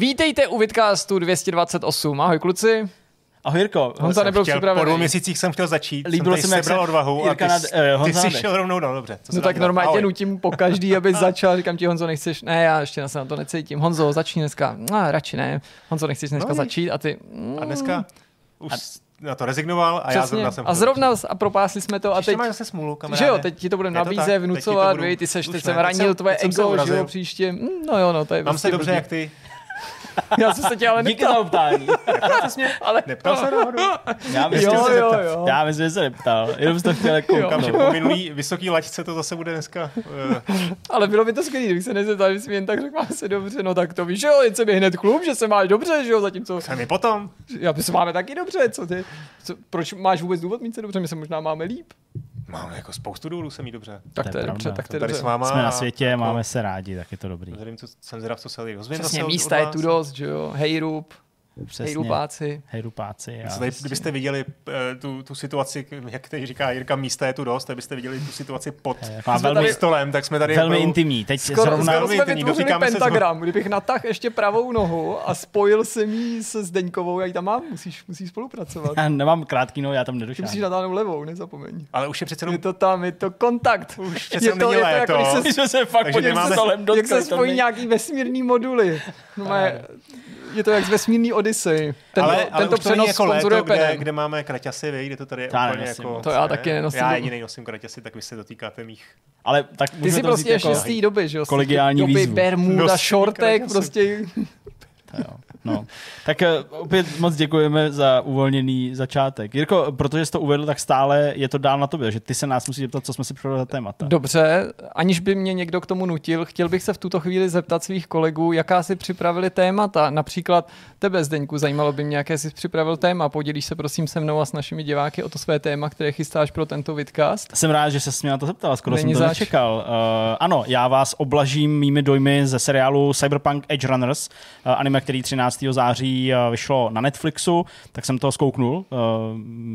Vítejte u Vidcastu 228. Ahoj kluci. Ahoj Jirko. Honza nebyl chtěl, připravený. Po dvou měsících jsem chtěl začít, Líbilo jsem se mi, tady jak sebral se odvahu a ty, Jirka nad- eh, ty jsi šel rovnou, no dobře. No tak normálně Ahoj. nutím po každý, aby začal. Říkám ti, Honzo, nechceš? Ne, já ještě se na to necítím. Honzo, začni dneska. No, radši ne. Honzo, nechceš dneska No, začít? A ty... Mm, A dneska už na to rezignoval a já Přesně. zrovna jsem A zrovna a propásli jsme to a teď... máš zase smůlu, kamaráde. Že jo, teď ti to budeme nabízet, vnucovat, budu- ty seš, teď jsem ranil tvoje ego, že jo, příště. Mm, No jo, no, to je Mám prostě se dobře, blbý. jak ty. Já jsem se tě ale Díky za neptal, optání. ale... Neptal se náhodou? Já myslím, Jo, se jo, neptal. jo. Já myslím, že se neptal. Jenom jsem to chtěl jako Jo. Kam, že po minulý vysoký laťce to zase bude dneska. Uh, Ale bylo by to skvělé, kdybych se nezeptal, mi jen tak řekl, se dobře, no tak to víš, že jo, jen se mi hned klub, že se máš dobře, že jo, zatímco jsem je potom. já se máme taky dobře, co ty, co, proč máš vůbec důvod mít se dobře, my se možná máme líp. Mám jako spoustu důvodů se mít dobře. Tak To to je dobře, pravda. tak to je Tady dobře. s váma. Jsme na světě, jako máme se rádi, tak je to dobrý. Vzhledem, co jsem zvědav, co se dozvím Přesně, místa je tu dost, že jo, hej rub, hej Přesně. rupáci. Hej, rupáci. Co Já. tady, kdybyste viděli eh, tu, tu situaci, jak teď říká Jirka, místa je tu dost, kdybyste viděli tu situaci pod jsme velmi, stolem, tak jsme tady velmi opravdu- intimní. Teď Skoro, zrovna... skoro jsme intimní, vytvořili dotýkáme se pentagram, kdybych natáhl ještě pravou nohu a spojil jsem ji se Zdeňkovou, já ji tam mám, musíš, musíš spolupracovat. Já nemám krátký no, já tam Ty musíš nedošel. natáhnout levou, nezapomeň. Ale už je přece Je to tam, je to kontakt. Už je přece to, je to jako, když se se fakt Takže pod tím nemáme- stolem jak se to spojí nějaký vesmírný moduly. Je to jak z vesmírný Odyssey. Ten, ale, ale tento není přenos jako sponzoruje léto, kde, kde máme kraťasy, vej, kde to tady je To já úplně nenosím jako... To já taky nenosím. Já jediný nosím kraťasy, tak vy se dotýkáte mých... Ale tak Ty můžeme jsi prostě jako... z té doby, že jo? Kolegiální doby výzvu. Bermuda, šortek, kraťasy. prostě. To jo. No. Tak eh, opět moc děkujeme za uvolněný začátek. Jirko, protože jsi to uvedl, tak stále je to dál na tobě, že ty se nás musíš zeptat, co jsme si připravili za témata. Dobře, aniž by mě někdo k tomu nutil, chtěl bych se v tuto chvíli zeptat svých kolegů, jaká si připravili témata. Například tebe, Zdeňku, zajímalo by mě, jaké jsi připravil téma. Podělíš se prosím se mnou a s našimi diváky o to své téma, které chystáš pro tento vidcast. Jsem rád, že se mě na to zeptal, skoro Není jsem to zač. nečekal. Uh, ano, já vás oblažím mými dojmy ze seriálu Cyberpunk Edge Runners, uh, anime, který 13. září uh, vyšlo na Netflixu, tak jsem to zkouknul. Uh,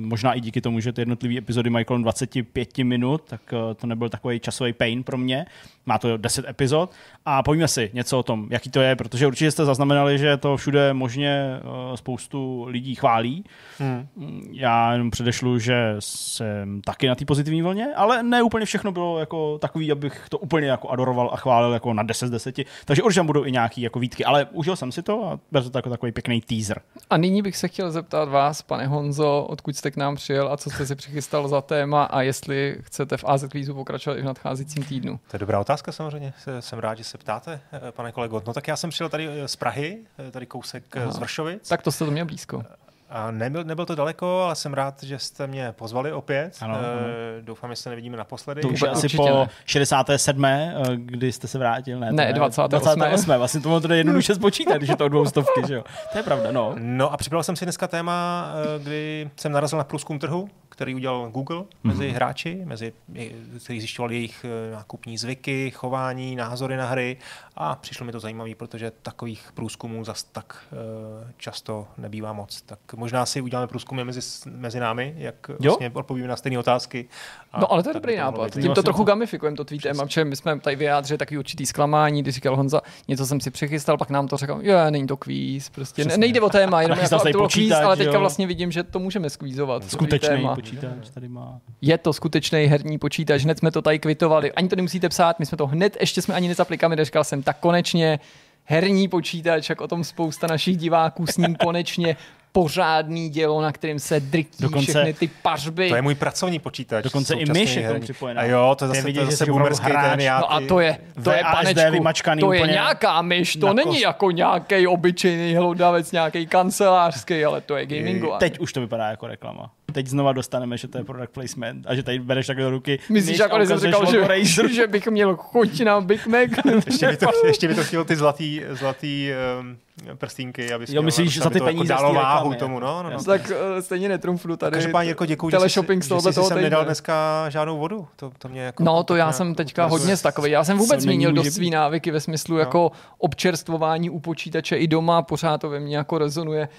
možná i díky tomu, že ty jednotlivé epizody mají kolem 25 minut, tak uh, to nebyl takový časový pain pro mě. Má to 10 epizod a povíme si něco o tom, jaký to je, protože určitě jste zaznamenali, že to všude možně uh, spoustu lidí chválí. Hmm. Já jenom předešlu, že jsem taky na té pozitivní vlně, ale ne úplně všechno bylo jako takový, abych to úplně jako adoroval a chválil jako na 10 z 10. Takže určitě tam budou i nějaký jako výtky, ale užil jsem si to a beru to jako takový pěkný teaser. A nyní bych se chtěl zeptat vás, pane Honzo, odkud jste k nám přijel a co jste si přichystal za téma a jestli chcete v AZ Kvízu pokračovat i v nadcházejícím týdnu. To je dobrá otázka samozřejmě, Se- jsem rád, že se ptáte, eh, pane kolego. No tak já jsem přijel tady eh, z Prahy, eh, tady kousek Aha. z Vršovic. Tak to jste to měl blízko. A nebyl, nebyl to daleko, ale jsem rád, že jste mě pozvali opět. Ano, Eh, ano. Doufám, že se nevidíme naposledy. To už asi po ne. 67. eh, kdy jste se vrátil. Ne, to Ne, 28. 28. Vlastně to to je jednoduše spočítat, když je to o dvou stovky, že jo. To je pravda, no. No a připravil jsem si dneska téma, eh, kdy jsem narazil na průzkum trhu, který udělal Google mezi Mhm. hráči, mezi, který zjišťoval jejich nákupní zvyky, chování, názory na hry a přišlo mi to zajímavé, protože takových průzkumů zas tak eh, často nebývá moc. Tak možná si uděláme průzkumy mezi, mezi námi, jak Jo? vlastně odpovíme na stejné otázky. A No ale to je dobrý nápad. Tím to vlastně trochu to- gamifikujeme, to tvý téma, protože my jsme tady vyjádřili takový určitý zklamání, když říkal Honza, něco jsem si přichystal, pak nám to řekl, jo, není to kvíz, prostě ne, Přesně. nejde o téma, jenom jako, to kvíz, ale teďka jo. vlastně vidím, že to můžeme skvízovat. Skutečný téma. počítač tady má. Je to skutečný herní počítač, hned jsme to tady kvitovali. Ani to nemusíte psát, my jsme to hned, ještě jsme ani nezapli kamery, říkal jsem, tak konečně herní počítač, jak o tom spousta našich diváků s ním konečně pořádný dělo, na kterým se drtí Dokonce- všechny ty pařby. To je můj pracovní počítač. Dokonce i myš je k tomu herní. připojená. A jo, to je zase, vidět, to je zase boomerský hráč. ten já. No a to je, to je VASD panečku, to je nějaká myš, to není kos- jako nějaký obyčejný hlodavec, nějaký kancelářský, ale to je gamingová. Teď už to vypadá jako reklama. Teď znova dostaneme, že to je product placement a že tady bereš takhle do ruky. Myslíš, jako když jsem ukazuješ říkal, že, Razer? že bych měl chuť na Big Mac? Ještě by to, ještě by to chtělo ty zlatý, zlatý um, prstínky, aby Jo, myslíš, za ty to peníze jako dalo váhu tomu, jako. no, no, no. Tak uh, stejně netrumfnu tady. Každopádně, Jirko, děkuji, že jsi, teleshopping z že tohohle jsi toho sem týdne. nedal dneska žádnou vodu. To, to mě jako, No, to já jsem teďka ukazuje. hodně z takový. Já jsem vůbec zmínil dost svý návyky ve smyslu No. jako občerstvování u počítače i doma. Pořád to ve mně jako rezonuje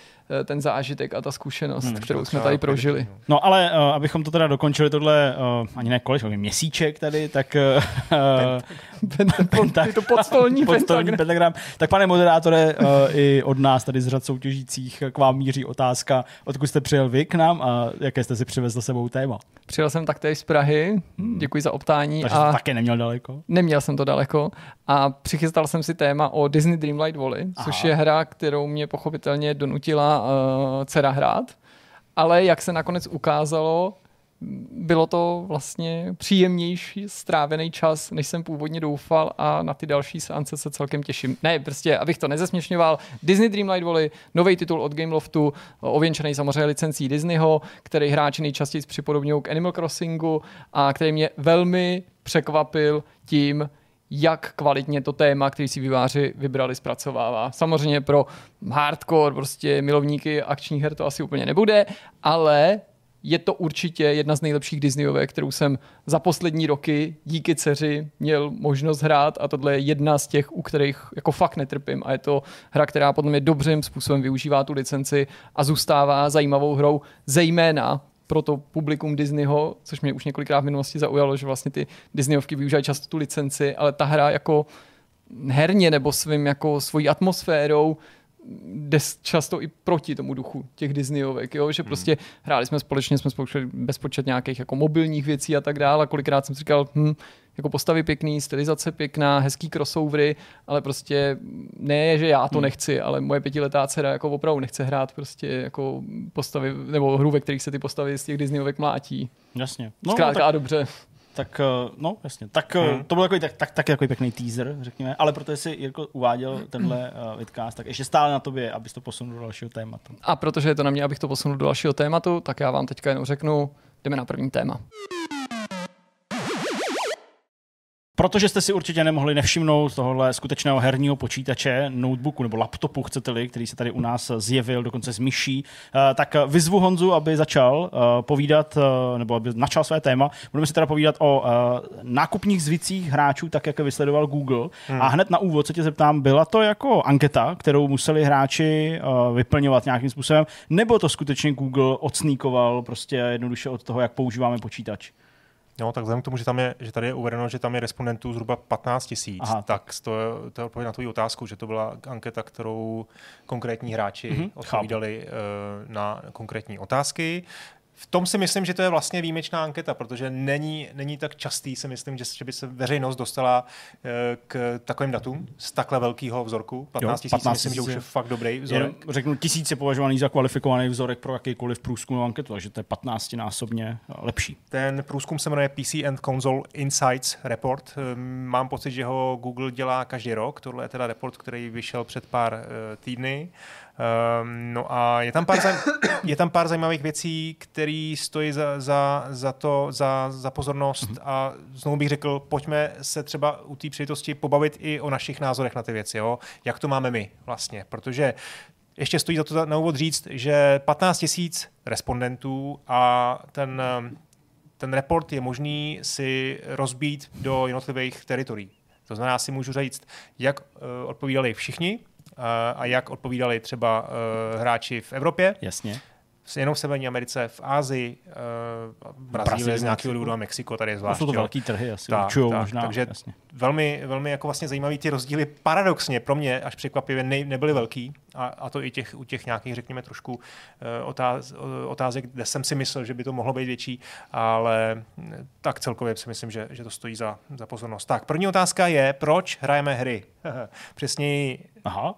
ten zážitek a ta zkušenost, Hmm, kterou jsme tady prožili. No ale uh, abychom to teda dokončili tohle, uh, ani ne kolik, měsíček tady, tak uh, Pent- je to podstolní podstolní pentagram. pentagram. Tak pane moderátore, uh, i od nás tady z řad soutěžících k vám míří otázka, odkud jste přijel vy k nám a jaké jste si přivezl sebou téma. Přijel jsem taktéž z Prahy, hmm. děkuji za optání. Takže a to také neměl daleko? Neměl jsem to daleko a přichystal jsem si téma o Disney Dreamlight Valley, Aha. což je hra, kterou mě pochopitelně donutila uh, dcera hrát. Ale jak se nakonec ukázalo, bylo to vlastně příjemnější strávený čas, než jsem původně doufal a na ty další seance se celkem těším. Ne, prostě, abych to nezesměšňoval, Disney Dreamlight Valley, nový titul od Gameloftu, ověnčený samozřejmě licencí Disneyho, který hráči nejčastěji připodobňují k Animal Crossingu a který mě velmi překvapil tím, jak kvalitně to téma, který si vyváři vybrali, zpracovává. Samozřejmě pro hardcore, prostě milovníky akčních her to asi úplně nebude, ale je to určitě jedna z nejlepších Disneyovek, kterou jsem za poslední roky díky dceři měl možnost hrát a tohle je jedna z těch, u kterých jako fakt netrpím a je to hra, která podle mě dobrým způsobem využívá tu licenci a zůstává zajímavou hrou, zejména pro to publikum Disneyho, což mě už několikrát v minulosti zaujalo, že vlastně ty Disneyovky využívají často tu licenci, ale ta hra jako herně nebo svým jako svojí atmosférou jde často i proti tomu duchu těch Disneyovek, jo? že hmm. prostě hmm. hráli jsme společně, jsme společně bezpočet nějakých jako mobilních věcí a tak dále a kolikrát jsem si říkal, hm, jako postavy pěkný, stylizace pěkná, hezký crossovery, ale prostě ne, že já to hmm. nechci, ale moje pětiletá dcera jako opravdu nechce hrát prostě jako postavy, nebo hru, ve kterých se ty postavy z těch Disneyovek mlátí. Jasně. No, Zkrátka tak... a dobře. Tak, eh, no, jasně. Tak eh, hmm. to byl takový, tak, tak, tak takový pěkný teaser, řekněme. Ale protože jsi Jirko uváděl tenhle uh, vidcast, tak ještě stále na tobě, abys to posunul do dalšího tématu. A protože je to na mě, abych to posunul do dalšího tématu, tak já vám teďka jenom řeknu, jdeme na první téma. Protože jste si určitě nemohli nevšimnout tohohle skutečného herního počítače, notebooku nebo laptopu, chcete-li, který se tady u nás zjevil, dokonce s myší, eh, tak vyzvu Honzu, aby začal eh, povídat, eh, nebo aby načal své téma. Budeme si teda povídat o nákupních zvicích hráčů, tak jak je vysledoval Google. Hmm. A hned na úvod se tě zeptám, byla to jako anketa, kterou museli hráči vyplňovat nějakým způsobem, nebo to skutečně Google odsníkoval prostě jednoduše od toho, jak používáme počítač? No, tak vzhledem k tomu, že, tam je, že tady je uvedeno, že tam je respondentů zhruba 15 tisíc, tak to je, to je odpověď na tvou otázku, že to byla anketa, kterou konkrétní hráči mm-hmm, odpovídali uh, na konkrétní otázky v tom si myslím, že to je vlastně výjimečná anketa, protože není, není tak častý, si myslím, že, že by se veřejnost dostala eh, k takovým datům z takhle velkého vzorku. 15 tisíc, myslím, že už je fakt dobrý vzorek. Je, řeknu, tisíc je považovaný za kvalifikovaný vzorek pro jakýkoliv průzkum anketu, takže to je 15 násobně lepší. Ten průzkum se jmenuje PC and Console Insights Report. Eh, mám pocit, že ho Google dělá každý rok. Tohle je teda report, který vyšel před pár týdny. Um, no a je tam pár, zaj- je tam pár zajímavých věcí, které stojí za, za, za to, za, za pozornost mm-hmm. a znovu bych řekl, pojďme se třeba u té příležitosti pobavit i o našich názorech na ty věci, jo? jak to máme my vlastně, protože ještě stojí za to na úvod říct, že 15 tisíc respondentů a ten, ten report je možný si rozbít do jednotlivých teritorií. To znamená, si můžu říct, jak uh, odpovídali všichni, a jak odpovídali třeba uh, hráči v Evropě. Jasně. Jenom v Severní Americe, v Ázii, uh, Brazílie z nějakého důvodu a Mexiko tady je zvlášť. To jsou to velký trhy asi, tak, tak, možná. Takže jasně. velmi, velmi jako vlastně zajímavý ty rozdíly paradoxně pro mě až překvapivě ne, nebyly velký a, a to i těch, u těch nějakých, řekněme, trošku uh, otáz, otázek, kde jsem si myslel, že by to mohlo být větší, ale tak celkově si myslím, že, že to stojí za, za pozornost. Tak, první otázka je, proč hrajeme hry? Přesněji Aha.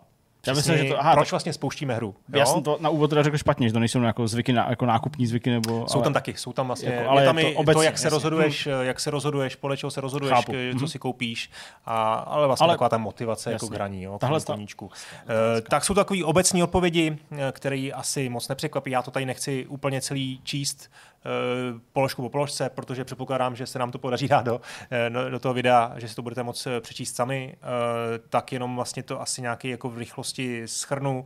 Já myslím, že to, aha, proč vlastně spouštíme hru. Jo? Já jsem to na úvod teda řekl špatně, že to nejsou jako zvyky, na, jako nákupní zvyky. Nebo, jsou ale, tam taky, jsou tam vlastně, jako, ale je tam to, obecně, to, jak se rozhoduješ, hmm. jak se rozhoduješ, podle čeho se rozhoduješ, Chápu. co hmm. si koupíš, a, ale vlastně ale, taková ta motivace jako jasně. jako hraní, jo, tahle koníčku. Uh, tak jsou takové obecní odpovědi, eh, které asi moc nepřekvapí, já to tady nechci úplně celý číst, položku po položce, protože předpokládám, že se nám to podaří dát do, eh, do toho videa, že si to budete moct eh, přečíst sami, tak jenom vlastně to asi nějaký jako v rychlosti schrnu.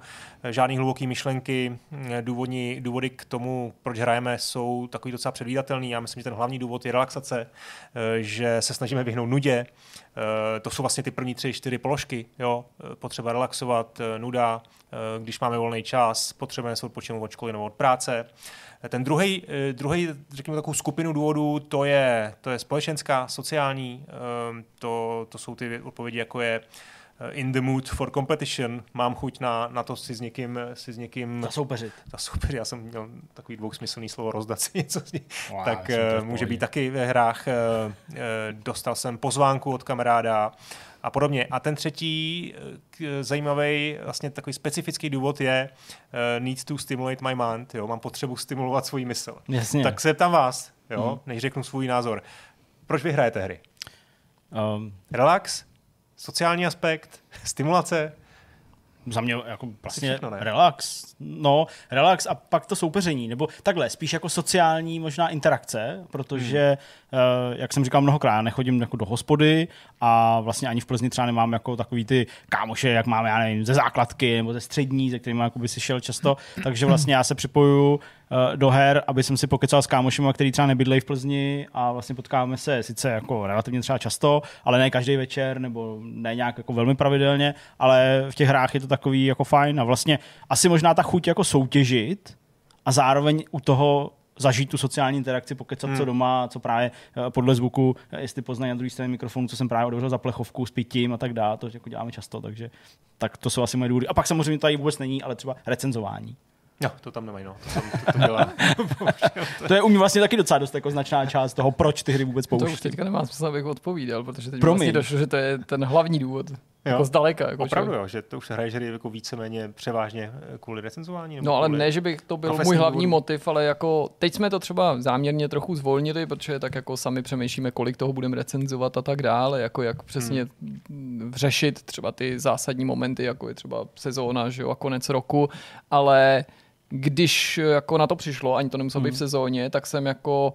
Žádný hluboký myšlenky, důvodní, důvody k tomu, proč hrajeme, jsou takový docela předvídatelný. Já myslím, že ten hlavní důvod je relaxace, že se snažíme vyhnout nudě. To jsou vlastně ty první tři, čtyři položky. Jo? Potřeba relaxovat, nuda, když máme volný čas, potřebujeme se odpočinout od školy nebo od práce. Ten druhý, eh, druhý řekněme takovou skupinu důvodů, to je, to je společenská, sociální, ehm, to, to jsou ty odpovědi, jako je eh, in the mood for competition, mám chuť na, na to si s někým, si s někým Zasoupeřit. super, já jsem měl takový dvousmyslný slovo rozdat si něco z ní. Wow, tak v může být taky ve hrách. Uh, dostal jsem pozvánku od kamaráda a podobně. A ten třetí zajímavý, vlastně takový specifický důvod je uh, need to stimulate my mind, jo, mám potřebu stimulovat svůj mysl. Jasně. Tak se ptám vás, jo, hmm. než řeknu svůj názor. Proč vy hrajete hry? Um, Relax? Sociální aspekt? Stimulace? za mě jako vlastně všechno, ne? relax. No, relax a pak to soupeření. Nebo takhle, spíš jako sociální možná interakce, protože, hmm. uh, jak jsem říkal mnohokrát, já nechodím jako do hospody a vlastně ani v Plzni třeba nemám jako takový ty kámoše, jak máme, já nevím, ze základky nebo ze střední, ze kterými jako by si šel často. Takže vlastně já se připojuju uh, do her, aby jsem si pokecal s kámošima, který třeba nebydlejí v Plzni a vlastně potkáváme se sice jako relativně třeba často, ale ne každý večer nebo ne nějak jako velmi pravidelně, ale v těch hrách je to takový jako fajn a vlastně asi možná ta chuť jako soutěžit a zároveň u toho zažít tu sociální interakci, pokecat hmm. co doma, co právě eh, podle zvuku, eh, jestli poznají na druhé straně mikrofonu, co jsem právě otevřel za plechovku s pitím a tak dále, to jako děláme často, takže tak to jsou asi moje důvody. A pak samozřejmě tady vůbec není, ale třeba recenzování. No, to tam nemají, no. To, tam, to, to dělá. To je u mě vlastně taky docela dost jako značná část toho, proč ty hry vůbec To už teďka nemá smysl, abych odpovídal, protože teď mi Promiň. vlastně došlo, že to je ten hlavní důvod. Jako zdaleka. Jako Opravdu, že... jo, že to už hraješ hry jako víceméně převážně eh, kvůli recenzování? nebo No ale kvůli... ne, že bych to byl můj hlavní důvodům. motiv, ale jako teď jsme to třeba záměrně trochu zvolnili, protože tak jako sami přemýšlíme, kolik toho budeme recenzovat a tak dále, jako jak přesně hmm. řešit třeba ty zásadní momenty, jako je třeba sezóna, že jo, a konec roku, ale když jako na to přišlo, ani to nemuselo být v sezóně, tak jsem jako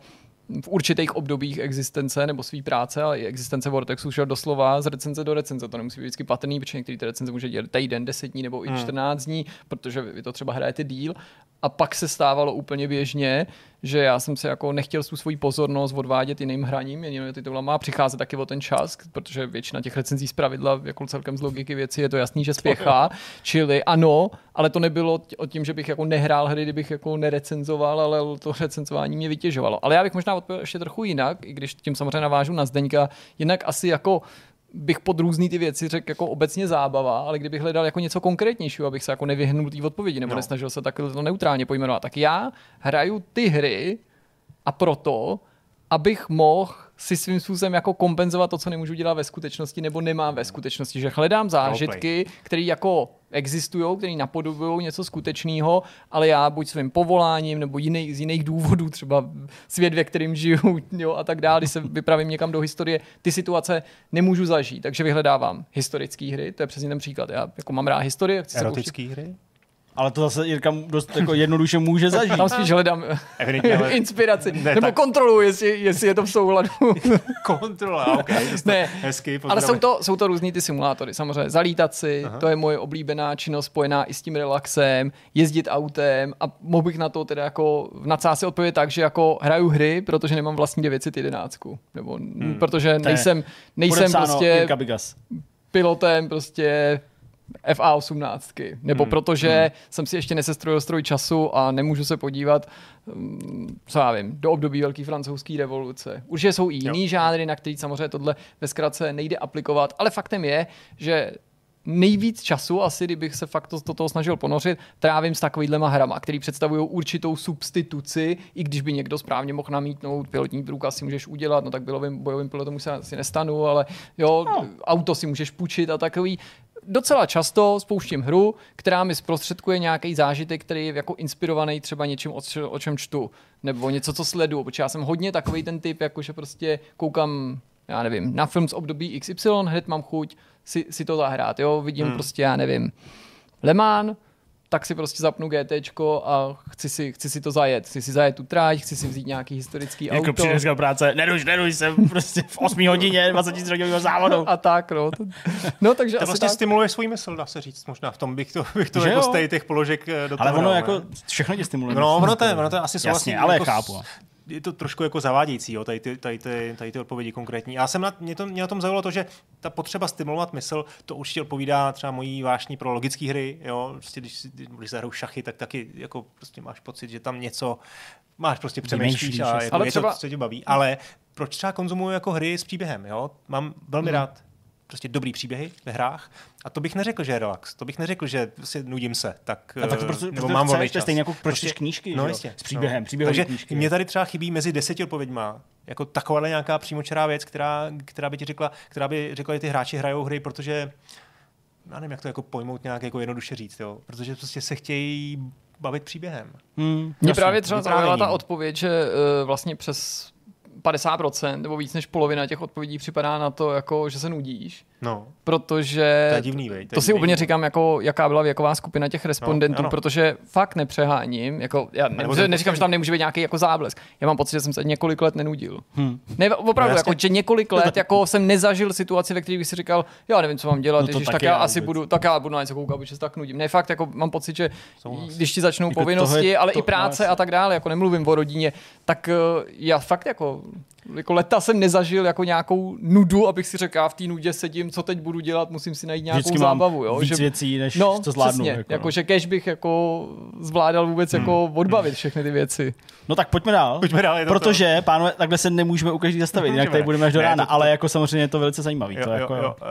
v určitých obdobích existence nebo své práce, ale i existence Vortexu šel doslova z recenze do recenze. To nemusí být vždycky patrný, protože některé ty recenze může dělat týden, 10 dní nebo i 14 dní, protože vy to třeba hrajete díl. A pak se stávalo úplně běžně, že já jsem se jako nechtěl tu svoji pozornost odvádět jiným hraním, jinými titulama a přicházet taky o ten čas, protože většina těch recenzí z pravidla, jako celkem z logiky věci, je to jasný, že spěchá. Čili ano, ale to nebylo o tím, že bych jako nehrál hry, kdybych jako nerecenzoval, ale to recenzování mě vytěžovalo. Ale já bych možná odpověděl ještě trochu jinak, i když tím samozřejmě navážu na Zdeňka, jinak asi jako bych pod různý ty věci řekl jako obecně zábava, ale kdybych hledal jako něco konkrétnějšího, abych se jako nevyhnul té odpovědi nebo no. Nesnažil se takhle to neutrálně pojmenovat, tak já hraju ty hry a proto, abych mohl si svým způsobem jako kompenzovat to, co nemůžu dělat ve skutečnosti nebo nemám ve skutečnosti, že hledám zážitky, které jako existují, které napodobují něco skutečného, ale já buď svým povoláním nebo jiný, z jiných důvodů, třeba svět, ve kterým žiju jo, a tak dále, když se vypravím někam do historie, ty situace nemůžu zažít, takže vyhledávám historické hry, to je přesně ten příklad. Já jako mám rád historie, chci se pouštět. Erotický hry? Ale to zase Jirka dost jako jednoduše může zažít. Tam spíš hledám Evidentně, ale inspiraci, Ne, nebo tak- kontroluji, jestli, jestli je to v souladu. kontrola, ok. Ne, Hezky, Ale jsou to, jsou to různý ty simulátory. Samozřejmě zalítat si, Aha. to je moje oblíbená činnost spojená i s tím relaxem, jezdit autem a mohl bych na to teda jako v nadsázce odpovědět tak, že jako hraju hry, protože nemám vlastní 911. Nebo hmm, protože nejsem, nejsem prostě pilotem prostě FA18, nebo hmm. protože hmm. jsem si ještě nesestrojil stroj času a nemůžu se podívat, mm, co já vím, do období Velké francouzské revoluce. Určitě jsou i jiný jo. žánry, na který samozřejmě tohle ve zkratce nejde aplikovat, ale faktem je, že nejvíc času, asi kdybych se fakt to, do toho snažil ponořit, trávím s takovýhlema hrama, který představují určitou substituci, i když by někdo správně mohl namítnout, pilotní průkaz si můžeš udělat, no tak bojovým, bojovým pilotem už se asi nestanu, ale jo, no. auto si můžeš půjčit a takový. Docela často spouštím hru, která mi zprostředkuje nějaký zážitek, který je jako inspirovaný třeba něčím, o, č- o čem čtu, nebo něco, co sleduju, protože já jsem hodně takový ten typ, jako že prostě koukám já nevím, na film z období XY, hned mám chuť si, si to zahrát, jo, vidím hmm. prostě, já nevím, Le Mans, tak si prostě zapnu GTčko a chci si, chci si to zajet. Chci si zajet tu tráť, chci si vzít nějaký historický Jako auto. přijde dneska do práce, neduž, neduž, jsem prostě v 8 hodině 23 hodinového závodu. A tak, no. To, no takže To asi vlastně tak. stimuluje svůj mysl, dá se říct možná. V tom bych to, bych to Že jako z těch- položek eh, do Ale toho ono dal, jako všechno tě stimuluje. No, ono to je, ono to je asi Jasně, souhlasím, ale jako chápu. Je to trošku jako zavádějící, jo, tady, ty, tady, ty, tady ty odpovědi konkrétní. Já jsem na, mě, to, mě na tom zaujalo to, že ta potřeba stimulovat mysl, to určitě odpovídá třeba mojí vášní pro logické hry. Jo? Prostě, když, si- když zahraju šachy, tak taky jako prostě máš pocit, že tam něco máš prostě přemýšlíš a jako Ale je třeba- to, co tě baví. Ale proč třeba konzumuju jako hry s příběhem? Jo? Mám velmi Hmm. rád prostě dobrý příběhy ve hrách. A to bych neřekl, že je relax. To bych neřekl, že si nudím se. Tak, a tak to eh, prostě, nebo prostě mám chceš, volný to stejně jako proč Prostě- čteš knížky, no, jistě, s příběhem, no. příběhové Takže knížky. mě tady třeba chybí mezi deseti odpověďma jako taková nějaká přímočará věc, která, která by ti řekla, která by řekla, že ty hráči hrajou hry, protože já nevím, jak to jako pojmout nějak jako jednoduše říct, jo? protože prostě se chtějí bavit příběhem. Hmm, Mě právě třeba zaujala ta odpověď, že uh, vlastně přes 50% nebo víc než polovina těch odpovědí připadá na to, jako, že se nudíš, No, protože to je divný, vej. to si divný. úplně říkám, jako, jaká byla věková skupina těch respondentů, ano. protože fakt nepřeháním. Jako, já ne, neříkám, poslední- že tam nemůže být nějaký jako záblesk. Já mám pocit, že jsem se několik let nenudil. Hmm. Ne, opravdu, No, jako, že několik let jako jsem nezažil situaci, ve které bych si říkal, já nevím, co mám dělat, No no to ježiš, tak taky já já asi vůbec. budu, tak já budu na něco koukat, protože se tak nudím. Ne, fakt, jako mám pocit, že Souhlas. když ti začnou Jako povinnosti, ale to- i práce no, a tak dále, jako nemluvím o rodině, tak eh, já fakt jako jako leta jsem nezažil jako nějakou nudu, abych si řekl, já v té nudě sedím, co teď budu dělat, musím si najít nějakou Vždycky mám zábavu. Jo? víc že, věcí, než no, co zvládnu. Přesně, jako, jako, no. že kež bych jako zvládal vůbec jako odbavit všechny ty věci. no tak pojďme dál. Pojďme dál, je to Protože, pánové, takhle se nemůžeme u každý zastavit, jinak tady budeme až do Ne, rána, to- ale to- jako samozřejmě je to velice zajímavý. Jo, to jo, jako, jo. Uh,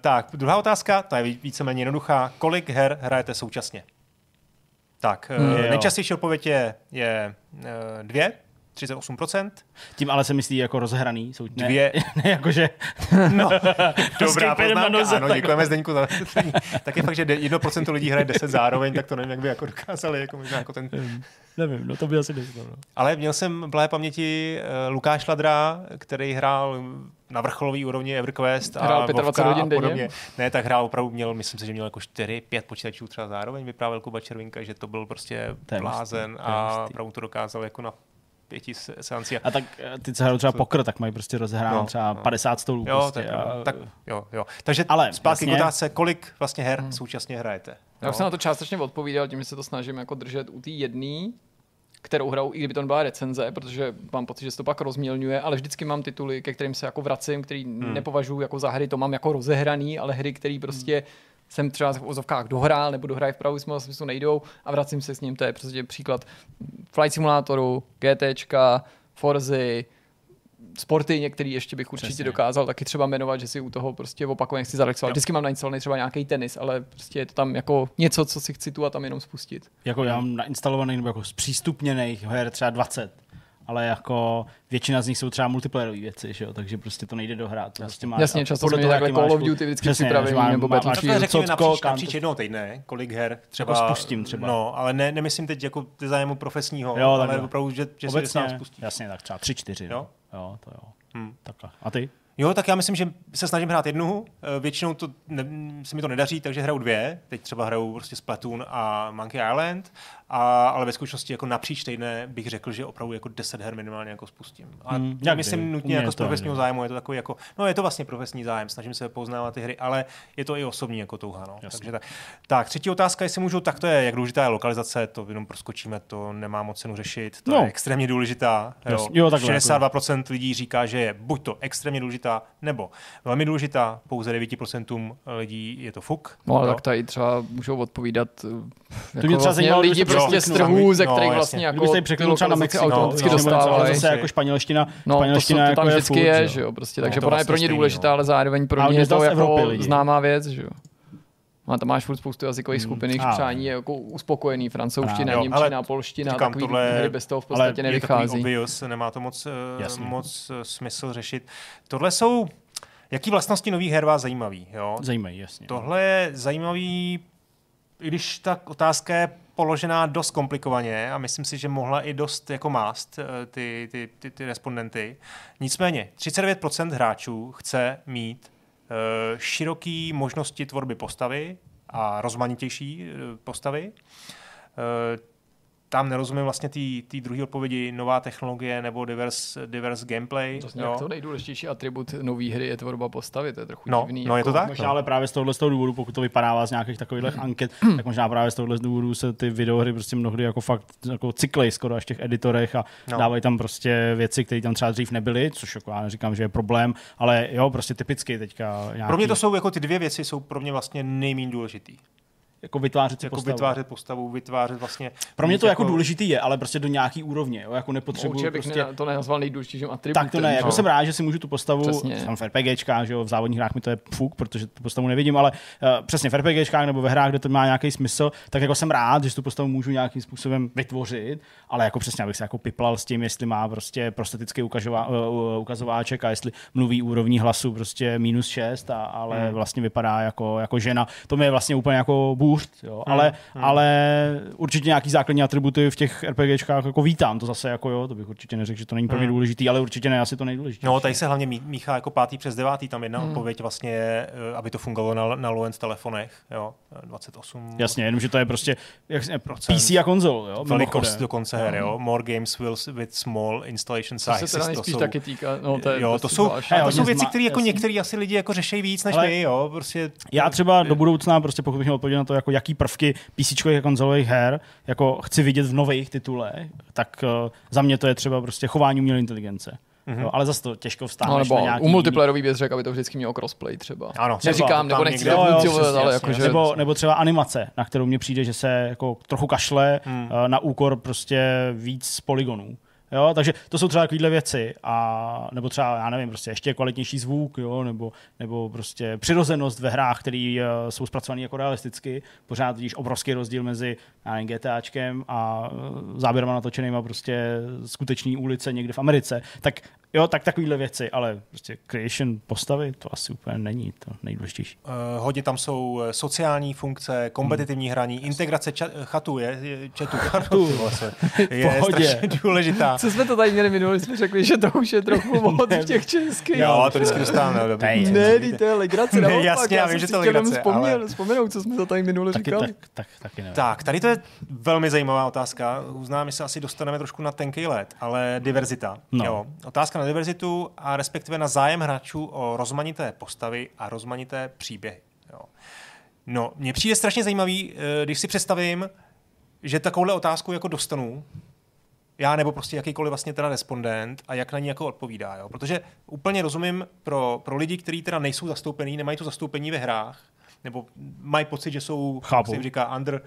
tak, druhá otázka, ta je ví- víceméně jednoduchá. Kolik her hrajete současně? Tak, Hmm, uh, jo. nejčastější odpověď je, je uh, dvě, 38%. Tím ale se myslí jako rozhraný. Jsou, ne, Dvě. ne, jakože No, dobrá poznámka. noze, ano, tak- děkujeme Zdeňku za. Tak je fakt, že de- 1% lidí hraje 10 zároveň, tak to nevím, jak by jako dokázali, jako možná jako ten... nevím, no to by asi nešlo. No. Ale měl jsem v blahé paměti uh, Lukáš Ladra, který hrál na vrcholový úrovni EverQuest Hrál a 25 Vovka hodin a denně. podobně. Ne, tak hrál opravdu, měl, myslím si, že měl jako 4, 5 počítačů třeba zároveň, vyprávěl Kuba Červinka, že to byl prostě blázen a opravdu to dokázal jako na pěti se- seanci. A tak eh, ty, co hrajou třeba pokr, tak mají prostě rozhráno No, třeba no. 50 stolů. Jo, prostě, tak, a, tak, jo, jo. Takže Ale zpátky jasně. k otázce, kolik vlastně her současně hrajete. Já No. už jsem na to částečně odpovídal, tím že se to snažím jako držet u té jedné, kterou hrajou, i kdyby to nebyla recenze, protože mám pocit, že se to pak rozmělňuje, ale vždycky mám tituly, ke kterým se jako vracím, který hmm. nepovažuji jako za hry, to mám jako rozehraný, ale hry, které prostě hmm. Jsem třeba v ozovkách dohrál nebo dohrají v slova smyslu nejdou a vracím se s ním. To je prostě příklad Flight Simulatoru, GTčka, Forzy, sporty některý ještě bych určitě Přesně. Přesně. dokázal taky třeba jmenovat, že si u toho prostě opakovaně chci zarexovat. Jo. Vždycky mám nainstalovaný třeba nějaký tenis, ale prostě je to tam jako něco, co si chci tu a tam jenom spustit. Jako já mám nainstalovaný nebo jako zpřístupněných her třeba 20, ale jako většina z nich jsou třeba multiplayerové věci, že jo? takže prostě to nejde dohrát. To prostě máš, Jasně, a často podle jsme toho, takhle Call of Duty vždycky Přesně, připravený, že mám- nebo Battlefield. Řekněme Cocko, napříč, napříč jednou týdne, kolik her třeba... Jako spustím třeba. No, ale ne, nemyslím teď jako ty zájmu profesního, Jo, ale takhle. opravdu, že, že se Obecně, sám spustí. jasně, tak třeba 3-4. Jo? Jo? jo, to jo. Hm. Takhle. A ty? Jo, tak já myslím, že se snažím hrát jednu, eh, většinou to ne, se mi to nedaří, takže hraju dvě. Teď třeba hraju prostě Splatoon a Monkey Island, a, ale ve skutečnosti jako napříč týdne bych řekl, že opravdu jako 10 her minimálně jako spustím. A Hmm, myslím nutně mě jako z to, profesního zájmu, je to takový jako, no je to vlastně profesní zájem, snažím se poznávat ty hry, ale je to i osobní jako touha. No. Jasně. Takže tak. tak, třetí otázka, jestli můžu, tak to je, jak důležitá je lokalizace, to jenom proskočíme, to nemá moc cenu řešit, to No. je extrémně důležitá. Jo. Jo, takhle, 62% lidí říká, že je buď to extrémně důležitá, nebo velmi důležitá, pouze 9% lidí je to fuk. No ale jo. tak tady třeba můžou odpovídat jako mě třeba vlastně zajímalo, lidi prostě z trhů, ze No, kterých vlastně jako Kdybyste ji překliknul třeba na Mexiko, automaticky no, no, dostávají. zase jako španělština, No, to, španělština jsou, to jako tam je vždycky je, že jo, prostě, No, takže ona je pro ně důležitá, no. ale zároveň pro Ale ně mě je to z jako známá věc, že jo. A tam máš furt spoustu jazykových skupin, jejich ale- přání je jako uspokojený, francouzština, Jo, němčina, ale polština, říkám, takový tohle- hry bez toho v ale podstatě je takový nevychází. obvious, nemá to moc, eh, Jasně. moc eh, smysl řešit. Tohle jsou, jaký vlastnosti nových her vás zajímavý? Jo? Zajímají, jasně. Tohle je zajímavý, i když ta otázka je položená dost komplikovaně a myslím si, že mohla i dost jako mást eh, ty, ty, ty, ty respondenty. Nicméně 39% hráčů chce mít eh, široký možnosti tvorby postavy a rozmanitější eh, postavy. Eh, tam nerozumím vlastně té druhé odpovědi, nová technologie nebo diverse, diverse gameplay. To jak to nejdůležitější atribut nové hry je tvorba postavy, to je trochu No, divný. no je jako, to tak? Možná ale právě z tohohle z toho důvodu, pokud to vypadává z nějakých takových anket, tak možná právě z tohohle z důvodu se ty videohry prostě mnohdy jako fakt jako cyklej skoro až v těch editorech a No. no. dávají tam prostě věci, které tam třeba dřív nebyly, což jako já neříkám, že je problém, ale jo, prostě typicky teďka nějaký... Pro mě to jsou jako ty dvě věci, jsou pro mě vlastně nejméně důležitý. Jako vytvářet si jako postavu. vytvářet postavu, vytvářet vlastně... Pro mě to jako důležitý je, ale prostě do nějaký úrovně, jo, jako nepotřebuji Určitě bych prostě... ne, to nenazval nejdůležitějším atributem. Tak to ne, jako no. jsem rád, že si můžu tu postavu, Přesně. jsem v RPGčkách, že jo, v závodních hrách mi to je fuk, protože tu postavu nevidím, ale uh, přesně v RPGčkách nebo ve hrách, kde to má nějaký smysl, tak jako jsem rád, že si tu postavu můžu nějakým způsobem vytvořit, ale jako přesně, abych se jako piplal s tím, jestli má prostě prostetický ukazová, uh, ukazováček a jestli mluví úrovní hlasu prostě minus 6, a, ale Hmm. vlastně vypadá jako, jako žena. To mi je vlastně úplně jako bůřt, jo, ale, hmm. ale určitě nějaký základní atributy v těch RPGčkách jako vítám, to zase jako jo, to bych určitě neřekl, že to není pro mě Hmm. důležitý, ale určitě ne asi to nejdůležitější. No, tady se hlavně mí- míchá jako pátý přes devátý, tam jedna hmm. odpověď vlastně je, eh, aby to fungovalo na, na low-end telefonech, jo, 28 Jasně, jenomže to je prostě jak, Procent. PC a konzol, jo, velikost dokonce her, jo. More games will with small installation To sizes. se teda to nejspíš jsou, taky týká. No, to je jo, to prostě jsou, to jsou věci, které jako některý asi lidi jako řešejí víc než Ale- my, jo. Prostě, Já třeba do budoucna, prostě pokud bych měl odpovědět na to, jako jaký prvky PC a konzolových her jako chci vidět v nových titulech, tak uh, za mě to je třeba prostě chování umělé inteligence. Mhm. Mm-hmm. Jo, ale zase to těžko No, vstáhneš nebo na nějaký u multiplayerový bych řekl, aby to vždycky mělo crossplay třeba. Ano, třeba, Neříkám, nebo nechci někde- to Jo, jo, přesně, ale jasně, jakože... nebo, nebo třeba animace, na kterou mně přijde, že se jako trochu kašle Hmm. hmm. na úkor prostě víc poligonů. Jo, takže to jsou třeba takovéhle věci a nebo třeba, já nevím, prostě ještě kvalitnější zvuk, jo, nebo, nebo prostě přirozenost ve hrách, které uh, jsou zpracované jako realisticky. Pořád vidíš obrovský rozdíl mezi já nevím, GTAčkem a uh, záběrama natočenýma prostě skutečný ulice někde v Americe. Tak jo, tak takovéhle věci, ale prostě creation postavy, to asi úplně není to nejdůležitější. Uh, hodně tam jsou eh, sociální funkce, kompetitivní Hmm. hraní, integrace ča- chatu je, je vole, sorry, je strašně důležitá. Co jsme to tady měli minule, jsme řekli, že to už je trochu moc v těch českých. Jo, to vždycky dostáváme. no. Ne, Ne, to je legrace, Ne, naopak, jasně, já jsem vím, že to je legrace, vzpomněl, ale- vzpomenout, co jsme to tady minule Taky, říkali. tak, tak, taky ne. Tak, tady to je velmi zajímavá otázka. Uznám, že se asi dostaneme trošku na tenký let, ale diverzita. No. Jo. Otázka na diverzitu a respektive na zájem hráčů o rozmanité postavy a rozmanité příběhy. Jo. No, mně přijde strašně zajímavý, eh, když si představím, že takovouhle otázku jako dostanu, já nebo prostě jakýkoliv vlastně teda respondent a jak na ní jako odpovídá. Jo? Protože úplně rozumím pro, pro lidi, kteří teda nejsou zastoupení, nemají to zastoupení ve hrách, nebo mají pocit, že jsou, Chápu. jak říká, under,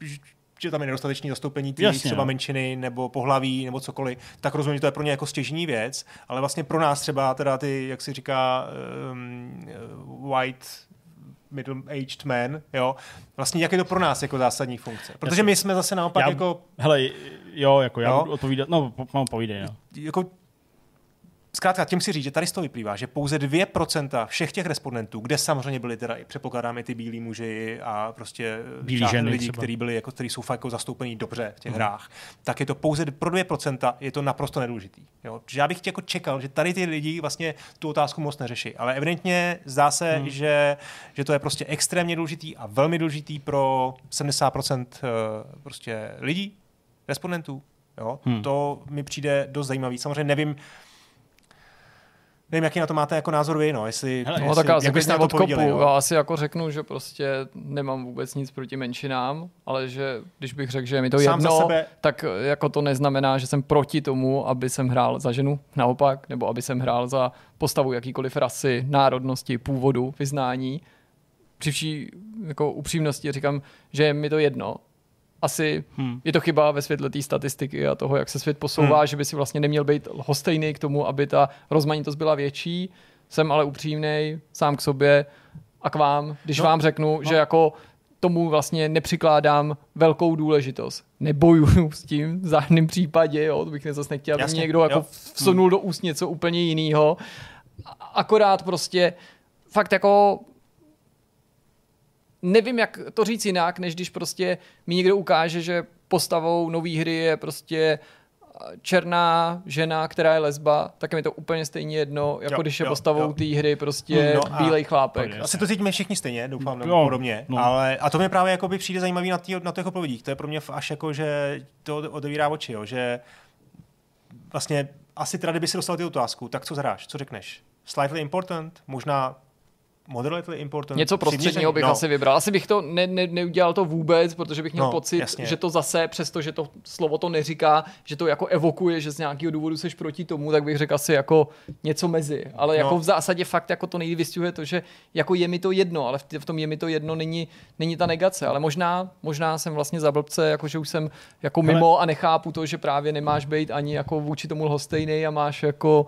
uh, že tam je nedostatečný zastoupení té Jasně, třeba no. menšiny nebo pohlaví nebo cokoliv, tak rozumím, že to je pro ně jako stěžní věc, ale vlastně pro nás třeba teda ty, jak se říká, um, white middle-aged man, jo, vlastně jak je to pro nás jako zásadní funkce. Protože my jsme zase naopak Já- jako Hele, jo, jako já Jo. budu odpovídat, no, no povídej, no. jako Zkrátka, tím si říct, že tady z toho vyplývá, že pouze 2% všech těch respondentů, kde samozřejmě byli teda i předpokládám i ty bílí muži a prostě Bílí část ženy třeba. kteří byli jako, kteří jsou fakt jako zastoupení dobře v těch hmm. hrách, tak je to pouze pro 2% je to naprosto nedůležitý. Jo? Protože já bych jako čekal, že tady ty lidi vlastně tu otázku moc neřeší. Ale evidentně zdá se, hmm. že, že to je prostě extrémně důležitý a velmi důležitý pro 70% eh, prostě lidí, respondentů. Jo? Hmm. To mi přijde dost zajímavý. Samozřejmě nevím, Nevím, jaký na to máte jako názor vy, no, jestli, Hele, No jestli tak já jak byste na to odkopu. jo? Já asi jako řeknu, že prostě nemám vůbec nic proti menšinám, ale že když bych řekl, že je mi to Sám jedno, sebe- tak jako to neznamená, že jsem proti tomu, aby jsem hrál za ženu, naopak, nebo aby jsem hrál za postavu jakýkoliv rasy, národnosti, původu, vyznání. Při vší jako upřímnosti říkám, že je mi to jedno. Asi hmm. je to chyba ve světle té statistiky a toho, jak se svět posouvá, hmm. že by si vlastně neměl být hostejný k tomu, aby ta rozmanitost byla větší. Jsem ale upřímný sám k sobě a k vám, když no, vám řeknu, no. že jako tomu vlastně nepřikládám velkou důležitost. Nebojuju s tím v žádném případě, jo, to bych zase nechtěl, aby někdo jako jo. vsunul do úst něco úplně jiného. Akorát prostě fakt jako nevím, jak to říct jinak, než když prostě mi někdo ukáže, že postavou nové hry je prostě černá žena, která je lesba, tak je mi to úplně stejně jedno, jako Jo, když je jo, postavou té hry prostě No no a- bílej chlápek. Asi to cítíme všichni stejně, doufám, nebo Jo, podobně. no. Ale, a to mě právě jako by přijde zajímavý na, tý, na těch odpovědích. To je pro mě až jako, že to otevírá oči, jo, že vlastně asi teda, kdyby si dostal ty otázku, tak co zhráš, co řekneš? Slightly important, možná moderately important. Něco prostředního bych no. asi vybral. Asi bych to ne, ne, neudělal to vůbec, protože bych měl no, pocit, jasně. že to zase, přestože to slovo to neříká, že to jako evokuje, že z nějakého důvodu seš proti tomu, tak bych řekl asi jako něco mezi. Ale jako no. v zásadě fakt jako to nejvíc vystihuje to, že jako je mi to jedno, ale v tom je mi to jedno není, není ta negace. Ale možná, možná jsem vlastně za blbce, jako že už jsem jako mimo a nechápu to, že právě nemáš být ani jako vůči tomu lhostejný a máš jako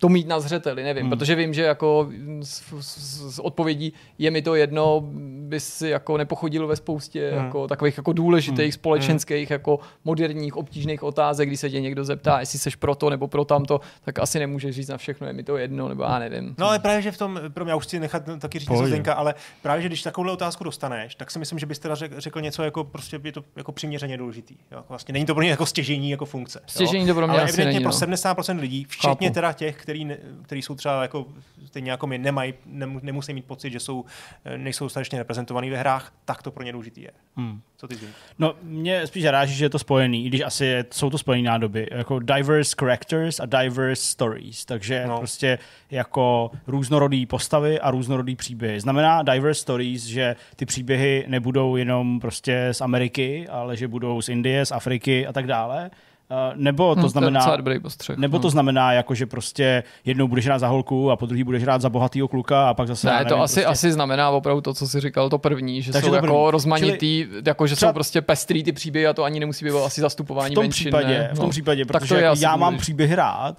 to mít na zřeteli, nevím, hmm. protože vím, že jako z, z, z odpovědí je mi to jedno, bys si jako nepochodil ve spoustě hmm. jako takových jako důležitých hmm. společenských hmm. jako moderních obtížných otázek, kdy se tě někdo zeptá, jestli seš pro to nebo pro tamto, tak asi nemůžeš říct na všechno, je mi to jedno, nebo já nevím. No ale právě, že v tom, pro mě, já už chci nechat taky říct Zdenka, ale právě, že když takovou otázku dostaneš, tak si myslím, že byste řekl něco jako prostě je to jako přiměřeně důležitý. Jo? Vlastně není to pro mě jako stěžení jako funkce. Stěžení to pro mě ale asi není, pro no. 70% lidí, včetně Chápu. teda těch, který, ne, který jsou třeba jako stejně jako my nemají, nemusí mít pocit, že jsou, eh, nejsou dostatečně reprezentovaný ve hrách, tak to pro ně důležitý je. Hmm. Co ty Zdenku? No, mě spíš ráží, že je to spojený, i když asi je, jsou to spojený nádoby, jako diverse characters a diverse stories, takže no. prostě jako různorodý postavy a různorodý příběhy. Znamená diverse stories, že ty příběhy nebudou jenom prostě z Ameriky, ale že budou z Indie, z Afriky a tak dále nebo to hm, znamená, to postřeh, nebo to hm. znamená, jako, že prostě jednou budeš hrát za holku a po druhý budeš hrát za bohatýho kluka a pak zase. Ne, nevím, to asi, prostě... asi znamená opravdu to, co jsi říkal, to první, že Takže jsou jako první. rozmanitý, Čili jako, že třeba... jsou prostě pestrý ty příběhy a to ani nemusí být asi zastupování v tom menšin. Případě, ne? v tom no. případě, protože jako já mám příběh rád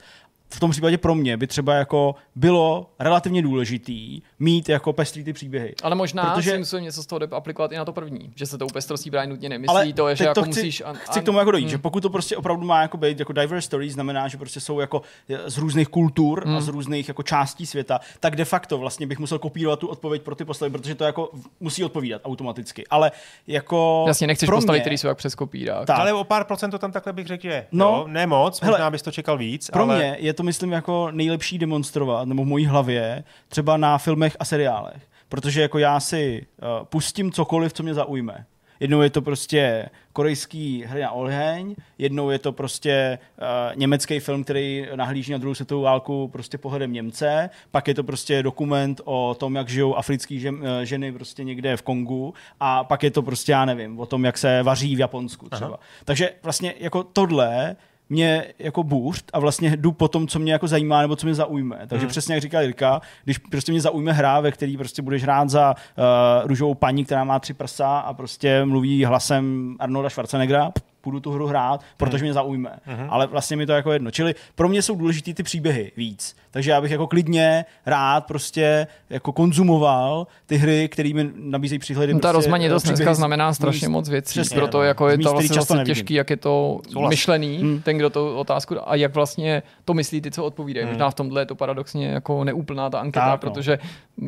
v tom případě pro mě by třeba jako bylo relativně důležitý mít jako pestrý ty příběhy. Ale možná protože... si musím něco z toho aplikovat i na to první, že se tou pestrostí právě nutně nemyslí, ale to je, že jako chci, musíš... An, chci k tomu jako dojít, hmm. že pokud to prostě opravdu má jako být jako diverse stories, znamená, že prostě jsou jako z různých kultur hmm. a z různých jako částí světa, tak de facto vlastně bych musel kopírovat tu odpověď pro ty postavy, protože to jako musí odpovídat automaticky. Ale jako Jasně, nechceš postavy, které jsou jak přes kopírák. Tak. Ale o pár procent to tam takhle bych řekl, že no, jo, ne moc, možná hele, bys to čekal víc. Pro ale... mě je to myslím jako nejlepší demonstrovat, nebo v mojí hlavě, třeba na filmech a seriálech. Protože jako já si uh, pustím cokoliv, co mě zaujme. Jednou je to prostě korejský hry na oheň, jednou je to prostě uh, německý film, který nahlíží na druhou světovou válku prostě pohledem Němce, pak je to prostě dokument o tom, jak žijou africké žen, uh, ženy prostě někde v Kongu a pak je to prostě, já nevím, o tom, jak se vaří v Japonsku třeba. Aha. Takže vlastně jako tohle mě jako bůřt a vlastně jdu po tom, co mě jako zajímá nebo co mě zaujme. Takže hmm. přesně jak říká Jirka, když prostě mě zaujme hra, ve který prostě budeš hrát za uh, růžovou paní, která má tři prsa a prostě mluví hlasem Arnolda Schwarzeneggera, půjdu tu hru hrát, protože hmm. mě zaujme. Hmm. Ale vlastně mi to jako jedno. Čili pro mě jsou důležitý ty příběhy víc. Takže já bych jako klidně rád prostě jako konzumoval ty hry, které mi nabízejí příhledy. No, ta prostě rozmanitost dneska znamená strašně moc věcí. Přesně, proto no. jako je to vlastně zase těžký, jak je to Souhlas. myšlený, hmm. ten, kdo to otázku a jak vlastně to myslí ty, co odpovídají. Hmm. Možná v tomhle je to paradoxně jako neúplná ta anketa, tak, no. protože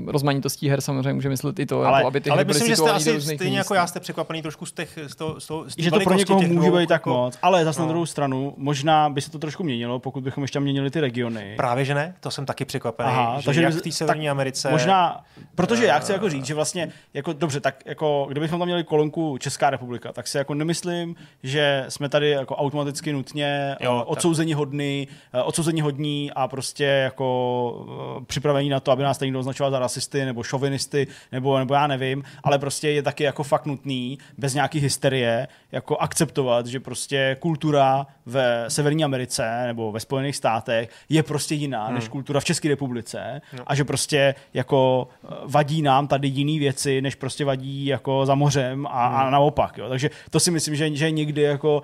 rozmanitostí her samozřejmě může myslet i to, ale, jako, aby ty ale hry myslím, že jste asi stejně jako já jste překvapený trošku z těch, z toho, z toho, z že to pro někoho může být tak jako... moc, ale zase no. na druhou stranu, možná by se to trošku měnilo, pokud bychom ještě měnili ty regiony. Právě že ne, to jsem taky překvapený. Aha, že takže jak v té Severní Americe. Možná, protože já chci jako říct, že vlastně, jako dobře, tak jako kdybychom tam měli kolonku Česká republika, tak si jako nemyslím, že jsme tady jako automaticky nutně jo, eh, odsouzení hodný, eh, odsouzení hodní a prostě jako eh, připravení na to, aby nás tady někdo označoval za rasisty nebo šovinisty nebo, nebo já nevím, ale prostě je taky jako fakt nutný bez nějaký hysterie jako akceptovat, že prostě kultura ve Severní Americe nebo ve Spojených státech je prostě jiná hmm. než kultura v České republice no. a že prostě jako eh, vadí nám tady jiné věci, než prostě vadí jako za mořem a, hmm. a naopak. Jo. Takže to si myslím, že, že někdy jako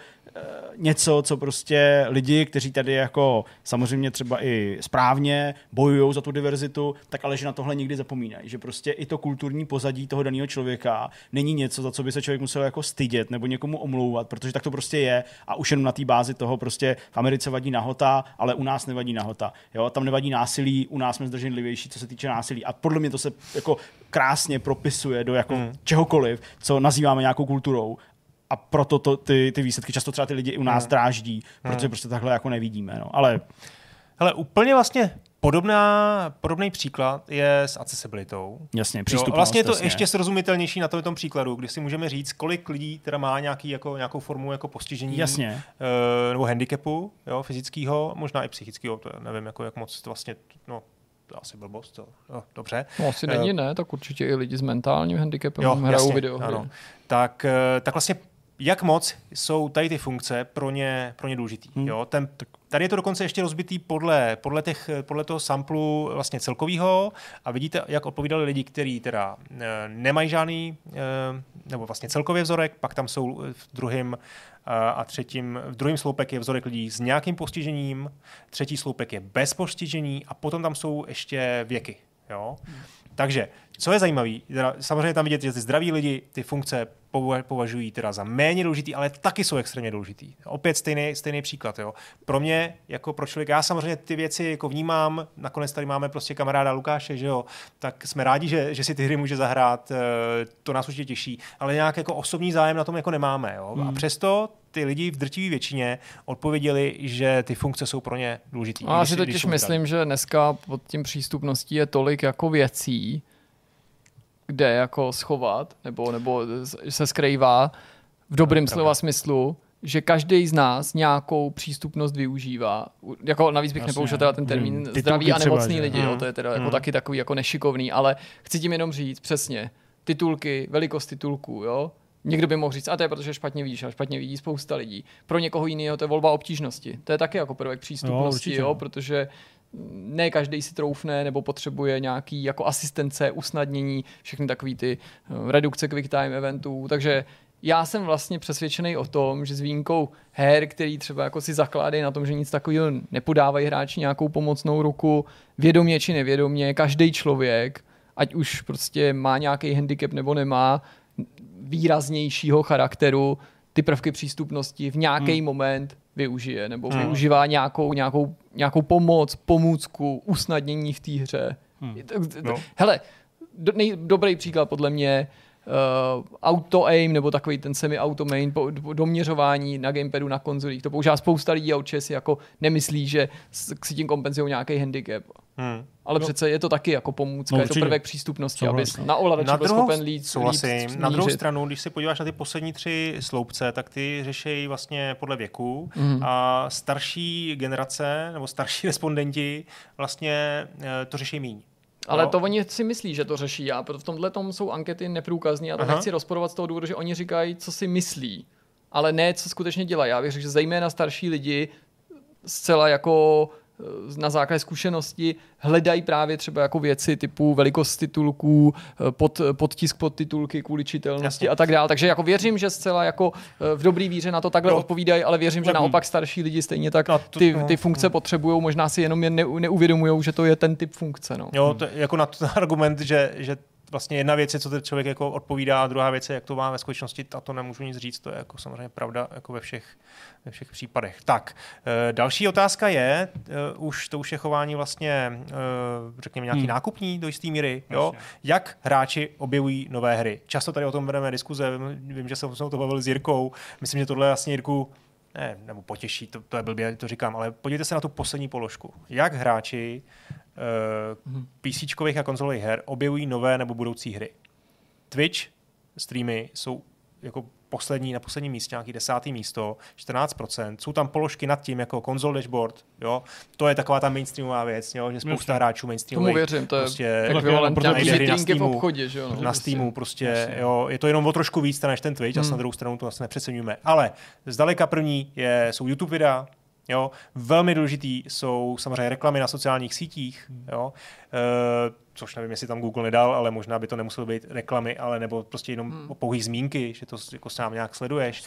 něco, co prostě lidi, kteří tady jako samozřejmě třeba i správně bojují za tu diverzitu, tak ale že na tohle nikdy zapomínají. Že prostě i to kulturní pozadí toho daného člověka není něco, za co by se člověk musel jako stydět nebo někomu omlouvat, protože tak to prostě je a už jenom na té bázi toho prostě v Americe vadí nahota, ale u nás nevadí nahota. Jo? Tam nevadí násilí, u nás jsme zdrženlivější, co se týče násilí. A podle mě to se jako krásně propisuje do jako hmm. čehokoliv, co nazýváme nějakou kulturou a proto to, ty, ty výsledky často třeba ty lidi i u nás hmm. dráždí, protože hmm. prostě takhle jako nevidíme. No. Ale Hele, úplně vlastně Podobná, podobný příklad je s accessibilitou. Jasně, přístupnost. vlastně je to jasně. ještě srozumitelnější na tom, tom příkladu, kdy si můžeme říct, kolik lidí teda má nějaký, jako, nějakou formu jako postižení jasně. Uh, nebo handicapu jo, fyzického, možná i psychického, to nevím, jako, jak moc to vlastně no, to asi blbost, to, no, dobře. No asi Eh, není, ne, tak určitě i lidi s mentálním handicapem Jo, hrajou jasně, videohry. ano. Tak, eh, tak vlastně jak moc jsou tady ty funkce pro ně, pro ně důležitý. Hmm. Jo? Ten, tady je to dokonce ještě rozbitý podle, podle, těch, podle toho samplu vlastně celkového a vidíte, jak odpovídali lidi, kteří teda e, nemají žádný, e, nebo vlastně celkově vzorek, pak tam jsou v druhém a, a třetím, v druhém sloupek je vzorek lidí s nějakým postižením, třetí sloupek je bez postižení a potom tam jsou ještě věky. Jo? Takže, co je zajímavé, samozřejmě tam vidět, že ty zdraví lidi ty funkce pova- považují teda za méně důležitý, ale taky jsou extrémně důležitý. Opět stejný, stejný příklad. Jo. Pro mě, jako pro člověka, já samozřejmě ty věci jako vnímám, nakonec tady máme prostě kamaráda Lukáše, že jo, tak jsme rádi, že, že si ty hry může zahrát, eh, to nás určitě těší, ale nějak jako osobní zájem na tom jako nemáme. Jo. A přesto ty lidi v drtivé většině odpověděli, že ty funkce jsou pro ně důležitý. A já si totiž myslím, že dneska pod tím přístupností je tolik jako věcí, kde jako schovat, nebo, nebo se skrývá v dobrém slova smyslu, že každý z nás nějakou přístupnost využívá. Jako navíc bych Jasně. nepoužil teda ten termín Hmm. zdraví a nemocný třeba, lidi, jo, to je teda jako Hmm. taky takový jako nešikovný, ale chci tím jenom říct přesně, titulky, velikost titulků, jo, Někdo by mohl říct, a to je protože špatně víš, a špatně vidí spousta lidí. Pro někoho jiného to je volba obtížnosti. To je taky jako prvek přístupnosti, jo, jo protože ne každý si troufne nebo potřebuje nějaký jako asistence, usnadnění, všechny takové ty eh, redukce quick time eventů, takže já jsem vlastně přesvědčený o tom, že s výjimkou her, který třeba jako si zakládají na tom, že nic takového nepodávají hráči nějakou pomocnou ruku, vědomě či nevědomě, každý člověk, ať už prostě má nějaký handicap nebo nemá, výraznějšího charakteru, ty prvky přístupnosti v nějaký hmm. moment využije, nebo hmm. využívá nějakou, nějakou, nějakou pomoc, pomůcku, usnadnění v té hře. Hmm. No. Hele, do, nej, dobrý příklad podle mě uh, auto-aim nebo takový ten semi-auto-main po, doměřování na gamepadu na konzolích. To používá spousta lidí a určitě si jako nemyslí, že s- si tím kompenzují nějaký handicap. Hmm. Ale no. přece je to taky jako pomůcka, No je to prvek přístupnosti, aby na ovladači Na byl druhou, schopen souhlasím. líp na druhou stranu, když se podíváš na ty poslední tři sloupce, tak ty řešejí vlastně podle věku Mhm. a starší generace nebo starší respondenti vlastně eh, to řeší míň. Ale Jo? to oni si myslí, že to řeší já, protože v tomhle tom jsou ankety neprůkazní a to Aha. nechci rozporovat z toho důvodu, že oni říkají, co si myslí, ale ne, co skutečně dělají. Já bych řekl, že zejména starší lidi zcela jako na základě zkušenosti hledají právě třeba jako věci typu velikost titulků, eh, pod, podtisk pod titulky kvůli čitelnosti Jasně. a tak dále. Takže jako věřím, že zcela jako eh, v dobrý víře na to takhle No. odpovídají, ale věřím, že No. naopak starší lidi stejně tak No, ty, no. ty funkce potřebují, možná si jenom je neu- neuvědomují, že to je ten typ funkce. No. Jo, to je jako na ten argument, že, že vlastně jedna věc je, co ten člověk jako odpovídá, a druhá věc je, jak to má ve skutečnosti, a to nemůžu nic říct, to je jako samozřejmě pravda jako ve všech, ve všech případech. Tak, eh, další otázka je, eh, už to už je chování vlastně, eh, řekněme, nějaký Hmm. nákupní do jisté míry, jo? Jak hráči objevují nové hry. Často tady o tom vedeme diskuze, vím, že jsem to bavil s Jirkou, myslím, že tohle vlastně Jirku ne, nebo potěší, to, to je blbě, to říkám, ale podívejte se na tu poslední položku. Jak hráči uh, PCčkových a konzolových her objevují nové nebo budoucí hry. Twitch streamy jsou jako poslední, na posledním místě, nějaký desátý místo, 14%. Jsou tam položky nad tím, jako konzol dashboard, jo. To je taková ta mainstreamová věc, jo, že spousta Jasně. hráčů Tomu mainstreamových věřím, to je prostě ekvivalent protože hry na vitrinky v Steamu, obchodě, že jo? no. na Steamu prostě, Jasně. jo, je to jenom o trošku víc než ten Twitch, a Hmm. na druhou stranu to vlastně nepřeceňujeme. Ale zdaleka první je, jsou YouTube videa, jo, velmi důležitý jsou samozřejmě reklamy na sociálních sítích, Hmm. jo, e, což nevím, jestli tam Google nedal, ale možná by to nemuselo být reklamy, ale nebo prostě jenom Hmm. pouhý zmínky, že to jako sám nějak sleduješ.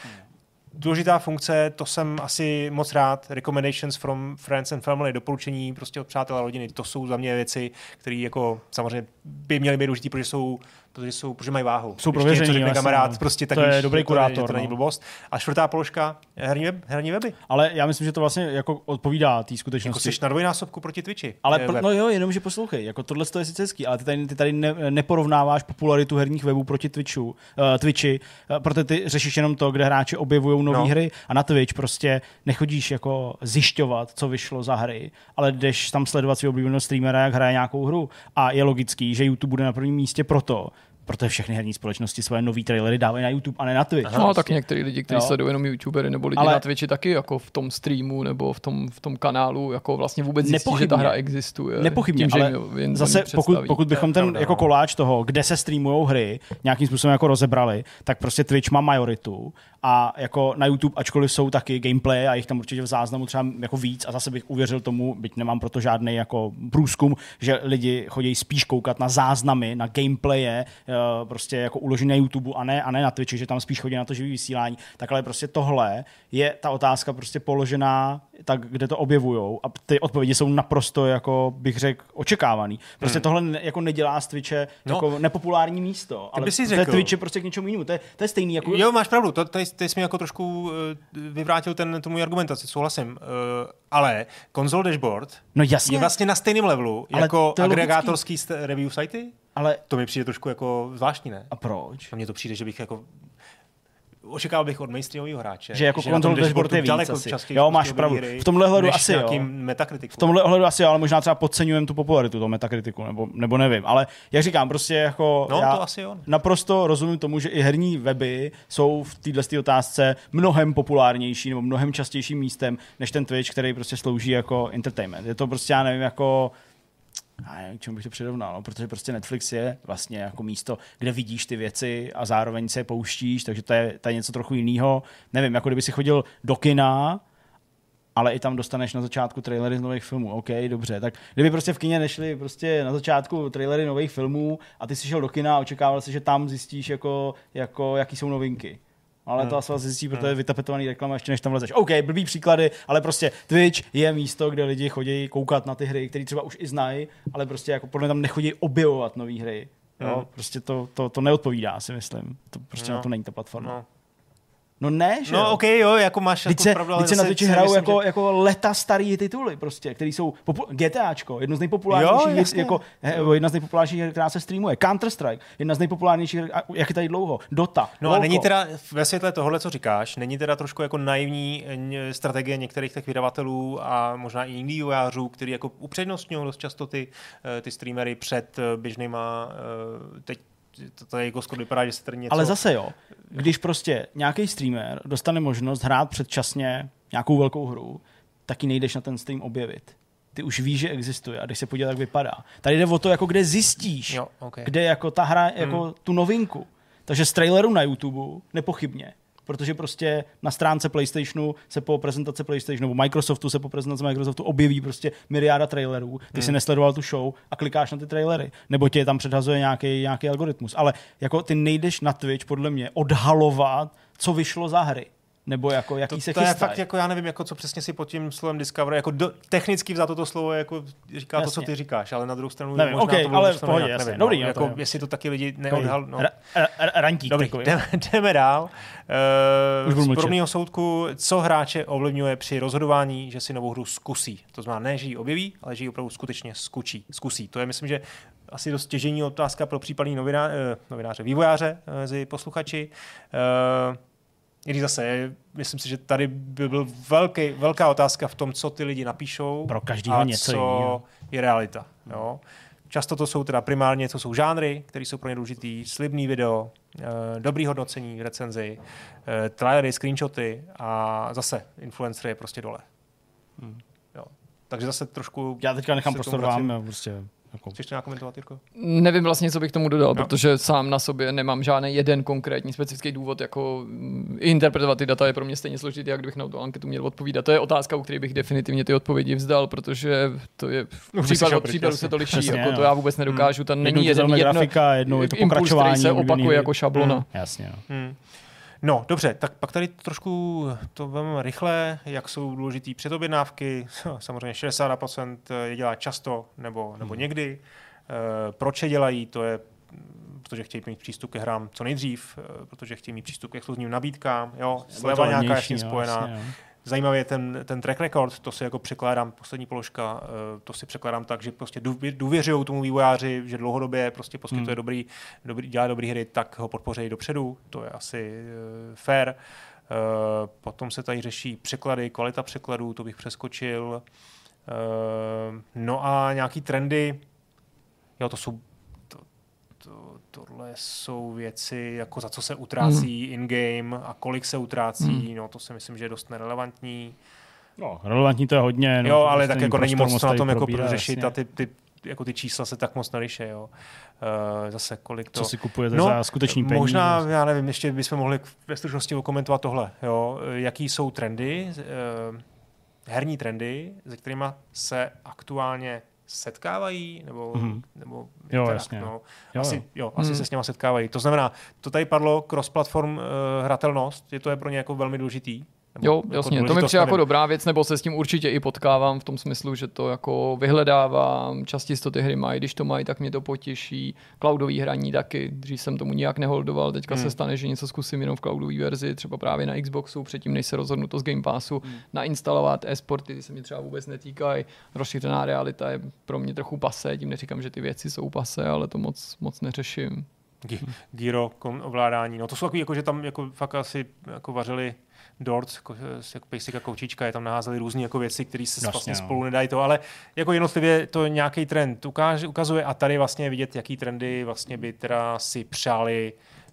Důležitá funkce, to jsem asi moc rád, recommendations from friends and family, doporučení prostě od přátel a rodiny, to jsou za mě věci, které jako samozřejmě by měly být důležitý, protože jsou, protože jsou, protože mají váhu. Jsou Když něco řekne jasně, kamarád, no. prostě tak To je dobrý to, kurátor, to není no. blbost. A čtvrtá položka, herní, web, herní weby. Ale já myslím, že to vlastně jako odpovídá té Jako skutečnosti. jsi na dvojnásobku proti Twitchi. Ale je pr- web. no jo, jenom že poslouchej, jako tohle to je sice hezký, ale ty tady, ty tady ne, neporovnáváš popularitu herních webů proti Twitchu, uh, Twitchi, uh, protože ty řešíš jenom to, kde hráči objevují nové No. hry a na Twitch prostě nechodíš jako zjišťovat, co vyšlo za hry, ale jdeš tam sledovat svého oblíbeného streamera, jak hraje nějakou hru a je logický, že YouTube bude na prvním místě proto, protože všechny herní společnosti svoje nový trailery dávají na YouTube a ne na Twitch. No, tak některý lidi, kteří sledují jenom YouTubery nebo lidi Ale- na Twitchi taky jako v tom streamu nebo v tom, v tom kanálu jako vlastně vůbec zjistí, že ta Nepochybně. hra existuje. Nepochybně, tím, že ale jim jen zase pokud, pokud bychom ten jako no. koláč toho, kde se streamují hry, nějakým způsobem jako rozebrali, tak prostě Twitch má majoritu a jako na YouTube, ačkoliv jsou taky gameplay a jich tam určitě v záznamu třeba jako víc a zase bych uvěřil tomu, byť nemám proto žádný jako průzkum, že lidi chodí spíš koukat na záznamy, na gameplaye, prostě jako uložené na YouTube a ne, a ne na Twitchi, že tam spíš chodí na to živý vysílání, tak ale prostě tohle je ta otázka prostě položená tak, kde to objevujou a ty odpovědi jsou naprosto, jako bych řekl, očekávaný. Prostě tohle ne, jako nedělá z Twitche No. jako nepopulární místo, ale si řekl- Twitch je prostě k něčemu jinému. To je, to je stejný jako... Jo, máš pravdu, to, tady, tady jsi mi jako trošku uh, vyvrátil ten, tu můj argumentaci, souhlasím. Uh, ale konzol dashboard No jasně, je vlastně na stejném levelu Ale jako agregátorský review sajty? Ale To mi přijde trošku jako zvláštní, ne? a proč? A mně to přijde, že bych jako očekával bych od mainstreamového hráče. Že jako na control tom dashboard je víc daleko asi. častěji Jo, máš prostě pravdu. V tomhle ohledu než asi jo. nějaký metakritiku. V tomhle ohledu asi jo, ale možná třeba podceňujeme tu popularitu toho metakritiku, nebo, nebo nevím. Ale jak říkám, prostě jako No, já to asi jo. naprosto rozumím tomu, že i herní weby jsou v této otázce mnohem populárnější nebo mnohem častějším místem než ten Twitch, který prostě slouží jako entertainment. Je to prostě, já nevím, jako nevím, k čemu bych to přirovnal, no, protože prostě Netflix je vlastně jako místo, kde vidíš ty věci a zároveň se je pouštíš, takže to je, to je něco trochu jiného. Nevím, jako kdyby si chodil do kina, ale i tam dostaneš na začátku trailery z nových filmů. OK, dobře. Tak kdyby prostě v kině nešli prostě na začátku trailery nových filmů a ty si šel do kina a očekával si, že tam zjistíš, jako, jako, jaký jsou novinky. Ale to asi zjistí, protože je vytapetovaný reklama ještě než tam vlezeš. OK, blbý příklady, ale prostě Twitch je místo, kde lidi chodí koukat na ty hry, které třeba už i znají, ale prostě jako podle mě tam nechodí objevovat nové hry. Jo, Hmm. prostě to, to, to neodpovídá, si myslím. To prostě No. na to není ta platforma. No, No, ne, že no jo? OK, jo, jako máš Teď jako se, pravdu, teď se na Twitchi hrajou jako, že- jako leta starý tituly, prostě, který jsou popu- GTAčko, jedno z nejpopulárnějších, Jo, jasně. jako, he, jedna z nejpopulárnějších která se streamuje. Counter-Strike, jedna z nejpopulárnějších, a jak je tady dlouho. Dota. No a Lolko. není teda ve světle tohle, co říkáš, není teda trošku jako naivní eh, strategie některých těch vydavatelů a možná i jiných vývojářů, kteří jako upřednostňují dost často ty, eh, ty streamery před eh, běžnýma, teď to tady jako skoro vypadá, že se tady něco... Ale zase jo, když prostě nějaký streamer dostane možnost hrát předčasně nějakou velkou hru, tak ji nejdeš na ten stream objevit. Ty už víš, že existuje a když se podívat, jak vypadá. Tady jde o to, jako kde zjistíš, Jo, ok. kde jako ta hra, jako tu novinku. Takže z traileru na YouTube nepochybně. Protože prostě na stránce PlayStationu se po prezentaci PlayStationu nebo Microsoftu se po prezentaci Microsoftu objeví prostě myriáda trailerů. Ty si nesledoval tu show a klikáš na ty trailery. Nebo tě tam předhazuje nějaký, nějaký algoritmus. Ale jako ty nejdeš na Twitch podle mě odhalovat, co vyšlo za hry. Nebo jako jaký to, se to je chystají. fakt jako já nevím, jako co přesně si pod tím slovem Discovery, jako do, technicky za toto slovo jako říká to, co Jasně. ty říkáš, ale na druhou stranu Nevím, možná okej, to ale v pohodě, jasně. nevím, Dobrý, no, jako, to jo. jestli to taky lidi neodhal, no. Ra- ra- ra- Rantík Dobrý, takový. jdeme, jdeme dál. Uh, z podobného soudku, co hráče ovlivňuje při rozhodování, že si novou hru zkusí. To znamená, ne, že ji objeví, ale že ji opravdu skutečně zkučí, zkusí. To je, myslím, že asi dost těžení otázka pro případný noviná, eh, novináře, vývojáře eh, mezi posluchači. Uh, i když zase, myslím si, že tady by byl velký, velká otázka v tom, co ty lidi napíšou Pro a něco co jinýho. je realita. Jo? Často to jsou teda primárně, to jsou žánry, které jsou pro ně důležitý, slibný video, eh, dobrý hodnocení, recenzi, eh, trailery, screenshoty a zase influencer je prostě dole. Jo. Takže zase trošku... Já teďka nechám prostor vám. Prostě. Chceš to nějak komentovat, Jirko? Nevím vlastně, co bych k tomu dodal, No. protože sám na sobě nemám žádný jeden konkrétní specifický důvod, jako mm, interpretovat ty data je pro mě stejně složitý, jak kdybych na tu anketu měl odpovídat. To je otázka, u které bych definitivně ty odpovědi vzdal, protože to je v No, případu šel od případu jasně. se to liší, Přesně, jako no. to já vůbec nedokážu, tam Jednou není jeden jedno, grafika, jednou je to impuls, který se opakuje jako šablona. Hmm. Jasně, no. Hmm. No, dobře, tak pak tady trošku to vezmeme rychle, jak jsou důležitý předobjednávky. Samozřejmě 60% je dělá často nebo, nebo někdy. Eh, Proč je dělají, to je protože chtějí mít přístup ke hrám co nejdřív, eh, protože chtějí mít přístup k exkluzivním nabídkám, jo, sleva nějaká je s tím spojená. no. Zajímavý je ten, ten track record, to si jako překládám, poslední položka, eh, to si překládám tak, že prostě důvě- důvěřují tomu vývojáři, že dlouhodobě prostě poskytuje Hmm. dobrý, dobrý, dělá dobrý hry, tak ho podpořejí dopředu, to je asi uh, fair. Uh, potom se tady řeší překlady, kvalita překladů, to bych přeskočil. Uh, no a nějaký trendy, jo, to jsou to, to, tohle jsou věci, jako za co se utrácí hmm. in-game a kolik se utrácí, hmm. no to si myslím, že je dost nerelevantní. No, relevantní to je hodně. No, jo, ale tak jako není moc na tom jako řešit a ty, ty, jako ty čísla se tak moc neliše, jo. Uh, zase kolik to... Co si kupujete no, za skutečný peníze? Možná, já nevím, ještě bychom mohli ve stručnosti okomentovat tohle, jo. Jaký jsou trendy, uh, herní trendy, se kterými se aktuálně setkávají, nebo, mm. nebo jo, tak, jasně. No, jo, asi, jo. jo, asi mm. se s něma setkávají. To znamená, to tady padlo cross-platform uh, hratelnost, je to je pro ně jako velmi důležitý. Nebo jo, jako jasně, to mi přijde jako dobrá věc, nebo se s tím určitě i potkávám v tom smyslu, že to jako vyhledávám, častisto ty hry mají, když to mají, tak mě to potěší. Cloudový hraní taky, dřív jsem tomu nijak neholdoval, teďka hmm. se stane, že něco zkusím jenom v cloudové verzi, třeba právě na Xboxu, předtím než se rozhodnu to z Game Passu, hmm. nainstalovat e-sporty, ty se mě třeba vůbec netýkají. Rozšířená realita je pro mě trochu pase, tím neříkám, že ty věci jsou pase, ale to moc, moc neřeším. Gyro ovládání, no to jsou takový, jako, že tam jako fakt asi jako vařili dort, jako, jako pejsika koučička, je tam naházeli různé jako věci, které se Jasně, vlastně no. spolu nedají to, ale jako jednotlivě to nějaký trend ukáže, ukazuje a tady vlastně vidět, jaký trendy vlastně by teda si přáli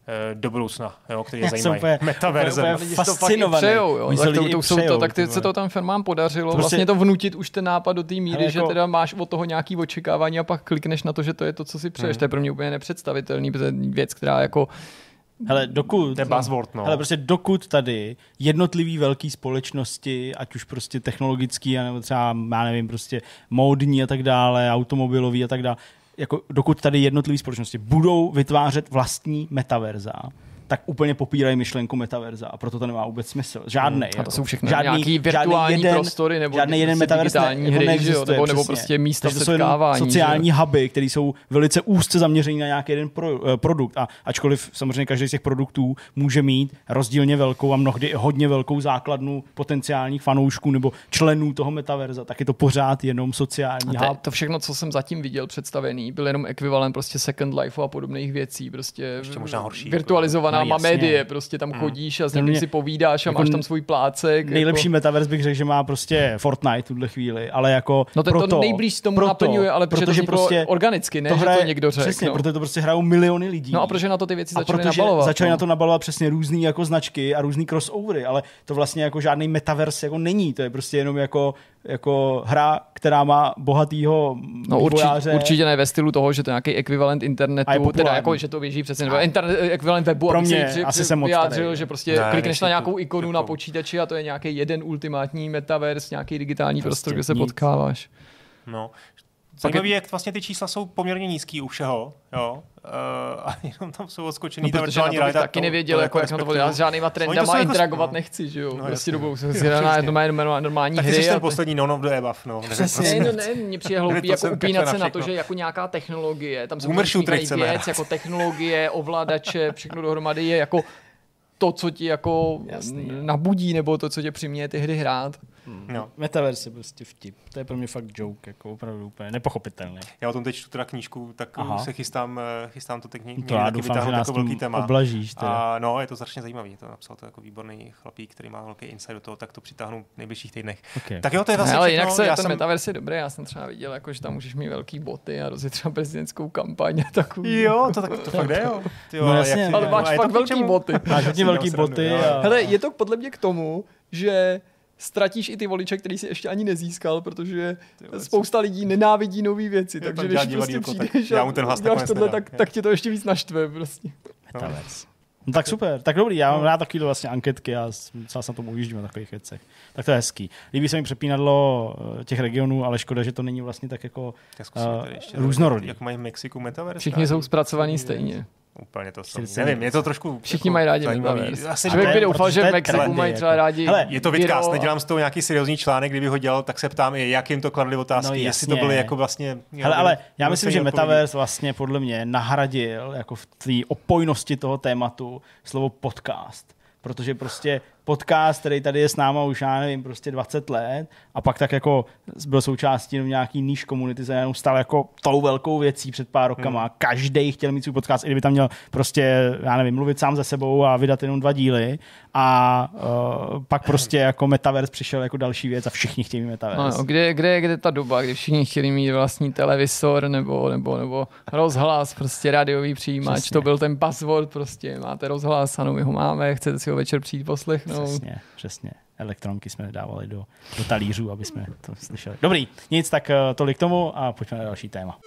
Eh, do budoucna, jo, který je zajímavý. Metaverzem. Fascinovaný. Přejou, jo. Tak, to, to, přejou, to, tak ty, se to tam firmám podařilo prostě, vlastně to vnutit už ten nápad do té míry, jako, že teda máš od toho nějaký očekávání a pak klikneš na to, že to je to, co si přeješ. Hmm. To je pro mě úplně nepředstavitelný, protože věc, která jako Hele, dokud, to je buzzword, no. hele, prostě dokud tady jednotlivý velké společnosti, ať už prostě technologický, nebo třeba, já nevím, prostě módní a tak dále, automobilový a tak dále, jako dokud tady jednotlivé společnosti budou vytvářet vlastní metaverza, tak úplně popírají myšlenku metaverza a proto to nemá vůbec smysl. Žádný. Hmm. A to jako, jsou všechno žádný, nějaký virtuální jeden, prostory nebo žádný jeden prostě metaverz ne, hry, neexistuje, nebo, nebo prostě místa Takže setkávání. To jsou sociální že? huby, které jsou velice úzce zaměřené na nějaký jeden pro, uh, produkt a ačkoliv samozřejmě každý z těch produktů může mít rozdílně velkou a mnohdy hodně velkou základnu potenciálních fanoušků nebo členů toho metaverza, tak je to pořád jenom sociální a to, hub. To všechno, co jsem zatím viděl představený, byl jenom ekvivalent prostě Second Life a podobných věcí, prostě Ještě možná horší, virtualizovaná no, má médie, prostě tam mm. chodíš a s ním si povídáš a jako máš tam svůj plácek. Nejlepší jako... metaverse bych řekl, že má prostě Fortnite v tuhle chvíli, ale jako No to, proto, to nejblíž tomu proto, naplňuje, ale protože, protože to prostě organicky, ne, to hraje, že to někdo řekl. Přesně, no. protože to prostě hrajou miliony lidí. No a protože na to ty věci začaly nabalovat. začaly no. na to nabalovat přesně různý jako značky a různý crossovery, ale to vlastně jako žádný metaverse jako není, to je prostě jenom jako jako hra, která má bohatýho no, určitě, určitě ne ve stylu toho, že to je nějaký ekvivalent internetu, teda jako, že to běží přesně, nebo internet, ekvivalent webu, Pro mě si asi jsem vyjádřil, že prostě ne, klikneš na nějakou ikonu jako... na počítači a to je nějaký jeden ultimátní metaverse, nějaký digitální prostě prostor, kde se nic. potkáváš. No, Zajímavý, jak vlastně ty čísla jsou poměrně nízký u všeho, jo. Uh, a jenom tam jsou odskočený no, protože na to bych taky nevěděl, to, jako, jak na to já s žádnýma trendama jako, interagovat no. nechci, že jo. No, prostě dobou se na normální, normální tak hry. Tak ten poslední non of the above, no. Přesně, no ne, mně přijde hloupý jako upínat se na to, že jako nějaká technologie, tam se věc, jako technologie, ovladače, všechno dohromady je jako to, co ti jako Jasný, nabudí, nebo to, co tě přiměje ty hry hrát. Hmm. No. Metaverse je prostě vtip. To je pro mě fakt joke, jako opravdu úplně nepochopitelný. Já o tom teď čtu teda knížku, tak Aha. se chystám, eh, chystám to teď někdy to já doufám, že nás jako velký téma. Oblažíš, A no, je to strašně zajímavý. To napsal to jako výborný chlapík, který má velký insight do toho, tak to přitáhnu v nejbližších týdnech. Okay. Tak jo, to je vlastně Ale jinak se, já ten jsem... metaverse je dobrý, já jsem třeba viděl, jako, že tam můžeš mít velký boty a rozjet třeba prezidentskou kampaň a takový. Jo, to, tak, to fakt jde, jo. Tyjo, no, jasně, ale máš fakt velký boty. Máš hodně velký boty. Hele, je to podle mě k tomu, že ztratíš i ty voliče, který si ještě ani nezískal, protože spousta lidí nenávidí nové věci, je takže když prostě přijdeš a děláš tohle, tak, tak tě to ještě víc naštve prostě. Metaverse. No tak super, tak dobrý, já mám no. rád takový vlastně anketky a celá se na tom ujíždím na takových věcech. Tak to je hezký. Líbí se mi přepínadlo eh, těch regionů, ale škoda, že to není vlastně tak jako uh, různorodý. Jak mají v Mexiku metaverse? Všichni jsou zpracovaní stejně. Úplně to samý. Nevím, je to trošku... Všichni jako mají rádi Metaverse. Asi Člověk by doufal, že v Mexiku mají třeba jako- rádi... Hele, je to vidcast, nedělám z toho nějaký seriózní článek, kdyby ho dělal, tak se ptám, jak jim to kladli otázky, no, jestli to byly jako vlastně... Hele, ale já myslím, že Metaverse vlastně podle mě nahradil jako v té opojnosti toho tématu slovo podcast. Protože prostě podcast, který tady je s náma už, já nevím, prostě 20 let a pak tak jako byl součástí nějaký níž komunity, se jenom stal jako tou velkou věcí před pár rokama. Hmm. Každý chtěl mít svůj podcast, i kdyby tam měl prostě, já nevím, mluvit sám ze sebou a vydat jenom dva díly a uh, pak prostě jako Metaverse přišel jako další věc a všichni chtějí mít Metaverse. No, kde, kde, je kde ta doba, kdy všichni chtěli mít vlastní televizor nebo, nebo, nebo rozhlas, prostě rádiový přijímač, Přesně. to byl ten buzzword, prostě máte rozhlas, ano, my ho máme, chcete si ho večer přijít poslechnout. Přesně, přesně. Elektronky jsme dávali do, do talířů, aby jsme to slyšeli. Dobrý, nic, tak uh, tolik tomu a pojďme na další téma.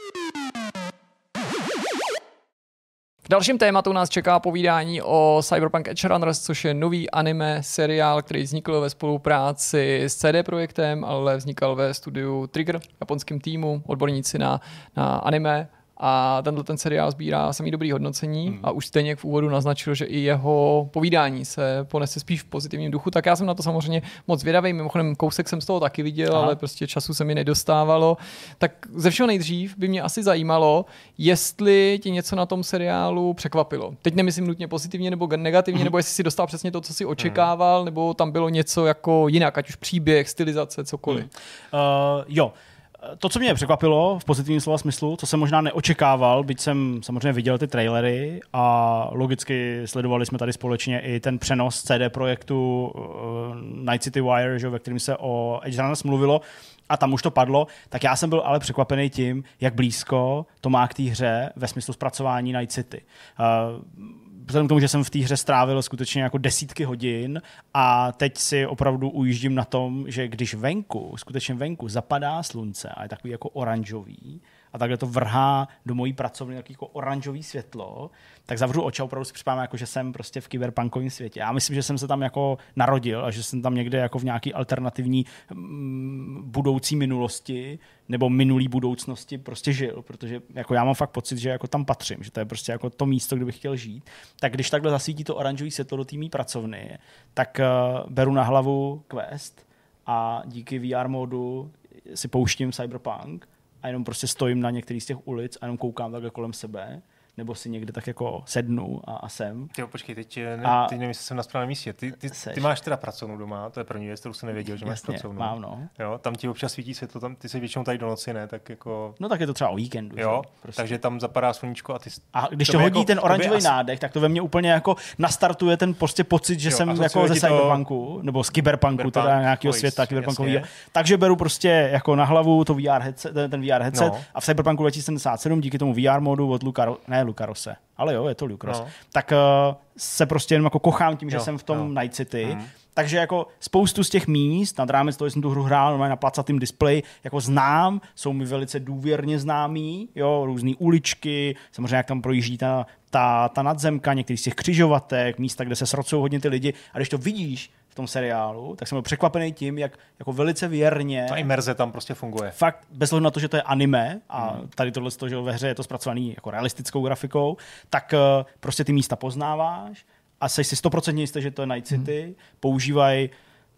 V dalším tématu nás čeká povídání o Cyberpunk Edge Runners, což je nový anime seriál, který vznikl ve spolupráci s CD Projektem, ale vznikal ve studiu Trigger, japonském týmu, odborníci na, na anime a tenhle ten seriál sbírá samý dobrý hodnocení mm. a už stejně v úvodu naznačil, že i jeho povídání se ponese spíš v pozitivním duchu, tak já jsem na to samozřejmě moc zvědavý, mimochodem kousek jsem z toho taky viděl, Aha. ale prostě času se mi nedostávalo. Tak ze všeho nejdřív by mě asi zajímalo, jestli ti něco na tom seriálu překvapilo. Teď nemyslím nutně pozitivně nebo negativně, mm. nebo jestli si dostal přesně to, co si očekával, mm. nebo tam bylo něco jako jinak, ať už příběh, stylizace, cokoliv. Mm. Uh, jo, to, co mě překvapilo v pozitivním slova smyslu, co jsem možná neočekával, byť jsem samozřejmě viděl ty trailery a logicky sledovali jsme tady společně i ten přenos CD projektu uh, Night City Wire, že, ve kterém se o Edge Runners mluvilo, a tam už to padlo, tak já jsem byl ale překvapený tím, jak blízko to má k té hře ve smyslu zpracování Night City. Uh, vzhledem k tomu, že jsem v té hře strávil skutečně jako desítky hodin a teď si opravdu ujíždím na tom, že když venku, skutečně venku zapadá slunce a je takový jako oranžový, a takhle to vrhá do mojí pracovny jako oranžový světlo, tak zavřu oči a opravdu si připadám, jako, že jsem prostě v kyberpunkovém světě. Já myslím, že jsem se tam jako narodil a že jsem tam někde jako v nějaký alternativní mm, budoucí minulosti nebo minulý budoucnosti prostě žil, protože jako já mám fakt pocit, že jako tam patřím, že to je prostě jako to místo, kde bych chtěl žít. Tak když takhle zasvítí to oranžový světlo do té mý pracovny, tak uh, beru na hlavu quest a díky VR modu si pouštím Cyberpunk a jenom prostě stojím na některých z těch ulic a jenom koukám takhle kolem sebe nebo si někde tak jako sednu a, a jsem. Ty počkej, teď, eh, ne, a teď nevím, jestli jsem na správném místě. Ty, ty, ty, máš teda pracovnu doma, to je první věc, kterou jsem nevěděl, že máš Jasně, pracovnu. mám, no. Jo, tam ti občas svítí světlo, tam ty se většinou tady do noci, ne, tak jako... No tak je to třeba o víkendu. Jo, prostě. takže tam zapadá sluníčko a ty... A když to, to hodí jako, ten oranžový asi... nádech, tak to ve mně úplně jako nastartuje ten prostě pocit, že jo, jsem jako ze cyberpunku, to... nebo z kyberpunku, Cyberpunk, teda nějakého světa kyberpunkového. Takže beru prostě jako na hlavu to VR headset, ten VR headset no. a v Cyberpunku 2077 díky tomu VR modu od Luka, ne Lucarose, ale jo, je to Lucross, no. tak uh, se prostě jenom jako kochám tím, že jo, jsem v tom jo. Night City. Mm. Takže jako spoustu z těch míst, nad rámec toho, jsem tu hru hrál na placatým displeji, jako znám, jsou mi velice důvěrně známí, jo, různé uličky, samozřejmě jak tam projíždí ta, ta, ta nadzemka, některý z těch křižovatek, místa, kde se srocují hodně ty lidi. A když to vidíš, v tom seriálu, tak jsem byl překvapený tím, jak jako velice věrně. Ta imerze tam prostě funguje. Fakt, bez ohledu na to, že to je anime a hmm. tady tohle, že ve hře je to zpracovaný jako realistickou grafikou, tak uh, prostě ty místa poznáváš a jsi si stoprocentně jistý, že to je Night City, hmm. používají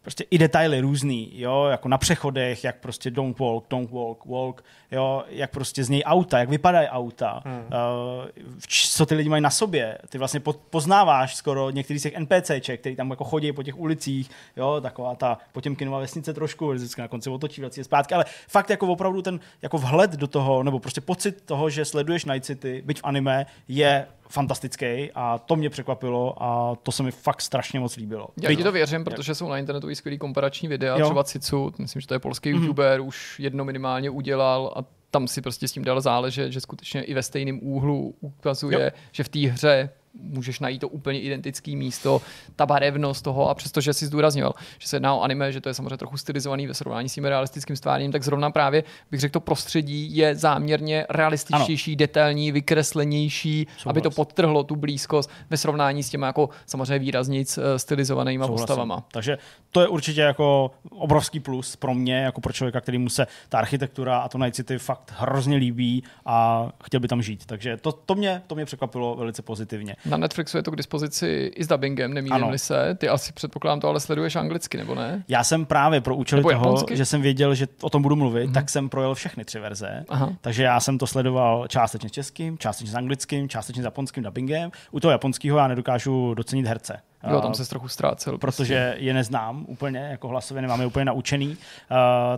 prostě i detaily různý, jo, jako na přechodech, jak prostě don't walk, don't walk, walk, jo, jak prostě z něj auta, jak vypadají auta, hmm. uh, co ty lidi mají na sobě. Ty vlastně poznáváš skoro některý z těch NPCček, který tam jako chodí po těch ulicích, jo, taková ta Potěmkinová vesnice trošku, vždycky na konci otočí, vrací zpátky, ale fakt jako opravdu ten jako vhled do toho, nebo prostě pocit toho, že sleduješ Night City, byť v anime, je fantastický a to mě překvapilo a to se mi fakt strašně moc líbilo. Já ti to věřím, protože jsou na internetu i skvělý komparační videa, jo. třeba Cicu, myslím, že to je polský mm-hmm. youtuber, už jedno minimálně udělal a tam si prostě s tím dal záležet, že skutečně i ve stejném úhlu ukazuje, jo. že v té hře můžeš najít to úplně identické místo, ta barevnost toho a přestože si zdůraznil, že se jedná o anime, že to je samozřejmě trochu stylizovaný ve srovnání s tím realistickým stvářením, tak zrovna právě bych řekl, to prostředí je záměrně realističtější, ano. detailní, vykreslenější, Souhlas. aby to podtrhlo tu blízkost ve srovnání s těma jako samozřejmě výraznic eh, stylizovanýma Souhlasím. postavama. Takže to je určitě jako obrovský plus pro mě, jako pro člověka, který mu se ta architektura a to Night City fakt hrozně líbí a chtěl by tam žít. Takže to, to, mě, to mě překvapilo velice pozitivně. Na Netflixu je to k dispozici i s dubbingem, nemýlím se. Ty asi předpokládám to, ale sleduješ anglicky, nebo ne? Já jsem právě pro účely toho, japonsky? že jsem věděl, že o tom budu mluvit, mm-hmm. tak jsem projel všechny tři verze. Aha. Takže já jsem to sledoval částečně s českým, částečně s anglickým, částečně s japonským dubbingem. U toho japonského já nedokážu docenit herce Jo, tam se trochu ztrácel. Protože prostě. je neznám úplně, jako hlasově nemám je úplně naučený, uh,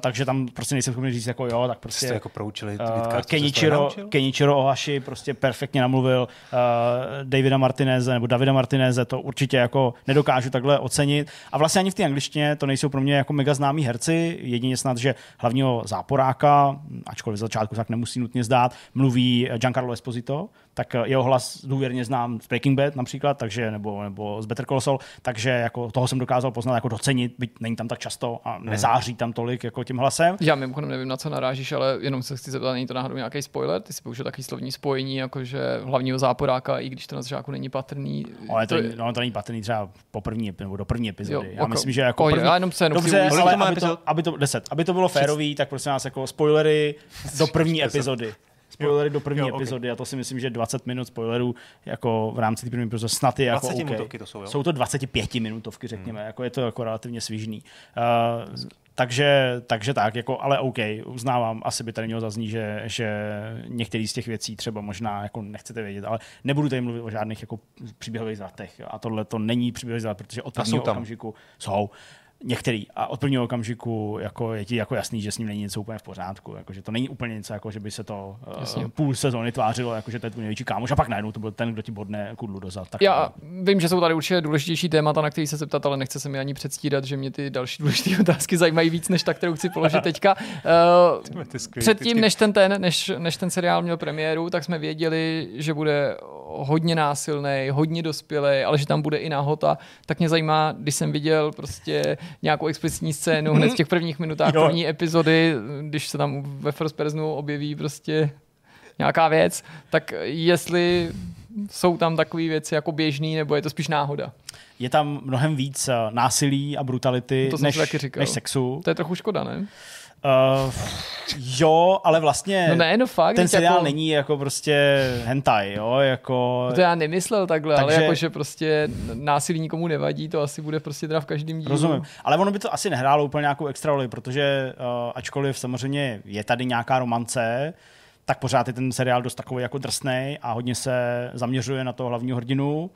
takže tam prostě nejsem schopný říct jako jo, tak prostě... Jste jako proučili uh, Kenichiro, Kenichiro Ohashi prostě perfektně namluvil uh, Davida Martineze nebo Davida Martineze, to určitě jako nedokážu takhle ocenit. A vlastně ani v té angličtině to nejsou pro mě jako mega známí herci, jedině snad, že hlavního záporáka, ačkoliv z začátku tak nemusí nutně zdát, mluví Giancarlo Esposito, tak eh, jeho hlas důvěrně znám z Breaking Bad například, takže, nebo, nebo z Better Call Saul, takže jako toho jsem dokázal poznat, jako docenit, byť není tam tak často a hmm. nezáří tam tolik jako tím hlasem. Já mimochodem nevím, na co narážíš, ale jenom se chci zeptat, není to náhodou nějaký spoiler? Ty si použil takový slovní spojení, jakože hlavního záporáka, i když to na začátku není patrný. Ale to, to, no, to není patrný třeba po první, nebo do první epizody. Jo, Já myslím, že jako první, já jenom se Dobře, ale aby to, aby to, deset, aby to bylo férový, tak prosím nás jako spoilery do první epizody spoilery do první jo, epizody okay. a to si myslím, že 20 minut spoilerů jako v rámci té první epizody snad je jako 20 okay. minutovky to jsou, jo? Jsou to 25 minutovky, řekněme, hmm. jako je to jako relativně svížný. Uh, takže, takže tak, jako, ale OK, uznávám, asi by tady mělo zaznít, že, že některé z těch věcí třeba možná jako nechcete vědět, ale nebudu tady mluvit o žádných jako příběhových zátech a tohle to není příběhový zát, protože od prvního okamžiku jsou některý. A od prvního okamžiku jako je ti jako jasný, že s ním není něco úplně v pořádku. Jako, že to není úplně něco, jako, že by se to uh, půl sezóny tvářilo, jako, že to je tvůj největší kámoš. A pak najednou to byl ten, kdo ti bodne kudlu dozad. Tak Já vím, že jsou tady určitě důležitější témata, na který se zeptat, ale nechce se mi ani předstírat, že mě ty další důležité otázky zajímají víc, než ta, kterou chci položit teďka. Uh, předtím, než ten, ten, než, než ten seriál měl premiéru, tak jsme věděli, že bude hodně násilný, hodně dospělý, ale že tam bude i náhota, tak mě zajímá, když jsem viděl prostě nějakou explicitní scénu hned v těch prvních minutách jo. první epizody, když se tam ve First Personu objeví prostě nějaká věc, tak jestli jsou tam takové věci jako běžný, nebo je to spíš náhoda? Je tam mnohem víc eh, násilí a brutality to než, než sexu. To je trochu škoda, ne? Uh, jo, ale vlastně no ne, no fakt, ten seriál jako... není jako prostě hentai, jo, jako... To já nemyslel takhle, Takže... ale jako, že prostě násilí nikomu nevadí, to asi bude prostě teda v každém dílu. Rozumím, ale ono by to asi nehrálo úplně nějakou extra roli, protože uh, ačkoliv samozřejmě je tady nějaká romance, tak pořád je ten seriál dost takový jako drsný a hodně se zaměřuje na toho hlavního hrdinu,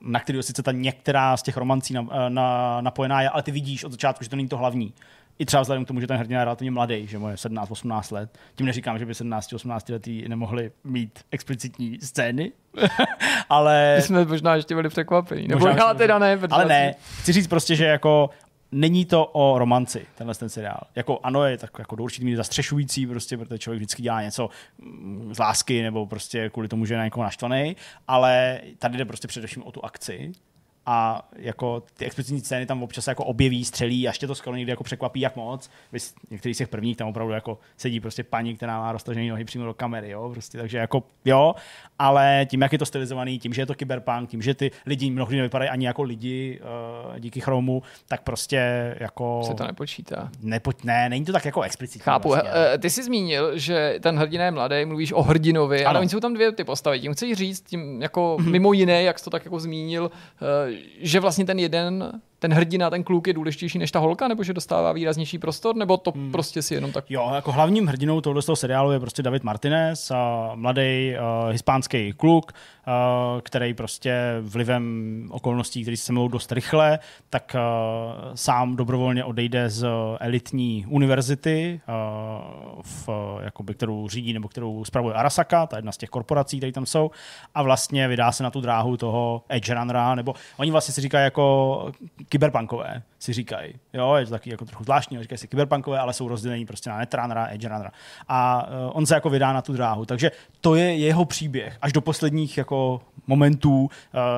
na kterého sice ta některá z těch romancí na, eh, na, napojená je, ale ty vidíš od začátku, že to není to hlavní i třeba vzhledem k tomu, že ten hrdina je relativně mladý, že mu je 17-18 let. Tím neříkám, že by 17-18 letý nemohli mít explicitní scény, ale... My jsme možná ještě byli překvapení. Nebo já teda ne. Ale ne, chci říct prostě, že jako není to o romanci, tenhle ten seriál. Jako ano, je tak jako do určitý míry zastřešující, prostě, protože člověk vždycky dělá něco mm, z lásky nebo prostě kvůli tomu, že je na někoho naštvaný, ale tady jde prostě především o tu akci a jako ty explicitní scény tam občas jako objeví, střelí a ještě to skoro někdy jako překvapí, jak moc. Vys, některý z těch prvních tam opravdu jako sedí prostě paní, která má roztažené nohy přímo do kamery, jo, prostě, takže jako jo, ale tím, jak je to stylizovaný, tím, že je to kyberpunk, tím, že ty lidi mnohdy nevypadají ani jako lidi uh, díky chromu, tak prostě jako... Se to nepočítá. Nepo, ne, není to tak jako explicitní. Chápu. Vlastně. Uh, ty jsi zmínil, že ten hrdina je mladý, mluvíš o hrdinovi, ano. ale oni jsou tam dvě ty postavy. Tím chci říct, tím jako mm-hmm. mimo jiné, jak jsi to tak jako zmínil, uh, že vlastně ten jeden ten hrdina, ten kluk je důležitější než ta holka, nebo že dostává výraznější prostor, nebo to hmm. prostě si jenom tak... Jo, jako hlavním hrdinou tohoto toho seriálu je prostě David Martinez, mladý uh, hispánský kluk, uh, který prostě vlivem okolností, které se mluvou dost rychle, tak uh, sám dobrovolně odejde z elitní univerzity, uh, v, jakoby, kterou řídí nebo kterou spravuje Arasaka, ta jedna z těch korporací, které tam jsou, a vlastně vydá se na tu dráhu toho edge runnera, nebo oni vlastně si říkají jako kyberpunkové, si říkají. Jo, je to taky jako trochu zvláštní, říkají si kyberpunkové, ale jsou rozdělení prostě na netrunnera, edge runnera. A uh, on se jako vydá na tu dráhu. Takže to je jeho příběh. Až do posledních jako momentů uh,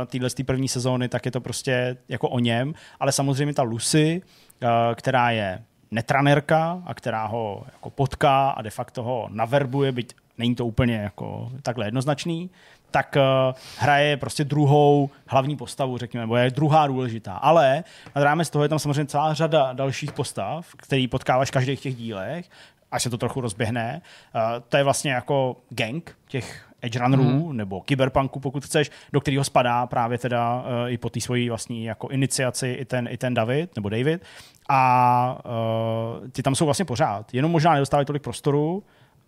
téhle první sezóny, tak je to prostě jako o něm. Ale samozřejmě ta Lucy, uh, která je netranerka a která ho jako potká a de facto ho naverbuje, byť není to úplně jako takhle jednoznačný, tak uh, hraje prostě druhou hlavní postavu, řekněme, nebo je druhá důležitá. Ale nad rámec toho je tam samozřejmě celá řada dalších postav, který potkáváš v každých těch dílech, až se to trochu rozběhne. Uh, to je vlastně jako gang těch edge runnerů mm. nebo kyberpunku, pokud chceš, do kterého spadá právě teda uh, i po té svojí vlastní jako iniciaci i ten, i ten David nebo David. A uh, ty tam jsou vlastně pořád, jenom možná nedostávají tolik prostoru,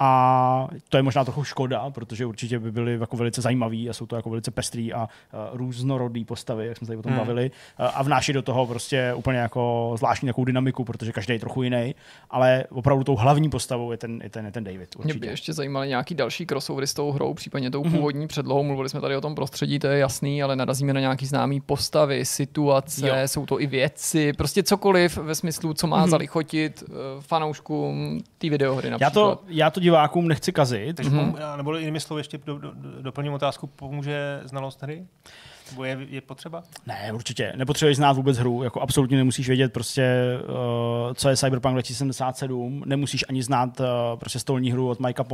a to je možná trochu škoda, protože určitě by byly jako velice zajímaví a jsou to jako velice pestrý a uh, různorodý postavy, jak jsme tady o tom hmm. bavili, uh, a vnáší do toho prostě úplně jako zvláštní takovou dynamiku, protože každý je trochu jiný, ale opravdu tou hlavní postavou je ten, je ten, je ten David. Určitě. Mě by ještě zajímaly nějaký další crossovery s tou hrou, případně tou mm-hmm. původní předlohou. Mluvili jsme tady o tom prostředí, to je jasný, ale narazíme na nějaký známý postavy, situace, jo. jsou to i věci, prostě cokoliv ve smyslu, co má mm-hmm. zalichotit uh, fanouškům té videohry například. Já to, já to divákům nechci kazit. Takže mm-hmm. nebo jinými slovy ještě do, do, doplním otázku, pomůže znalost hry? Nebo je, je potřeba? Ne, určitě. Nepotřebuješ znát vůbec hru. Jako absolutně nemusíš vědět prostě, uh, co je Cyberpunk 2077. Nemusíš ani znát uh, prostě stolní hru od Mikea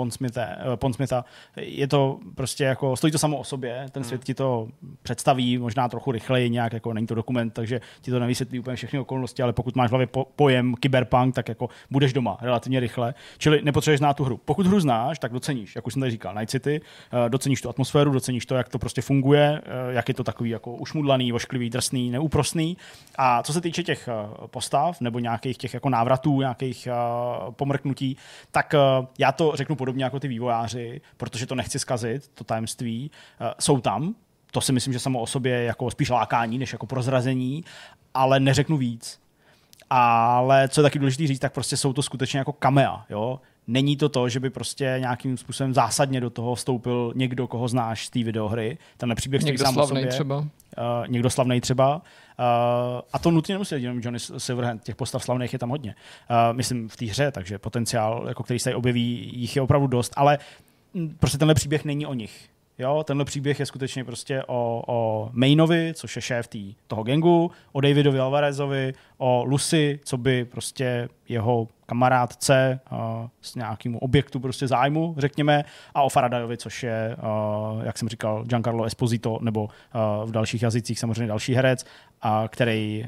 Pondsmitha. Uh, je to prostě jako, stojí to samo o sobě. Ten svět hmm. ti to představí možná trochu rychleji nějak, jako není to dokument, takže ti to nevysvětlí úplně všechny okolnosti, ale pokud máš v hlavě po, pojem Cyberpunk, tak jako budeš doma relativně rychle. Čili nepotřebuješ znát tu hru. Pokud hru znáš, tak doceníš, jak už jsem tady říkal, Night City, uh, doceníš tu atmosféru, doceníš to, jak to prostě funguje, uh, jak je to takový jako ušmudlaný, ošklivý, drsný, neúprostný. A co se týče těch eh, postav nebo nějakých těch jako návratů, nějakých uh, pomrknutí, tak uh, já to řeknu podobně jako ty vývojáři, protože to nechci zkazit, to tajemství. Jsou tam, to si myslím, že samo o sobě je jako spíš lákání, než jako prozrazení, ale neřeknu víc. Ale co je taky důležité říct, tak prostě jsou to skutečně jako kamea. Jo? Není to to, že by prostě nějakým způsobem zásadně do toho vstoupil někdo, koho znáš z té videohry. Ten příběh někdo sám slavný sobě. třeba. Uh, někdo slavný třeba. Uh, a to nutně nemusí být jenom Johnny Silverhand. Těch postav slavných je tam hodně. Uh, myslím v té hře, takže potenciál, jako který se tady objeví, jich je opravdu dost. Ale prostě tenhle příběh není o nich. Jo, tenhle příběh je skutečně prostě o, o Mainovi, což je šéf tý, toho gengu, o Davidovi Alvarezovi, o Lucy, co by prostě jeho kamarádce s nějakým objektu prostě zájmu, řekněme, a o Faradayovi, což je, uh, jak jsem říkal, Giancarlo Esposito, nebo uh, v dalších jazycích samozřejmě další herec, uh, který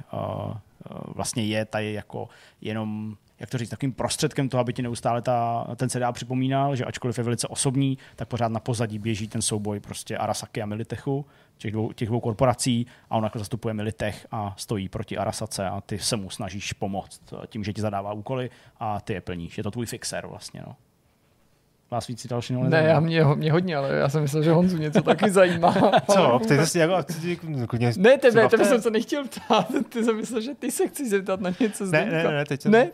vlastně je tady jako jenom jak to říct, takovým prostředkem toho, aby ti neustále ta, ten seriál připomínal, že ačkoliv je velice osobní, tak pořád na pozadí běží ten souboj prostě Arasaki a Militechu, těch dvou, těch dvou korporací a on jako zastupuje Militech a stojí proti Arasace a ty se mu snažíš pomoct tím, že ti zadává úkoly a ty je plníš. Je to tvůj fixer vlastně. No. Vás víc další Ne, ne já mě, mě hodně, ale já jsem myslel, že Honzu něco taky zajímá. Co? Ptejte si jako... Ne, tebe, tebe jsem se nechtěl ptát. Ty jsem myslel, že ty se chceš zeptat na něco z Ne, ne, ne, teď jsem... Ne,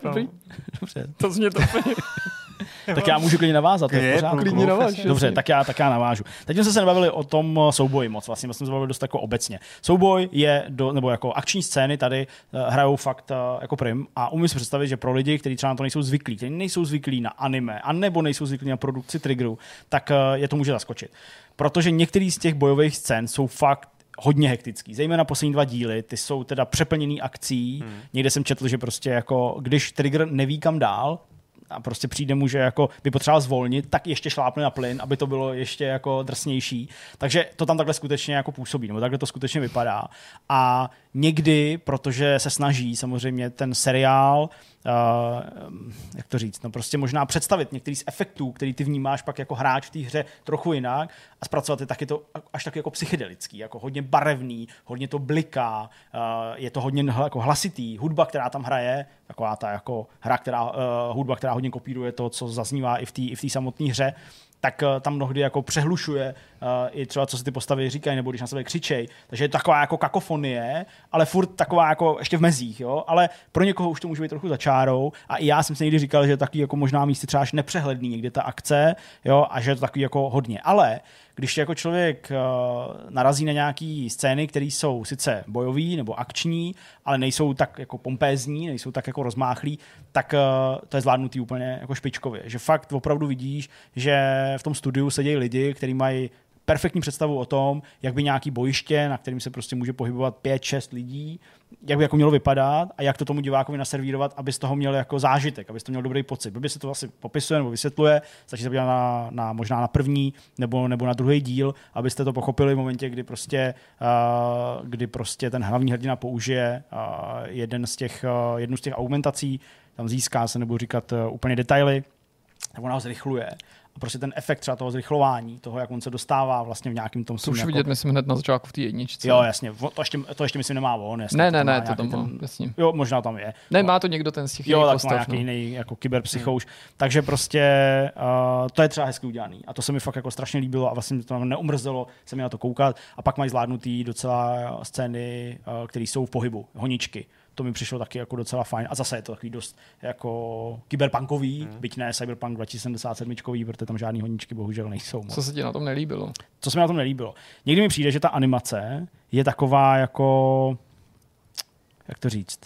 Dobře. To zně to úplně tak já můžu klidně navázat. Je, je klidně naváž, Dobře, tak já, tak já navážu. Teď jsme se nebavili o tom souboji moc, vlastně jsme se bavili dost jako obecně. Souboj je, do, nebo jako akční scény tady uh, hrajou fakt uh, jako prim a umím si představit, že pro lidi, kteří třeba na to nejsou zvyklí, kteří nejsou zvyklí na anime, anebo nejsou zvyklí na produkci triggerů, tak je to může zaskočit. Protože některý z těch bojových scén jsou fakt hodně hektický. Zejména poslední dva díly, ty jsou teda přeplněný akcí. Hmm. Někde jsem četl, že prostě jako, když trigger neví kam dál, a prostě přijde mu, že jako by potřeboval zvolnit, tak ještě šlápne na plyn, aby to bylo ještě jako drsnější. Takže to tam takhle skutečně jako působí, nebo takhle to skutečně vypadá. A někdy, protože se snaží samozřejmě ten seriál uh, jak to říct, no prostě možná představit některý z efektů, který ty vnímáš pak jako hráč v té hře trochu jinak a zpracovat je taky to až tak jako psychedelický, jako hodně barevný, hodně to bliká, uh, je to hodně jako hlasitý, hudba, která tam hraje, taková ta jako hra, která, uh, hudba, která hodně kopíruje to, co zaznívá i v té i v samotné hře, tak uh, tam mnohdy jako přehlušuje uh, i třeba, co se ty postavy říkají, nebo když na sebe křičej. Takže je to taková jako kakofonie, ale furt taková jako ještě v mezích, jo. Ale pro někoho už to může být trochu za čárou. A i já jsem si někdy říkal, že je takový jako možná místy třeba až nepřehledný někdy ta akce, jo, a že je to takový jako hodně. Ale když jako člověk uh, narazí na nějaké scény, které jsou sice bojové nebo akční, ale nejsou tak jako pompézní, nejsou tak jako rozmáchlí, tak uh, to je zvládnutý úplně jako špičkově. Že fakt opravdu vidíš, že v tom studiu sedějí lidi, kteří mají perfektní představu o tom, jak by nějaký bojiště, na kterým se prostě může pohybovat 5-6 lidí, jak by jako mělo vypadat a jak to tomu divákovi naservírovat, aby z toho měl jako zážitek, aby to měl dobrý pocit. Blbě se to asi popisuje nebo vysvětluje, stačí se na, na, možná na první nebo, nebo na druhý díl, abyste to pochopili v momentě, kdy prostě, uh, kdy prostě ten hlavní hrdina použije uh, jeden z těch, uh, jednu z těch augmentací, tam získá se, nebo říkat uh, úplně detaily, nebo nás zrychluje A prostě ten efekt třeba toho zrychlování, toho, jak on se dostává vlastně v nějakým tom To už jako... vidět, myslím, hned na začátku v té jedničce. Jo, jasně, to ještě, to ještě myslím nemá on. Jasně, ne, ne, má ne, to tam má, ten, jasně. Jo, možná tam je. Ne, má to někdo ten z těch Jo, tak má postav, nějaký no. jiný jako kyberpsychouš. Hmm. Takže prostě uh, to je třeba hezky udělaný. A to se mi fakt jako strašně líbilo a vlastně to tam neumrzelo se mi na to koukat. A pak mají zvládnutý docela scény, uh, které jsou v pohybu, honičky. To mi přišlo taky jako docela fajn. A zase je to takový dost jako kyberpunkový, hmm. byť ne Cyberpunk 2077, protože tam žádný honičky bohužel nejsou. moc. Co se ti na tom nelíbilo? Co se mi na tom nelíbilo? Někdy mi přijde, že ta animace je taková jako, jak to říct,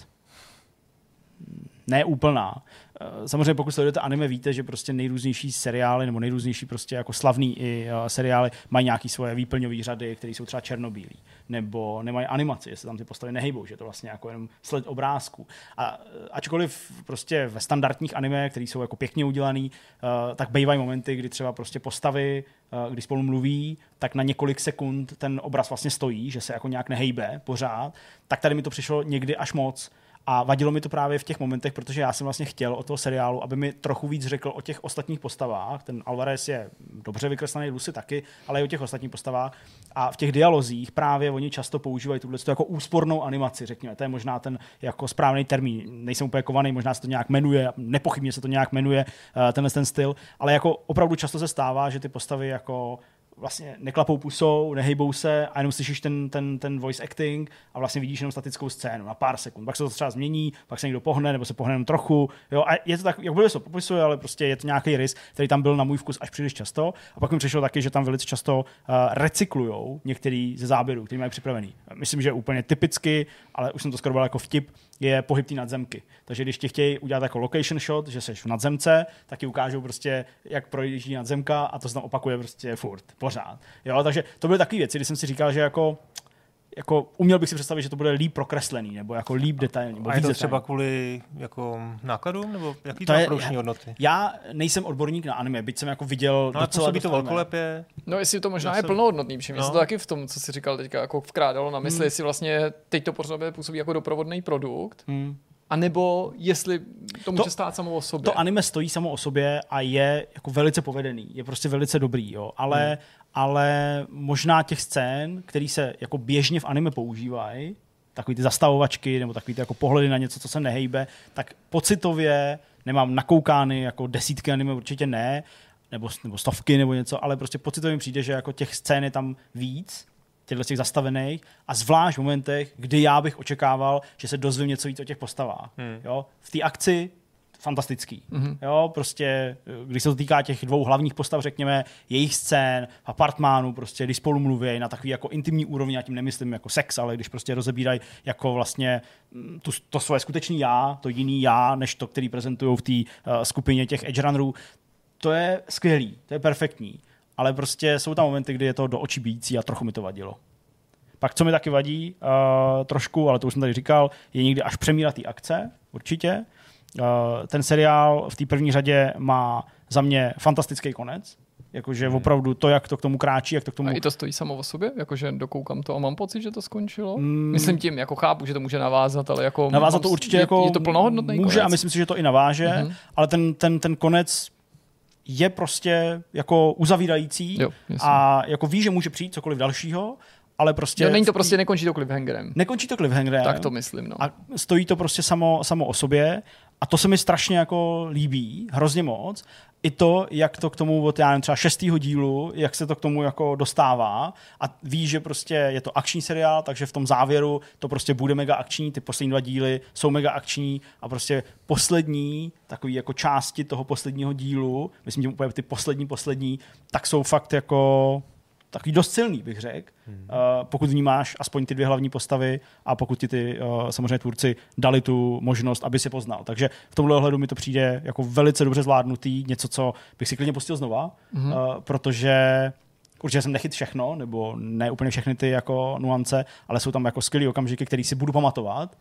neúplná. Eh, Samozřejmě pokud sledujete anime, víte, že prostě nejrůznější seriály nebo nejrůznější prostě jako slavný i uh, seriály mají nějaký svoje výplňové řady, které jsou třeba černobílí, nebo nemají animaci, jestli tam ty postavy nehybou, že to vlastně jako jenom sled obrázků. A eh, ačkoliv prostě ve standardních anime, které jsou jako pěkně udělaný, uh, tak bývají momenty, kdy třeba prostě postavy, když spolu mluví, tak na několik sekund ten obraz vlastně stojí, že se jako nějak nehejbe pořád, tak tady mi to přišlo někdy až moc. A vadilo mi to právě v těch momentech, protože já jsem vlastně chtěl od toho seriálu, aby mi trochu víc řekl o těch ostatních postavách. Ten Alvarez je dobře vykreslený, Lucy taky, ale i o těch ostatních postavách. A v těch dialozích právě oni často používají tuhle jako úspornou animaci, řekněme. To je možná ten jako správný termín. Nejsem úplně kovaný, možná se to nějak jmenuje, nepochybně se to nějak jmenuje, eh, tenhle ten styl, ale jako opravdu často se stává, že ty postavy jako vlastně neklapou pusou, nehejbou se a jenom slyšíš ten, ten, ten voice acting a vlastně vidíš jenom statickou scénu na pár sekund. Pak se to třeba změní, pak se někdo pohne nebo se pohne jenom trochu. Jo, a je to tak, jak se popisuje, ale prostě je to nějaký rys, který tam byl na můj vkus až příliš často. A pak mi přišlo taky, že tam velice často uh, recyklujou některý ze záběrů, který mají připravený. Myslím, že úplně typicky, ale už jsem to skoro jako vtip, je pohyb té nadzemky. Takže když ti chtějí udělat jako location shot, že jsi v nadzemce, tak ti ukážou prostě, jak projíždí nadzemka a to se tam opakuje prostě furt, pořád. Jo, takže to byly takové věci, kdy jsem si říkal, že jako jako uměl bych si představit, že to bude líp prokreslený, nebo jako líp detailní. Nebo A je to třeba detailní. kvůli jako nákladům, nebo jaký To je- produkční hodnoty? Já nejsem odborník na anime, byť jsem jako viděl No docela působí to velkolepě. No jestli to možná Já je jsem- plnohodnotný, protože mě No. se to taky v tom, co jsi říkal teďka, jako vkrádalo na mysli, Hmm. jestli vlastně teď to pořád působí jako doprovodný produkt, Hmm. Anebo jestli to může To- stát samo o sobě. To anime stojí samo o sobě a je jako velice povedený, je prostě velice dobrý, jo. Ale, hmm. ale možná těch scén, které se jako běžně v anime používají, takový ty zastavovačky nebo takový ty jako pohledy na něco, co se nehejbe, tak pocitově nemám nakoukány jako desítky anime, určitě ne, nebo, nebo stovky nebo něco, ale prostě pocitově mi přijde, že jako těch scén je tam víc, těchto těch zastavených a zvlášť v momentech, kdy já bych očekával, že se dozvím něco víc o těch postavách. Hmm. Jo? V té akci fantastický. Mhm. Jo, prostě, když se to týká těch dvou hlavních postav, řekněme, jejich scén, apartmánu, prostě, když spolu mluví na takový jako intimní úrovni, já tím nemyslím jako sex, ale když prostě rozebírají jako vlastně mm, tu, to svoje skutečný já, to jiný já, než to, který prezentují v té uh, skupině těch edge runnerů, to je skvělý, to je perfektní. Ale prostě jsou tam momenty, kdy je to do očí bíjící a trochu mi to vadilo. Pak, co mi taky vadí uh, trošku, ale to už jsem tady říkal, je někdy až přemírat té akce, určitě. Uh, ten seriál v té první řadě má za mě fantastický konec. Jakože Hmm. opravdu to, jak to k tomu kráčí, jak to k tomu... A i to stojí samo o sobě, jakože dokoukám to a mám pocit, že to skončilo. Mm. Myslím tím, jako chápu, že to může navázat, ale jako... Navázat to určitě je, jako Je to plnohodnotný může konec. a myslím si, že to i naváže, Mhm. ale ten, ten, ten konec je prostě jako uzavírající Jo, a jako ví, že může přijít cokoliv dalšího, ale prostě... Jo, není to prostě, nekončí to cliffhangerem. Nekončí to cliffhangerem. Tak to myslím, no. A stojí to prostě samo, samo o sobě a to se mi strašně jako líbí, hrozně moc. I to, jak to k tomu od já nevím, třeba šestého dílu, jak se to k tomu jako dostává a ví, že prostě je to akční seriál, takže v tom závěru to prostě bude mega akční, ty poslední dva díly jsou mega akční a prostě poslední takový jako části toho posledního dílu, myslím, že úplně ty poslední, poslední, tak jsou fakt jako takový dost silný, bych řekl, hmm. uh, pokud vnímáš aspoň ty dvě hlavní postavy a pokud ti ty uh, samozřejmě tvůrci dali tu možnost, aby si poznal. Takže v tomhle ohledu mi to přijde jako velice dobře zvládnutý, něco, co bych si klidně pustil znova, hmm. protože určitě jsem nechyt všechno, nebo ne úplně všechny ty jako nuance, ale jsou tam jako skvělé okamžiky, které si budu pamatovat.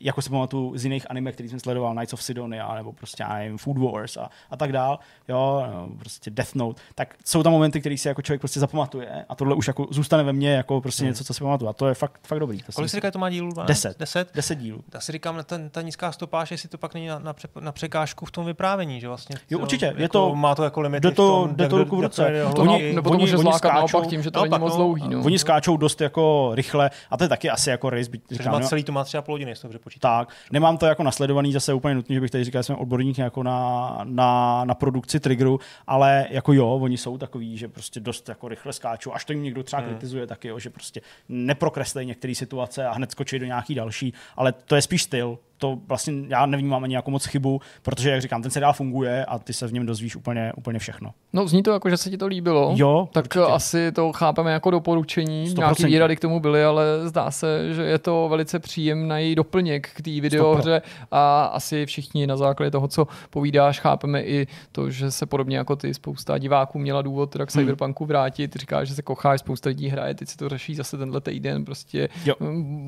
Jako si pamatuju z jiných anime, který jsem sledoval, Knights of Sidonia, nebo prostě, já nevím, Food Wars a, a tak dál, jo, no, prostě Death Note, tak jsou tam momenty, které si jako člověk prostě zapamatuje a tohle už jako zůstane ve mně jako prostě hmm. něco, co si pamatuju. A to je fakt, fakt dobrý. To Kolik si říká, to má dílů? Deset. Deset? Deset dílů. Já si říkám, ta, ta nízká stopáž, jestli to pak není na, na, pře, na překážku v tom vyprávění, že vlastně. Jo, určitě. Jako, je to, má to jako limity jde to, jde to ruku v ruce. Oni, nebo to může zlákat naopak tím, že to není moc no. dlouhý. No. Oni skáčou dost jako rychle a to je taky asi jako race. Říkám, má celý to má třeba půl hodiny, jestli dobře Tak, nemám to jako nasledovaný zase úplně nutně, že bych tady říkal, že jsem odborník jako na, na, na produkci triggeru, ale jako jo, oni jsou takový, že prostě dost jako rychle skáčou, až to jim někdo třeba hmm. kritizuje taky, jo, že prostě neprokreslej některé situace a hned skočí do nějaký další, ale to je spíš styl, to vlastně já nevnímám ani jako moc chybu, protože, jak říkám, ten seriál funguje a ty se v něm dozvíš úplně, úplně všechno. No, zní to jako, že se ti to líbilo. Jo, tak určitě. asi to chápeme jako doporučení. 100%. Nějaký výrady k tomu byly, ale zdá se, že je to velice příjemný doplněk k té videohře a asi všichni na základě toho, co povídáš, chápeme i to, že se podobně jako ty spousta diváků měla důvod teda k hmm. Cyberpunku vrátit. Říkáš, že se kocháš, spousta lidí hraje, teď si to řeší zase tenhle týden, prostě jo.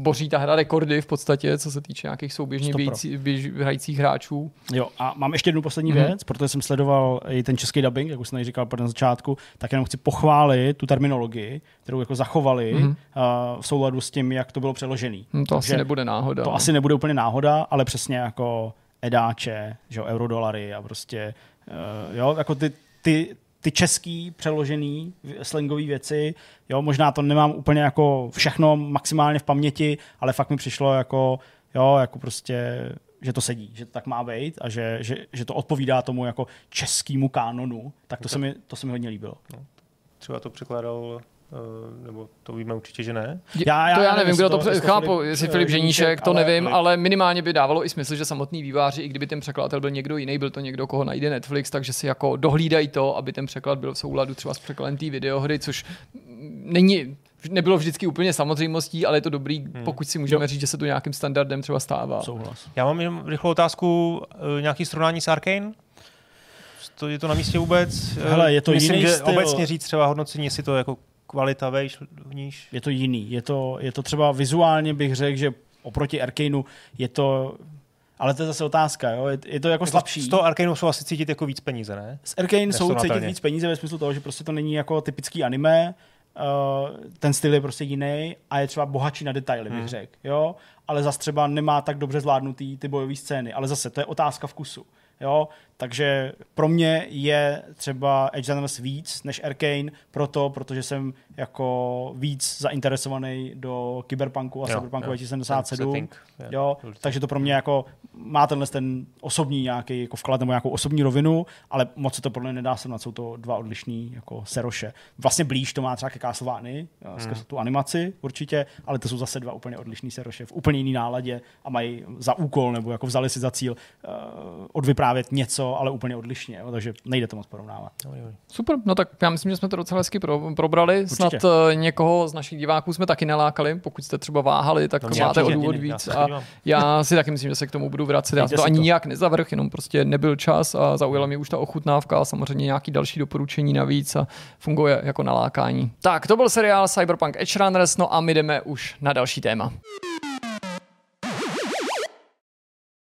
boří ta hra rekordy v podstatě, co se týče nějakých souběžů běžně bějící, běž, hrajících hráčů. Jo, a mám ještě jednu poslední mm-hmm. věc, protože jsem sledoval i ten český dubbing, jak už jsem říkal na začátku, tak jenom chci pochválit tu terminologii, kterou jako zachovali mm-hmm. uh, v souladu s tím, jak to bylo přeložený. Hmm, to Takže asi nebude náhoda. To asi nebude úplně náhoda, ale přesně jako edáče, že eurodolary a prostě, uh, jo, jako ty, ty, ty český přeložený slangové věci, jo, možná to nemám úplně jako všechno maximálně v paměti, ale fakt mi přišlo jako jo, jako prostě, že to sedí, že to tak má být a že, že, že to odpovídá tomu jako českému kánonu, tak to, no se, mi, to se mi hodně líbilo. No. Třeba to překládal Uh, nebo to víme určitě, že ne. Já, já, to já nevím, kdo to, to chápu, jestli Filip Ženíšek, to ale, nevím, ale... ale minimálně by dávalo i smysl, že samotný výváři, i kdyby ten překladatel byl někdo jiný, byl to někdo, koho najde Netflix, takže si jako dohlídají to, aby ten překlad byl v souladu třeba s překladem té videohry, což není nebylo vždycky úplně samozřejmostí, ale je to dobrý, hmm. pokud si můžeme jo. říct, že se to nějakým standardem třeba stává. Souhlas. Já mám jenom rychlou otázku, eh, nějaký srovnání s Arkane? To je to na místě vůbec? Hele, je to Myslím, jiný že styl. obecně říct třeba hodnocení, jestli to jako kvalita vejš, níž. Je to jiný. Je to, je to třeba vizuálně bych řekl, že oproti Arkaneu je to ale to je zase otázka, jo? Je, je to jako, jako slabší. Z toho Arkaneu jsou asi cítit jako víc peníze, ne? Z Arkane jsou cítit víc peníze ve smyslu toho, že prostě to není jako typický anime, ten styl je prostě jiný a je třeba bohatší na detaily, bych hmm. řekl, jo, ale zase třeba nemá tak dobře zvládnutý ty bojové scény, ale zase to je otázka vkusu, jo, takže pro mě je třeba Edge Runners víc než Arcane, proto, protože jsem jako víc zainteresovaný do Cyberpunku a jo, Cyberpunku 2077. Jo, takže to pro mě jako má tenhle ten osobní nějaký jako vklad nebo nějakou osobní rovinu, ale moc se to podle mě nedá srovnat, jsou to dva odlišní jako seroše. Vlastně blíž to má třeba ke Castlevany, hmm. tu animaci určitě, ale to jsou zase dva úplně odlišní seroše v úplně jiný náladě a mají za úkol nebo jako vzali si za cíl uh, odvyprávět něco, ale úplně odlišně, jo, takže nejde to moc porovnávat. Super, no tak já myslím, že jsme to docela hezky pro, probrali. Určitě. Snad uh, někoho z našich diváků jsme taky nalákali, pokud jste třeba váhali, tak no, máte o důvod víc. Já a já si taky myslím, že se k tomu budu vracet. Já to ani to. nijak nezavrch, jenom prostě nebyl čas a zaujala mě už ta ochutnávka a samozřejmě nějaký další doporučení navíc a funguje jako nalákání. Tak, to byl seriál Cyberpunk Edge Runners, no a my jdeme už na další téma.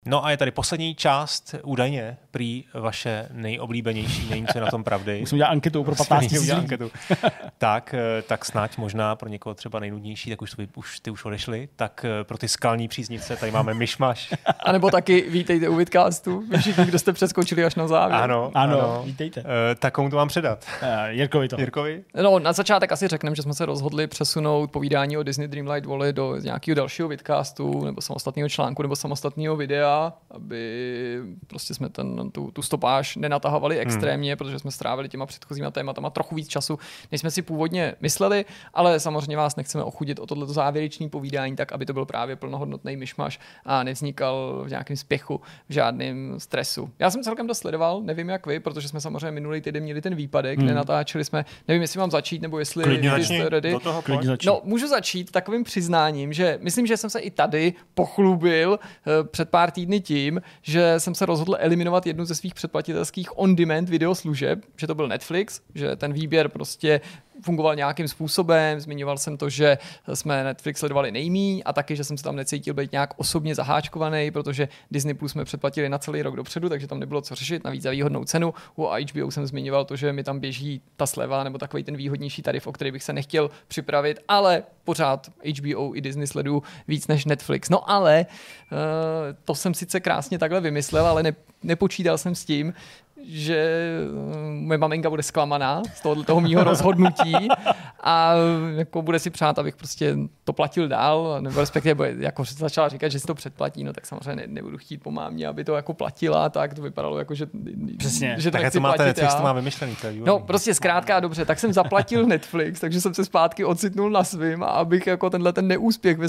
No a je tady poslední část, údajně, prý vaše nejoblíbenější, není co na tom pravdy. Musím dělat anketu pro 15 anketu. tak, eh, tak snad možná pro někoho třeba nejnudnější, tak už, to, už ty už odešli, tak eh, pro ty skalní příznivce tady máme myšmaš. a nebo taky vítejte u Vidcastu, všichni, kdo jste přeskočili až na závěr. Ano, ano, ano. vítejte. Uh, tak komu to mám předat? Uh, Jirkovi to. Jirkovi? No, na začátek asi řekneme, že jsme se rozhodli přesunout povídání o Disney Dreamlight Valley do nějakého dalšího vidcastu, nebo samostatného článku, nebo samostatného videa aby prostě jsme ten, tu, tu stopáž nenatahovali hmm. extrémně, hmm. protože jsme strávili těma předchozíma tématama trochu víc času, než jsme si původně mysleli, ale samozřejmě vás nechceme ochudit o tohle závěrečné povídání, tak aby to byl právě plnohodnotný myšmaš a nevznikal v nějakém spěchu, v žádném stresu. Já jsem celkem to sledoval, nevím jak vy, protože jsme samozřejmě minulý týden měli ten výpadek, hmm. nenatáčeli jsme, nevím, jestli mám začít, nebo jestli jste ready. Do toho no, můžu začít takovým přiznáním, že myslím, že jsem se i tady pochlubil uh, před pár týdny týdny tím, že jsem se rozhodl eliminovat jednu ze svých předplatitelských on-demand videoslužeb, že to byl Netflix, že ten výběr prostě fungoval nějakým způsobem. Zmiňoval jsem to, že jsme Netflix sledovali nejmí a taky, že jsem se tam necítil být nějak osobně zaháčkovaný, protože Disney Plus jsme předplatili na celý rok dopředu, takže tam nebylo co řešit, navíc za výhodnou cenu. U HBO jsem zmiňoval to, že mi tam běží ta sleva nebo takový ten výhodnější tarif, o který bych se nechtěl připravit, ale pořád HBO i Disney sleduju víc než Netflix. No ale uh, to jsem sice krásně takhle vymyslel, ale ne, nepočítal jsem s tím, že eh, moje maminka bude zklamaná z toho, toho mýho rozhodnutí a jako bude si přát, abych prostě to platil dál, nebo respektive bude, jako začala říkat, že si to předplatí, no tak samozřejmě ne, nebudu chtít po mámě, aby to jako platila, tak to vypadalo jako, že, Přesně. že tak to to máte platit Netflix, to má vymyšlený. To je No, prostě zkrátka dobře, tak jsem zaplatil Netflix, takže jsem se zpátky ocitnul na svým a abych jako tenhle ten neúspěch ve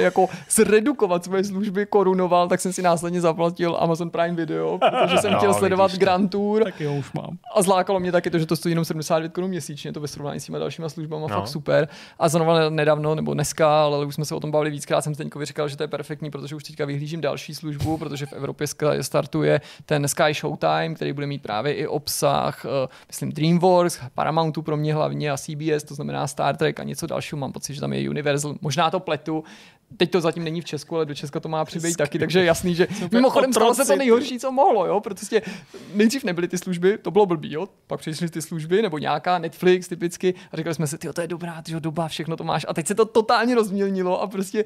jako zredukovat svoje služby korunoval, tak jsem si následně zaplatil Amazon Prime Video, protože jsem No, chtěl sledovat to. Grand Tour Tak jo, už mám. a zlákalo mě taky to, že to stojí jenom 79 korun měsíčně, to ve srovnání s těma dalšíma službami, No. fakt super. A znovu nedávno, nebo dneska, ale už jsme se o tom bavili víckrát, jsem Zdeňkovi říkal, že to je perfektní, protože už teďka vyhlížím další službu, protože v Evropě startuje ten Sky Showtime, který bude mít právě i obsah, eh, myslím DreamWorks, Paramountu pro mě hlavně a CBS, to znamená Star Trek a něco dalšího. Mám pocit, že tam je Universal, možná to pletu. Teď to zatím není v Česku, ale do Česka to má přibýt taky, takže je jasný, že mimochodem stalo se to nejhorší, co mohlo, jo, protože nejdřív nebyly ty služby, to bylo blbý, jo, pak přišly ty služby, nebo nějaká Netflix typicky a říkali jsme si, ty to je dobrá, tyjo, doba, všechno to máš. A teď se to totálně rozmělnilo a prostě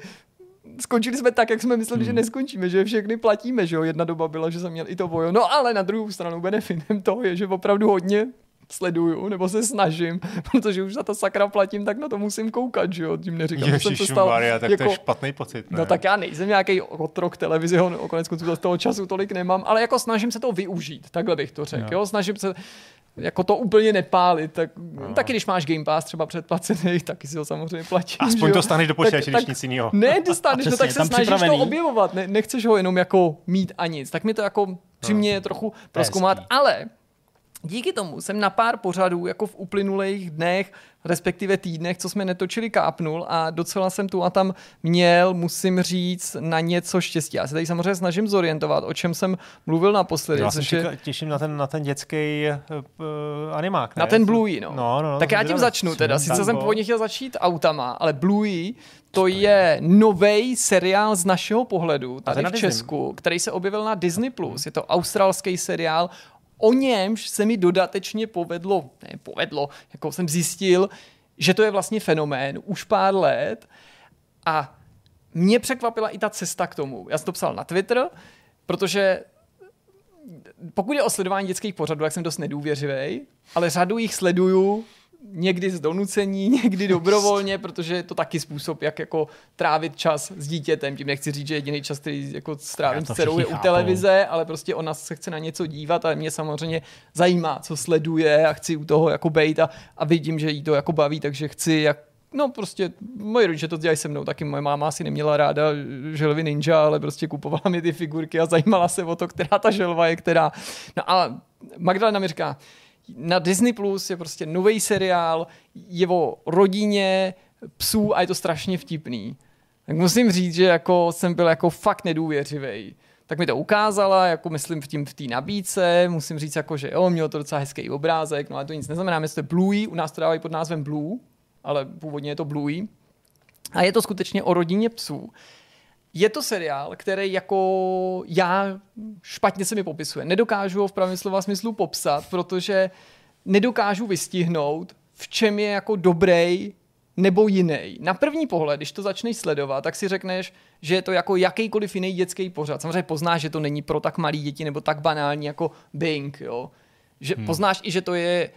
skončili jsme tak, jak jsme mysleli, Hmm. že neskončíme, že všechny platíme, že jo, jedna doba byla, že jsem měl i to vojo, no ale na druhou stranu benefitem toho je, že opravdu hodně sleduju, nebo se snažím, protože už za to sakra platím, tak na to musím koukat, že jo, tím neříkám, že jsem se stal Maria, tak to je špatný pocit. Ne? No tak já nejsem nějaký otrok televize, ho o konec konců z toho času tolik nemám, ale jako snažím se to využít, takhle bych to řekl, jo, snažím se jako to úplně nepálit, tak no. taky když máš Game Pass třeba předplacený, taky si ho samozřejmě platím. Aspoň to staneš do počítače, když nic jiného. Ne, dostaneš, no tak se snažíš to připravený. objevovat, ne, nechceš ho jenom jako mít a nic, tak mi to jako přimě trochu proskoumat, ale díky tomu jsem na pár pořadů jako v uplynulých dnech, respektive týdnech, co jsme netočili, kápnul a docela jsem tu a tam měl, musím říct, na něco štěstí. Já se tady samozřejmě snažím zorientovat, o čem jsem mluvil naposledy. Já se čeka- těším na ten, na ten dětský uh, animák, ne? Na ten Bluey, no. no, no, no tak já tím začnu teda. Sice jsem původně chtěl začít autama, ale Bluey to je nový seriál z našeho pohledu tady na v Disney. Česku, který se objevil na Disney+. Plus. Je to australský seriál, o němž se mi dodatečně povedlo, ne povedlo, jako jsem zjistil, že to je vlastně fenomén už pár let a mě překvapila i ta cesta k tomu. Já jsem to psal na Twitter, protože pokud je o sledování dětských pořadů, tak jsem dost nedůvěřivý, ale řadu jich sleduju někdy z donucení, někdy dobrovolně, protože je to taky způsob, jak jako trávit čas s dítětem. Tím nechci říct, že jediný čas, který jako strávím s dcerou, je u televize, ale prostě ona se chce na něco dívat a mě samozřejmě zajímá, co sleduje a chci u toho jako bejt a, a vidím, že jí to jako baví, takže chci jak No prostě, moji rodiče to dělají se mnou, taky moje máma asi neměla ráda želvy ninja, ale prostě kupovala mi ty figurky a zajímala se o to, která ta želva je, která. No a Magdalena mi říká, na Disney Plus je prostě nový seriál, je o rodině psů a je to strašně vtipný. Tak musím říct, že jako jsem byl jako fakt nedůvěřivý. Tak mi to ukázala, jako myslím v tím v té nabídce, musím říct jako, že jo, mělo to docela hezký obrázek, no ale to nic neznamená, jestli to je Bluey, u nás to dávají pod názvem Blue, ale původně je to Bluey. A je to skutečně o rodině psů. Je to seriál, který jako já špatně se mi popisuje. Nedokážu ho v pravém slova smyslu popsat, protože nedokážu vystihnout, v čem je jako dobrý nebo jiný. Na první pohled, když to začneš sledovat, tak si řekneš, že je to jako jakýkoliv jiný dětský pořad. Samozřejmě poznáš, že to není pro tak malý děti nebo tak banální jako Bing, jo. Že hmm. poznáš i, že to je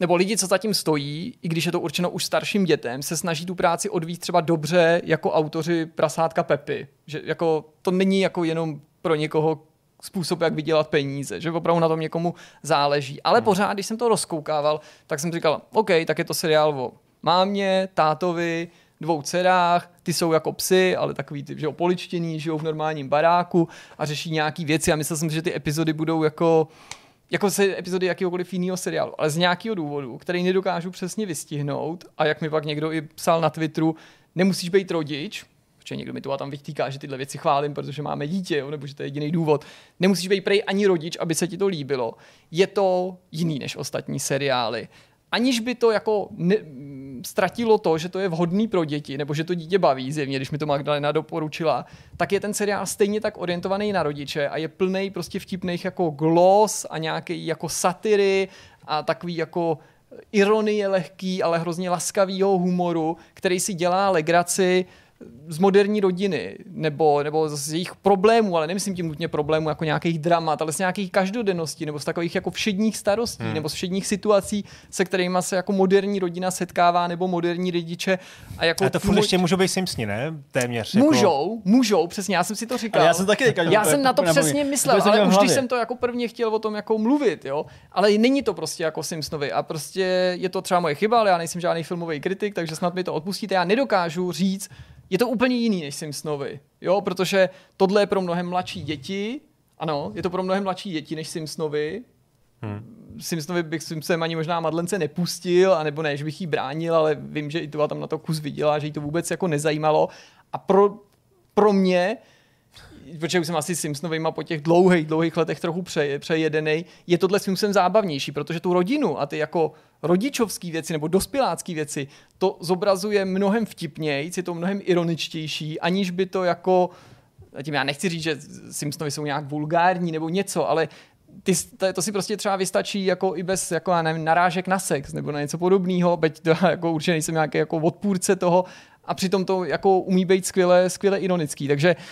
nebo lidi, co zatím stojí, i když je to určeno už starším dětem, se snaží tu práci odvíct třeba dobře jako autoři prasátka Pepy. Že jako to není jako jenom pro někoho způsob, jak vydělat peníze, že opravdu na tom někomu záleží. Ale hmm. pořád, když jsem to rozkoukával, tak jsem říkal, OK, tak je to seriál o mámě, tátovi, dvou dcerách, ty jsou jako psy, ale takový ty, že jo, poličtěný, žijou v normálním baráku a řeší nějaký věci a myslel jsem si, že ty epizody budou jako jako se epizody jakýhokoliv jiného seriálu, ale z nějakého důvodu, který nedokážu přesně vystihnout a jak mi pak někdo i psal na Twitteru, nemusíš být rodič, protože někdo mi to a tam vytýká, že tyhle věci chválím, protože máme dítě, jo, nebo že to je jediný důvod. Nemusíš být prej ani rodič, aby se ti to líbilo. Je to jiný než ostatní seriály. Aniž by to jako ne, ztratilo to, že to je vhodný pro děti, nebo že to dítě baví, zjevně, když mi to Magdalena doporučila, tak je ten seriál stejně tak orientovaný na rodiče a je plný prostě vtipných jako gloss a nějaký jako satiry a takový jako ironie lehký, ale hrozně laskavýho humoru, který si dělá legraci z moderní rodiny, nebo, nebo z jejich problémů, ale nemyslím tím nutně problémů jako nějakých dramat, ale z nějakých každodenností, nebo z takových jako všedních starostí, hmm. nebo z všedních situací, se kterými se jako moderní rodina setkává, nebo moderní rodiče. A, jako a to furt ještě můžou být Simpsoni, ne? Téměř. Můžou, jako... můžou, přesně, já jsem si to říkal. Ale já jsem taky říkal, Já jsem na to přesně myslel, ale už když jsem to jako prvně chtěl o tom jako mluvit, jo, ale není to prostě jako Simpsonovi a prostě je to třeba moje chyba, ale já nejsem žádný filmový kritik, takže snad mi to odpustíte. Já nedokážu říct, je to úplně jiný než Simpsonovi, jo, protože tohle je pro mnohem mladší děti, ano, je to pro mnohem mladší děti než Simpsonovi, Hmm. Simpsonovi bych Simpsonem ani možná Madlence nepustil, anebo ne, že bych jí bránil, ale vím, že i tu tam na to kus viděla, že jí to vůbec jako nezajímalo. A pro, pro mě protože už jsem asi Simpsonovýma po těch dlouhých, dlouhých letech trochu pře, přejedený, je tohle Simpson zábavnější, protože tu rodinu a ty jako rodičovské věci nebo dospělácké věci, to zobrazuje mnohem vtipněji, je to mnohem ironičtější, aniž by to jako tím já nechci říct, že Simpsonovi jsou nějak vulgární nebo něco, ale ty, to, si prostě třeba vystačí jako i bez jako, já nevím, narážek na sex nebo na něco podobného, byť to jako určitě nejsem nějaký jako odpůrce toho a přitom to jako umí být skvěle, skvěle ironický. Takže uh,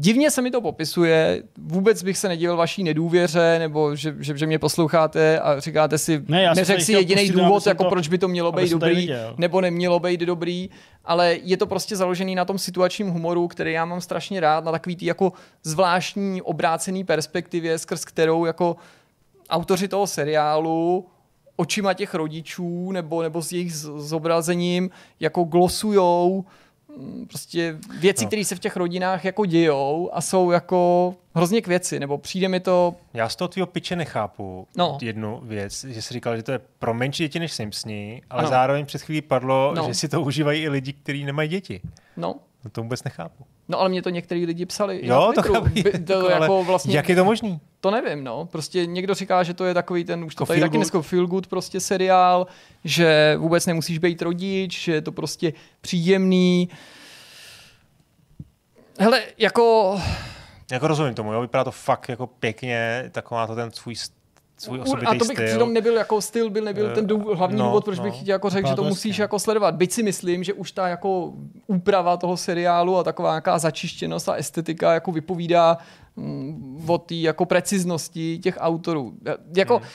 Divně se mi to popisuje, vůbec bych se nedivil vaší nedůvěře, nebo že, že, že mě posloucháte a říkáte si, ne, neřek si jediný důvod, jako to, proč by to mělo být dobrý, nebo nemělo být dobrý, ale je to prostě založený na tom situačním humoru, který já mám strašně rád, na takový tý jako zvláštní obrácený perspektivě, skrz kterou jako autoři toho seriálu očima těch rodičů nebo, nebo s jejich zobrazením jako glosujou Mm, prostě věci, no. které se v těch rodinách jako dějou a jsou jako hrozně k věci, nebo přijde mi to... Já z toho tvýho piče nechápu no. jednu věc, že jsi říkal, že to je pro menší děti než Simpsoni, ale ano. zároveň před chvílí padlo, no. že si to užívají i lidi, kteří nemají děti. No. no. To vůbec nechápu. No ale mě to některý lidi psali. Jo, to, chápu, to jako vlastně, Jak je to možný? To nevím, no. Prostě někdo říká, že to je takový ten, už to tady taky dneska feel good prostě seriál, že vůbec nemusíš být rodič, že je to prostě příjemný. Hele, jako... Jako rozumím tomu, jo, vypadá to fakt jako pěkně, taková to ten svůj svůj A to bych styl. přitom nebyl jako styl, byl nebyl ten důvod, hlavní no, důvod, proč no, bych ti jako řekl, že to musíš jako sledovat. Byť si myslím, že už ta jako úprava toho seriálu a taková nějaká začištěnost a estetika jako vypovídá mm, o té jako preciznosti těch autorů. Jako, hmm.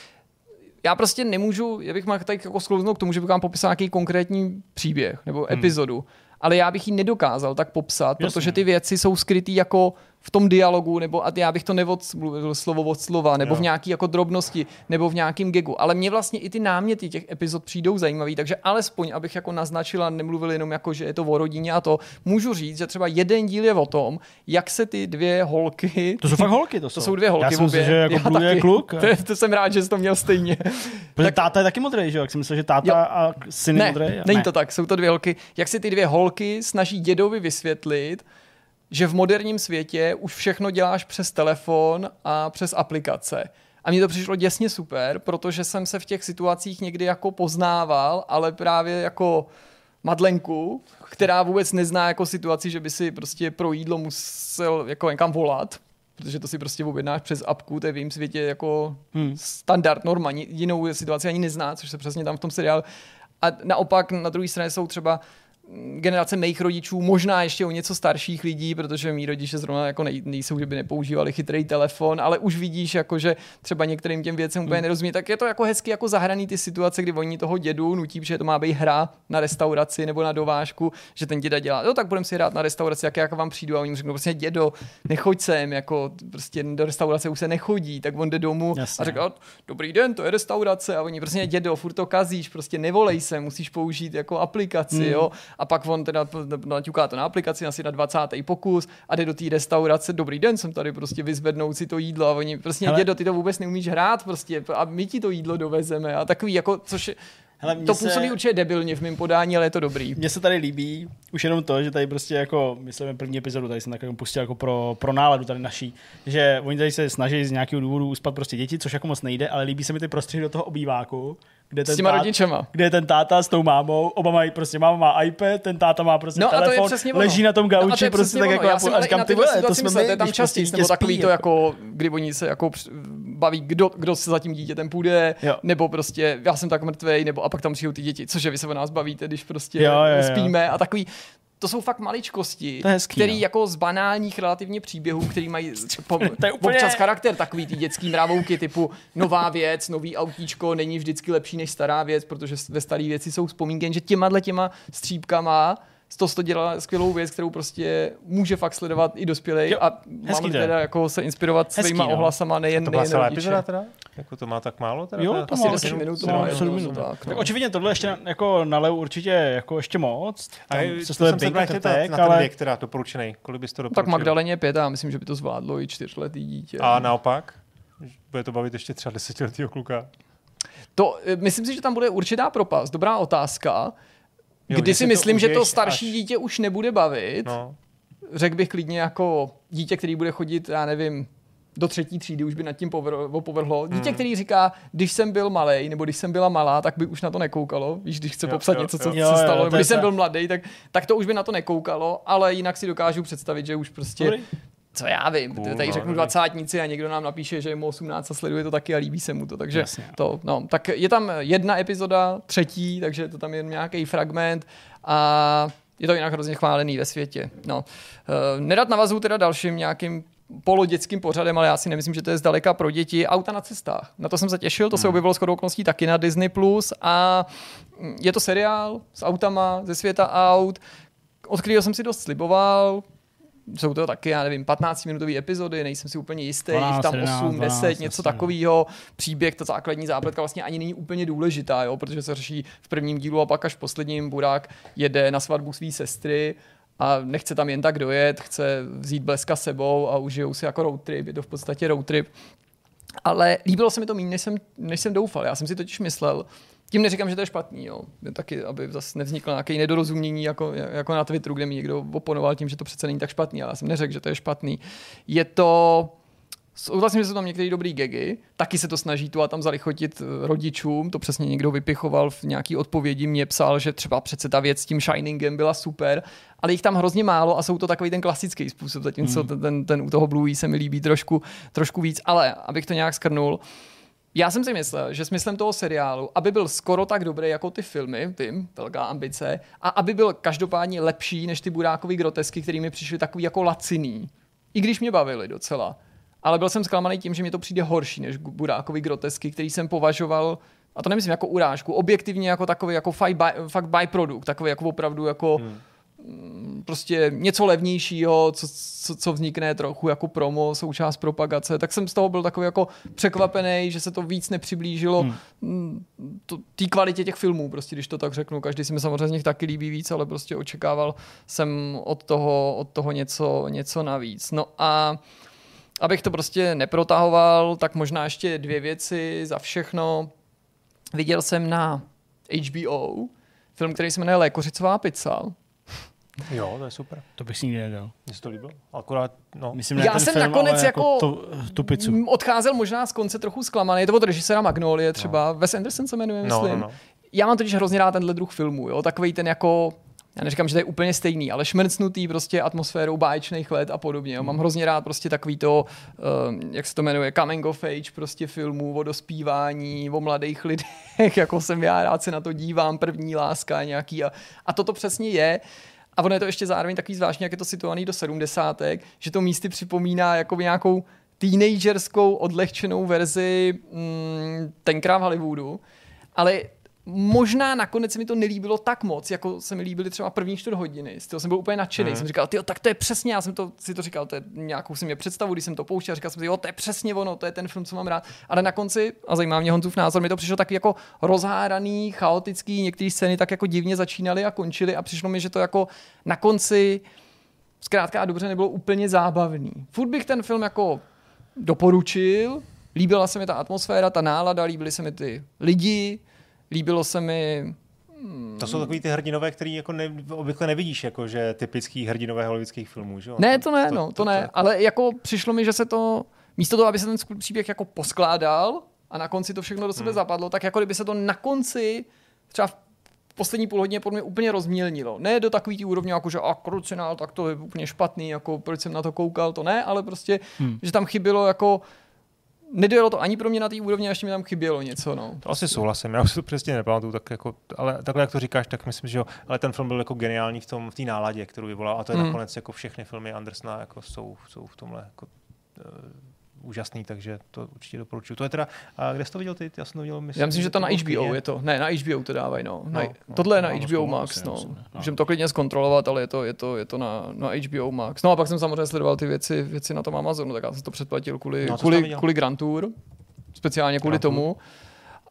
já prostě nemůžu, já bych mohl tak jako sklouznout k tomu, že bych vám popisal nějaký konkrétní příběh nebo hmm. epizodu, ale já bych ji nedokázal tak popsat, Jasně. protože ty věci jsou skrytý jako v tom dialogu, nebo a já bych to neodmluvil slovo od slova, nebo jo. v nějaký jako drobnosti, nebo v nějakým gegu. Ale mě vlastně i ty náměty těch epizod přijdou zajímavý, takže alespoň, abych jako naznačila, nemluvil jenom jako, že je to o rodině a to, můžu říct, že třeba jeden díl je o tom, jak se ty dvě holky... To jsou fakt holky, to jsou. To jsou dvě holky. Já jsem si, že jako já je kluk. To, to, jsem rád, že jsi to měl stejně. Protože tak, táta je taky modrý, že jo? Jak jsem myslel, že táta jo. a syn ne, modrý. Není ne. to tak, jsou to dvě holky. Jak si ty dvě holky snaží dědovi vysvětlit, že v moderním světě už všechno děláš přes telefon a přes aplikace. A mně to přišlo děsně super, protože jsem se v těch situacích někdy jako poznával, ale právě jako Madlenku, která vůbec nezná jako situaci, že by si prostě pro jídlo musel jako někam volat, protože to si prostě objednáš přes apku, to je v jejím světě jako hmm. standard, norma, jinou situaci ani nezná, což se přesně tam v tom seriálu. A naopak na druhé straně jsou třeba generace mých rodičů, možná ještě o něco starších lidí, protože mý rodiče zrovna jako nej, nejsou, že by nepoužívali chytrý telefon, ale už vidíš, jako, že třeba některým těm věcem úplně hmm. nerozumí, tak je to jako hezky jako zahraný ty situace, kdy oni toho dědu nutí, že to má být hra na restauraci nebo na dovážku, že ten děda dělá, no tak budeme si hrát na restauraci, jak, jak vám přijdu a oni mu řeknou, prostě dědo, nechoď sem, jako prostě do restaurace už se nechodí, tak on jde domů Jasně. a říká, dobrý den, to je restaurace a oni prostě dědo, furt to kazíš, prostě nevolej se, musíš použít jako aplikaci, hmm. jo a pak on teda naťuká to na aplikaci asi na 20. pokus a jde do té restaurace, dobrý den, jsem tady prostě vyzvednout si to jídlo a oni prostě, Hele. dědo, ty to vůbec neumíš hrát prostě a my ti to jídlo dovezeme a takový jako, což Hele, To se- působí určitě debilně v mém podání, ale je to dobrý. Mně se tady líbí už jenom to, že tady prostě jako, myslím, první epizodu, tady jsem tak jako pustil jako pro, pro náladu tady naší, že oni tady se snaží z nějakého důvodu uspat prostě děti, což jako moc nejde, ale líbí se mi ty prostředí do toho obýváku, kde ten, S těma tát- rodičema. kde je ten táta s tou mámou, oba mají prostě, máma má iPad, ten táta má prostě No a to je telefon, ono. leží na tom No a to gauči, je prostě přesně tak ono. jako já jsem a ale i říkám, ty vole, to situaci jsme myslel, my, to je tam když častěji, prostě nebo takový to jako, kdy oni se jako baví, kdo, kdo se za tím dítětem půjde, Jo. nebo prostě já jsem tak mrtvej, nebo a pak tam přijdou ty děti, cože vy se o nás bavíte, když prostě Jo, jo, jo. spíme a takový, to jsou fakt maličkosti, To hezký, který no. jako z banálních relativně příběhů, který mají po, To je úplně- občas charakter, takový ty dětský mravouky typu nová věc, nový autíčko není vždycky lepší než stará věc, protože ve staré věci jsou vzpomínky, že těma těma střípkama to to dělá skvělou věc, kterou prostě může fakt sledovat i dospělý Jo, a mám teda jako se inspirovat Hezký, svýma no. ohlasama, nejen, To byla nejen rodiče. epizoda teda? Jako to má tak málo teda? Jo, to Asi má 10 sedm- minut, to to má má, sedm jo, minut. tak, Tak no. očividně tohle ještě jako naleu určitě jako ještě moc. A Tam se to jsem se Attack, na ten ale věk teda doporučený. Kolik bys to Tak doporučil? Magdaleně je pět a myslím, že by to zvládlo i čtyřletý dítě. A naopak? Bude to bavit ještě třeba desetiletýho kluka? To, eh, myslím si, že tam bude určitá propast. Dobrá otázka. Jo, Kdy si to myslím, že to starší až- dítě už nebude bavit. No. Řekl bych klidně jako dítě, který bude chodit, já nevím, do třetí třídy už by nad tím povr- povrhlo. Dítě, Hmm. který říká, když jsem byl malý, nebo když jsem byla malá, tak by už na to nekoukalo. Víš, když chce Jo, popsat jo, něco, co jo. se Jo, jo, stalo, to nebo když jsem byl mladý, tak, tak to už by na to nekoukalo, ale jinak si dokážu představit, že už prostě Dobrý. co já vím, cool, tady řeknu dvacátníci a někdo nám napíše, že je mu 18 a sleduje to taky a líbí se mu to, takže Jasně. to, no, tak je tam jedna epizoda, třetí, takže to tam je nějaký fragment a je to jinak hrozně chválený ve světě. No. Uh, nedat navazu teda dalším nějakým polodětským pořadem, ale já si nemyslím, že to je zdaleka pro děti. Auta na cestách. Na to jsem se těšil, to se objevilo shodou okolností taky na Disney+. Plus a mm, je to seriál s autama ze světa aut, od kterého jsem si dost sliboval, jsou to taky, já nevím, 15-minutové epizody, nejsem si úplně jistý, 12, jich tam 11, 8, 10, 12, něco takového. Příběh, ta základní zápletka vlastně ani není úplně důležitá, jo, protože se řeší v prvním dílu a pak až v posledním Burák jede na svatbu své sestry a nechce tam jen tak dojet, chce vzít bleska sebou a užijou si jako road trip, je to v podstatě road trip. Ale líbilo se mi to méně, než jsem, než jsem doufal. Já jsem si totiž myslel, tím neříkám, že to je špatný, jo. Taky, aby zase nevzniklo nějaké nedorozumění jako, jako na Twitteru, kde mi někdo oponoval tím, že to přece není tak špatný, ale já jsem neřekl, že to je špatný. Je to Souhlasím, že jsou tam některé dobrý gagy, taky se to snaží tu a tam zalichotit eh, rodičům, to přesně někdo vypichoval v nějaký odpovědi, mě psal, že třeba přece ta věc s tím Shiningem byla super, ale jich tam hrozně málo a jsou to takový ten klasický způsob, zatímco Hmm. ten, ten, ten u toho Bluey se mi líbí trošku, trošku víc, ale abych to nějak skrnul, já jsem si myslel, že smyslem toho seriálu, aby byl skoro tak dobrý jako ty filmy, tím, velká ambice, a aby byl každopádně lepší než ty burákový grotesky, který mi přišly takový jako laciný. I když mě bavili docela. Ale byl jsem zklamaný tím, že mi to přijde horší než burákový grotesky, který jsem považoval, a to nemyslím jako urážku, objektivně jako takový jako fakt, by, fakt byprodukt, takový jako opravdu jako hmm. prostě něco levnějšího, co, co, co vznikne trochu jako promo, součást propagace, tak jsem z toho byl takový jako překvapený, že se to víc nepřiblížilo hmm. té kvalitě těch filmů, prostě když to tak řeknu. Každý si mi samozřejmě z nich taky líbí víc, ale prostě očekával jsem od toho, od toho něco, něco navíc. No a abych to prostě neprotahoval, tak možná ještě dvě věci za všechno. Viděl jsem na HBO film, který se jmenuje Lékořicová pizza. Jo, to je super. to bych si nikdy nedal. Mně se to líbilo. Akorát, no. Myslím, Já jsem film, nakonec ale jako- tu, tu pizzu. Odcházel možná z konce trochu zklamaný. Je to od režiséra Magnolie třeba. No. Wes Anderson se jmenuje, No, myslím. no, no. Já mám totiž hrozně rád tenhle druh filmu. Jo? Takový ten jako já neříkám, že to je úplně stejný, ale šmrcnutý prostě atmosférou báječných let a podobně. Jo. Mám hrozně rád prostě takový to, uh, jak se to jmenuje, coming of age prostě filmů o dospívání, o mladých lidech, jako jsem já, rád se na to dívám, první láska nějaký a, a toto přesně je. A ono je to ještě zároveň takový zvláštní, jak je to situovaný do sedmdesátek, že to místy připomíná jako nějakou teenagerskou odlehčenou verzi mm, tenkrát v Hollywoodu, ale možná nakonec se mi to nelíbilo tak moc, jako se mi líbily třeba první čtvrt hodiny. Z toho jsem byl úplně nadšený. Mm. Jsem říkal, tyjo, tak to je přesně, já jsem to, si to říkal, to je nějakou jsem mě představu, když jsem to pouštěl, říkal jsem si, jo, to je přesně ono, to je ten film, co mám rád. Ale na konci, a zajímá mě Honzův názor, mi to přišlo taky jako rozhádaný, chaotický, některé scény tak jako divně začínaly a končily a přišlo mi, že to jako na konci zkrátka a dobře nebylo úplně zábavný. Furt bych ten film jako doporučil, líbila se mi ta atmosféra, ta nálada, líbily se mi ty lidi, líbilo se mi to jsou takový ty hrdinové, který jako ne, obvykle nevidíš, jako že typický hrdinové hollywoodských filmů, že Ne, to ne, to, no, to, to ne, to, ale jako přišlo mi, že se to, místo toho, aby se ten příběh jako poskládal a na konci to všechno do sebe hmm. zapadlo, tak jako kdyby se to na konci třeba v poslední půl hodině podle mě úplně rozmělnilo. Ne do takový tí úrovně, jako že a krucinál, tak to je úplně špatný, jako proč jsem na to koukal, to ne, ale prostě, hmm. že tam chybělo jako nedojelo to ani pro mě na té úrovni, ještě mi tam chybělo něco. No. To asi souhlasím, já už to přesně nepamatuju, tak jako, ale takhle jak to říkáš, tak myslím, že jo, ale ten film byl jako geniální v tom v té náladě, kterou vyvolal a to je mm. nakonec jako všechny filmy Andersna jako jsou, jsou v tomhle jako, uh, úžasný, takže to určitě doporučuji. To je teda, a kde jsi to viděl ty? Já jsem to viděl, myslím, Já myslím, že to na HBO je to. Ne, na HBO to dávají, no. no, no tohle je na no, HBO Max, no. no. Můžeme to klidně zkontrolovat, ale je to, je to, je to na, na HBO Max. No a pak jsem samozřejmě sledoval ty věci, věci na tom Amazonu, tak já jsem to předplatil kvůli, no, kvůli, kvůli Grand Tour, speciálně kvůli Grand tomu. Tour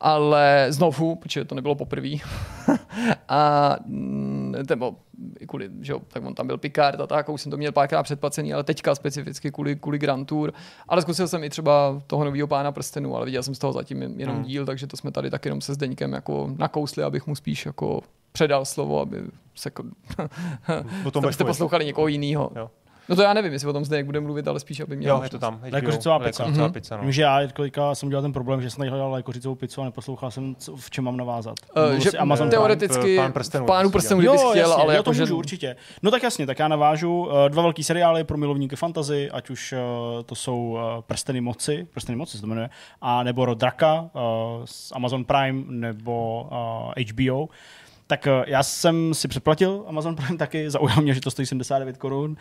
ale znovu, protože to nebylo poprvé. a nebo mm, kvůli, že jo, tak on tam byl Picard a tak, už jsem to měl párkrát předplacený, ale teďka specificky kvůli, kvůli Grand Tour. Ale zkusil jsem i třeba toho nového pána prstenů, ale viděl jsem z toho zatím jenom hmm. díl, takže to jsme tady tak jenom se Zdeňkem jako nakousli, abych mu spíš jako předal slovo, aby se... Potom jste poslouchali někoho jiného. No to já nevím, jestli o tom zde jak bude mluvit, ale spíš, aby měl. Jo, je to tam. HBO, kořicová pizza. Mm-hmm. pizza no. Že já kolika jsem dělal ten problém, že jsem tady hledal kořicovou pizzu a neposlouchal jsem, co, v čem mám navázat. Uh, že Amazon teoreticky pán prstenů, v pánu prstenů, kdybys chtěl, jasně, ale jako, to můžu, že... určitě. No tak jasně, tak já navážu uh, dva velký seriály pro milovníky fantazy, ať už uh, to jsou Prsteny moci, Prsteny moci se to jmenuje, a nebo Rod Draka uh, z Amazon Prime nebo HBO. Tak eh, já jsem si předplatil Amazon Prime taky, zaujal mě, že to stojí 79 korun.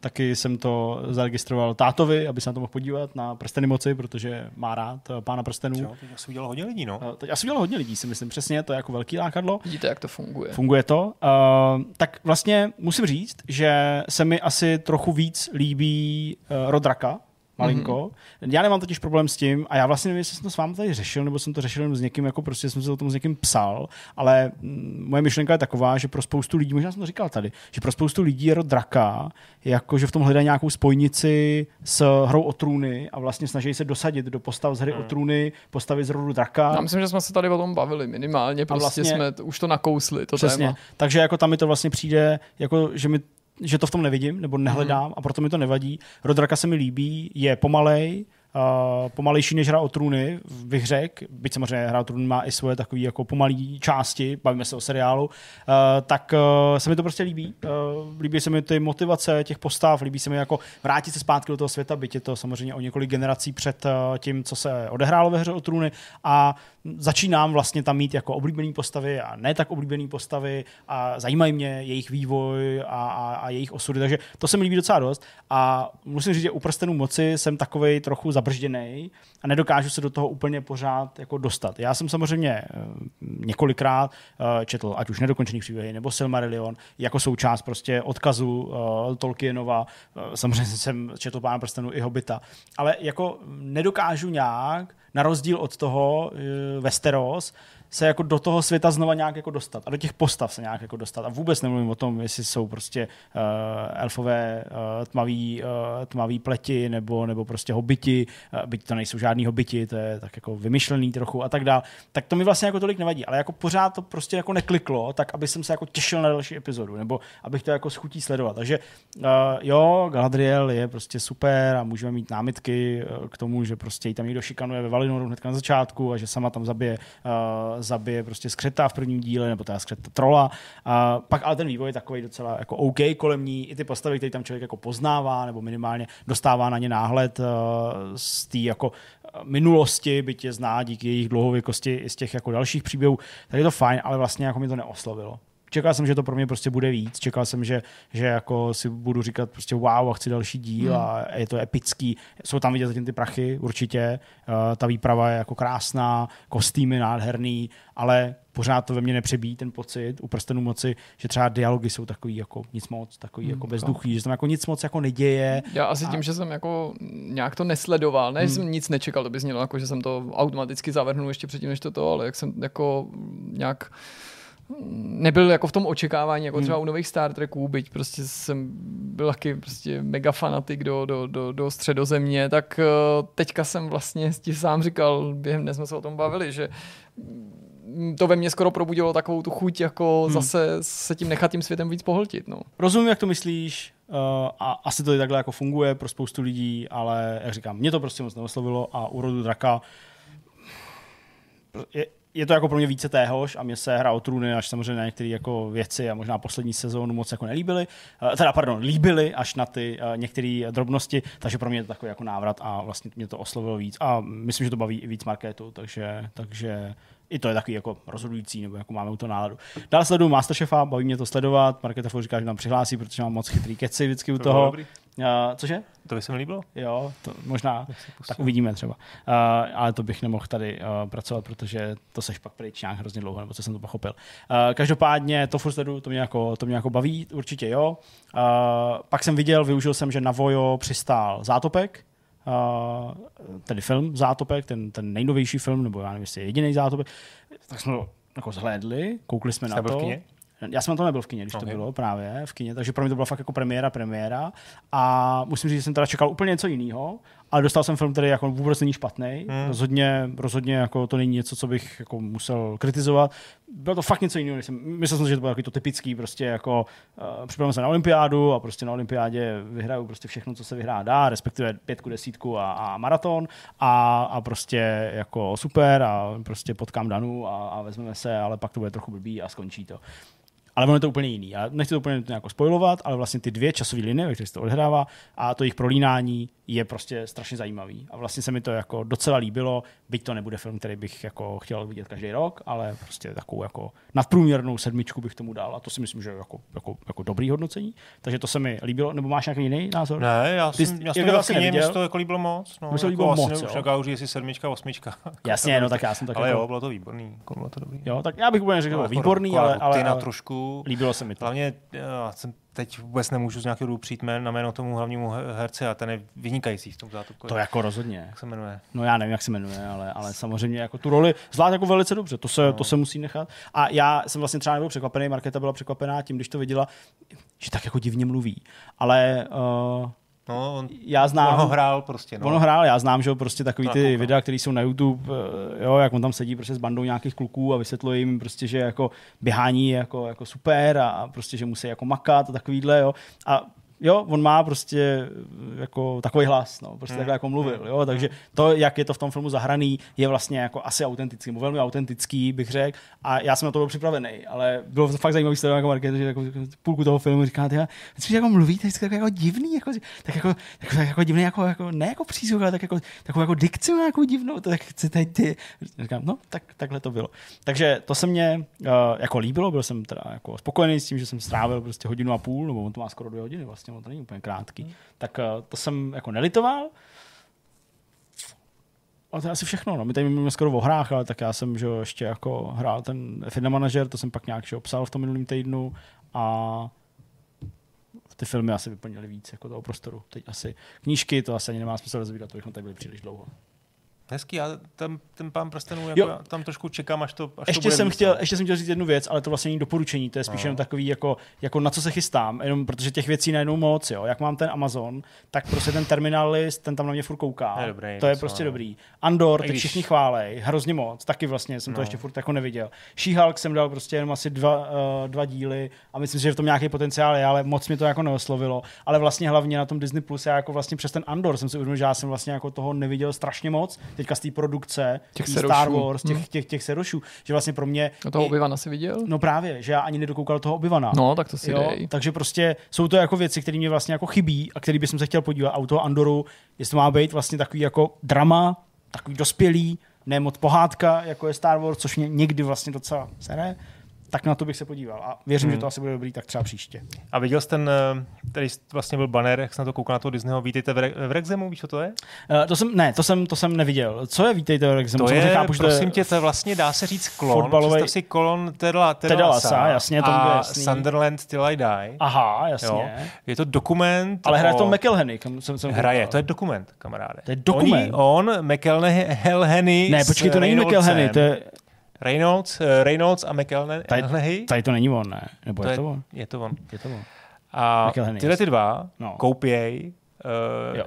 Taky jsem to zaregistroval tátovi, aby se na to mohl podívat na prsteny moci, protože má rád eh, pána prstenů. Jo, teď asi udělal hodně lidí, no. Eh, teď asi udělal hodně lidí, si myslím, přesně, to je jako velký lákadlo. Vidíte, jak to funguje. Funguje to. Uh, tak vlastně musím říct, že se mi asi trochu víc líbí uh, Rodraka, malinko. Mm-hmm. Já nemám totiž problém s tím, a já vlastně nevím, jestli jsem to s vámi tady řešil, nebo jsem to řešil jenom s někým, jako prostě jsem se o tom s někým psal, ale mm, moje myšlenka je taková, že pro spoustu lidí, možná jsem to říkal tady, že pro spoustu lidí je rod draka, jako že v tom hledají nějakou spojnici s hrou o trůny a vlastně snaží se dosadit do postav z hry mm. o trůny, postavy z rodu draka. Já myslím, že jsme se tady o tom bavili minimálně, prostě vlastně, jsme už to nakousli, to přesně. téma. Takže jako tam mi to vlastně přijde, jako že mi že to v tom nevidím, nebo nehledám mm. a proto mi to nevadí. Rodraka se mi líbí, je pomalej, uh, pomalejší než hra o trůny, bych řekl, byť samozřejmě hra o trůny má i svoje takové jako pomalé části, bavíme se o seriálu, uh, tak uh, se mi to prostě líbí. Uh, líbí se mi ty motivace těch postav, líbí se mi jako vrátit se zpátky do toho světa, byť je to samozřejmě o několik generací před uh, tím, co se odehrálo ve hře o trůny a začínám vlastně tam mít jako oblíbený postavy a ne tak oblíbený postavy a zajímají mě jejich vývoj a, a, a jejich osudy, takže to se mi líbí docela dost. A musím říct, že u prstenů moci jsem takovej trochu zabržděný a nedokážu se do toho úplně pořád jako dostat. Já jsem samozřejmě eh, několikrát eh, četl, ať už nedokončený příběhy nebo Silmarillion, jako součást prostě odkazu uh, Tolkienova, samozřejmě jsem četl Pána prstenů i Hobita, ale jako nedokážu nějak na rozdíl od toho uh, Westeros, se jako do toho světa znova nějak jako dostat a do těch postav se nějak jako dostat. A vůbec nemluvím o tom, jestli jsou prostě uh, elfové uh, tmavý, uh, tmavý pleti nebo, nebo prostě hobiti, uh, byť to nejsou žádný hobiti, to je tak jako vymyšlený trochu a tak dál. Tak to mi vlastně jako tolik nevadí, ale jako pořád to prostě jako nekliklo, tak aby jsem se jako těšil na další epizodu, nebo abych to jako schutí sledovat. Takže uh, jo, Galadriel je prostě super a můžeme mít námitky k tomu, že prostě jí tam někdo šikanuje ve Valinoru hned na začátku a že sama tam zabije uh, zabije prostě skřeta v prvním díle, nebo teda skřeta trola. A pak ale ten vývoj je takový docela jako OK kolem ní. I ty postavy, které tam člověk jako poznává, nebo minimálně dostává na ně náhled uh, z té jako eh, minulosti, byť je zná díky jejich dlouhověkosti i z těch jako dalších příběhů, tak je to fajn, ale vlastně jako mi to neoslovilo čekal jsem, že to pro mě prostě bude víc. Čekal jsem, že, že jako si budu říkat prostě wow a chci další díl hmm. a je to epický. Jsou tam vidět zatím ty prachy určitě. Uh, ta výprava je jako krásná, kostýmy nádherný, ale pořád to ve mně nepřebíjí ten pocit u prstenů moci, že třeba dialogy jsou takový jako nic moc, takový hmm, jako bezduchý, že tam jako nic moc jako neděje. Já asi a... tím, že jsem jako nějak to nesledoval, ne, hmm. jsem nic nečekal, to by znělo jako, že jsem to automaticky zavrhnul ještě předtím, než to to, ale jak jsem jako nějak nebyl jako v tom očekávání, jako třeba u nových Star Treků, byť prostě jsem byl taky prostě mega fanatik do, do, do, do středozemě, tak eh, teďka jsem vlastně ti sám říkal, během dnes jsme se o tom bavili, že to ve mně skoro probudilo takovou tu chuť, jako hmm. zase se tím nechat tím světem víc pohltit. No. Rozumím, jak to myslíš, uh, a asi to i takhle jako funguje pro spoustu lidí, ale jak říkám, mě to prostě moc neoslovilo a úrodu draka je, je to jako pro mě více téhož a mě se hra o trůny až samozřejmě na některé jako věci a možná poslední sezónu moc jako nelíbily. Uh, teda, pardon, líbily až na ty uh, některé drobnosti, takže pro mě je to takový jako návrat a vlastně mě to oslovilo víc a myslím, že to baví i víc marketu, takže, takže i to je takový jako rozhodující, nebo jako máme u toho náladu. Dál sleduju Masterchefa, baví mě to sledovat, Marketa říká, že nám přihlásí, protože mám moc chytrý keci vždycky u toho. Uh, cože? To by se mi líbilo. Jo, to možná, tak uvidíme třeba. Uh, ale to bych nemohl tady uh, pracovat, protože to seš pak pryč nějak hrozně dlouho, nebo co jsem to pochopil. Uh, každopádně to furt sledu, to mě, jako, to mě jako baví, určitě jo. Uh, pak jsem viděl, využil jsem, že na Vojo přistál Zátopek, uh, tedy film Zátopek, ten, ten nejnovější film, nebo já nevím, jestli je jediný Zátopek, tak jsme to jako zhlédli, koukli jsme Jste na to. Já jsem na to nebyl v kině, když okay. to bylo právě v kině, takže pro mě to byla fakt jako premiéra, premiéra. A musím říct, že jsem teda čekal úplně něco jiného, ale dostal jsem film, který jako vůbec není špatný. Hmm. Rozhodně, rozhodně jako to není něco, co bych jako musel kritizovat. Bylo to fakt něco jiného. Jsem, myslel jsem, že to bylo to typický, prostě jako uh, připravím se na olympiádu a prostě na olympiádě vyhraju prostě všechno, co se vyhrá dá, respektive pětku, desítku a, a maraton a, a, prostě jako super a prostě potkám Danu a, a vezmeme se, ale pak to bude trochu blbý a skončí to. Ale ono je to úplně jiný. Já nechci to úplně jako spojovat, ale vlastně ty dvě časové linie, ve kterých se to odehrává, a to jejich prolínání je prostě strašně zajímavý. A vlastně se mi to jako docela líbilo, byť to nebude film, který bych jako chtěl vidět každý rok, ale prostě takovou jako nadprůměrnou sedmičku bych tomu dal. A to si myslím, že je jako, jako, jako dobrý hodnocení. Takže to se mi líbilo. Nebo máš nějaký jiný názor? Ne, já jsem, Ty, já jsem vlastně mě to jako líbilo moc. No, jako líbilo moc, už jako už jestli sedmička, osmička. Jasně, no tak já jsem tak Ale jako... jo, bylo to výborný. Jako bylo to dobrý. Jo, tak já bych úplně řekl, že no, výborný, ale, ale, ale, trošku. Líbilo se mi to. Hlavně já jsem teď vůbec nemůžu z nějakého důvodu přijít na jméno tomu hlavnímu herci a ten je vynikající v tom zátopku. To jako rozhodně. Jak se jmenuje? No já nevím, jak se jmenuje, ale, ale samozřejmě jako tu roli zvlášť jako velice dobře, to se, no. to se musí nechat. A já jsem vlastně třeba nebyl překvapený, Markéta byla překvapená tím, když to viděla, že tak jako divně mluví. Ale uh, No, on, já znám, on ho hrál prostě. No. On ho hrál, já znám, že prostě takový ty videa, které jsou na YouTube, eh, jo, jak on tam sedí prostě s bandou nějakých kluků a vysvětluje jim prostě, že jako běhání je jako, jako super a prostě, že musí jako makat a takovýhle, jo. A jo, on má prostě jako takový hlas, no, prostě hmm. takhle jako mluvil, jo, takže to, jak je to v tom filmu zahraný, je vlastně jako asi autentický, velmi autentický, bych řekl, a já jsem na to byl připravený, ale bylo to fakt zajímavý sledovat jako market, že jako půlku toho filmu říká, ty vždycky jako mluvíte, vždycky jako divný, jako, tak jako, tak, tak jako divný, jako, jako, ne jako přízvuk, ale tak jako, takovou jako dikci jako divnou, tak chcete ty, říkám, no, tak, takhle to bylo. Takže to se mě uh, jako líbilo, byl jsem teda jako spokojený s tím, že jsem strávil prostě hodinu a půl, nebo on to má skoro dvě hodiny vlastně, on to není úplně krátký. Hmm. Tak uh, to jsem jako nelitoval. A to je asi všechno. No. My tady mluvíme skoro o hrách, ale tak já jsem že ještě jako hrál ten F1 manažer, to jsem pak nějak že obsal v tom minulém týdnu a ty filmy asi vyplnily víc jako toho prostoru. Teď asi knížky, to asi ani nemá smysl rozvídat, to bychom tady byli příliš dlouho. Hezký, já tam, ten pán prstenů, jako já tam trošku čekám, až to, až ještě to bude jsem chtěl, Ještě jsem chtěl říct jednu věc, ale to vlastně není doporučení, to je spíš no. jenom takový, jako, jako na co se chystám, jenom protože těch věcí najednou moc, jo. Jak mám ten Amazon, tak prostě ten terminal list, ten tam na mě furt kouká. Je dobrý, to je prostě no. dobrý. Andor, teď všichni chválej, hrozně moc, taky vlastně jsem no. to ještě furt jako neviděl. she jsem dal prostě jenom asi dva, uh, dva díly a myslím si, že v tom nějaký potenciál je, ale moc mi to jako neoslovilo. Ale vlastně hlavně na tom Disney Plus, já jako vlastně přes ten Andor jsem si uvědomil, že já jsem vlastně jako toho neviděl strašně moc. Teďka z té produkce těch Star Wars, těch, hmm. těch, těch serošů, že vlastně pro mě... A toho Obyvana si viděl? No právě, že já ani nedokoukal toho Obyvana. No, tak to si jo? dej. Takže prostě jsou to jako věci, které mě vlastně jako chybí a který bych se chtěl podívat. A u toho Andoru, jestli to má být vlastně takový jako drama, takový dospělý, ne moc pohádka, jako je Star Wars, což mě někdy vlastně docela sere, tak na to bych se podíval. A věřím, hmm. že to asi bude dobrý, tak třeba příště. A viděl jsi ten, eh, tady vlastně byl banner, jak jsem na to koukal na toho Disneyho, vítejte v, Re- v Rexemu, víš, co to je? Uh, to jsem, ne, to jsem, to jsem neviděl. Co je vítejte v Rexemu? To je, chápu, prosím tě, to je vlastně, dá se říct klon, fotbalovej... představ si klon Tedla, Tedla Lasa, jasně, to a jasný. Sunderland Till I Die. Aha, jasně. Jo. Je to dokument. Ale hraje o... to McElhenney. Jsem, jsem hraje, to je dokument, kamaráde. To je dokument. Oni, on, McElhenney. Ne, počkej, to není McElhenney, to je... Reynolds, uh, Reynolds a McElhenney. Tady, tady to není on, ne? Nebo to je, je to on? Je to on. Je to on. A tyhle ty dva no. koupějí uh,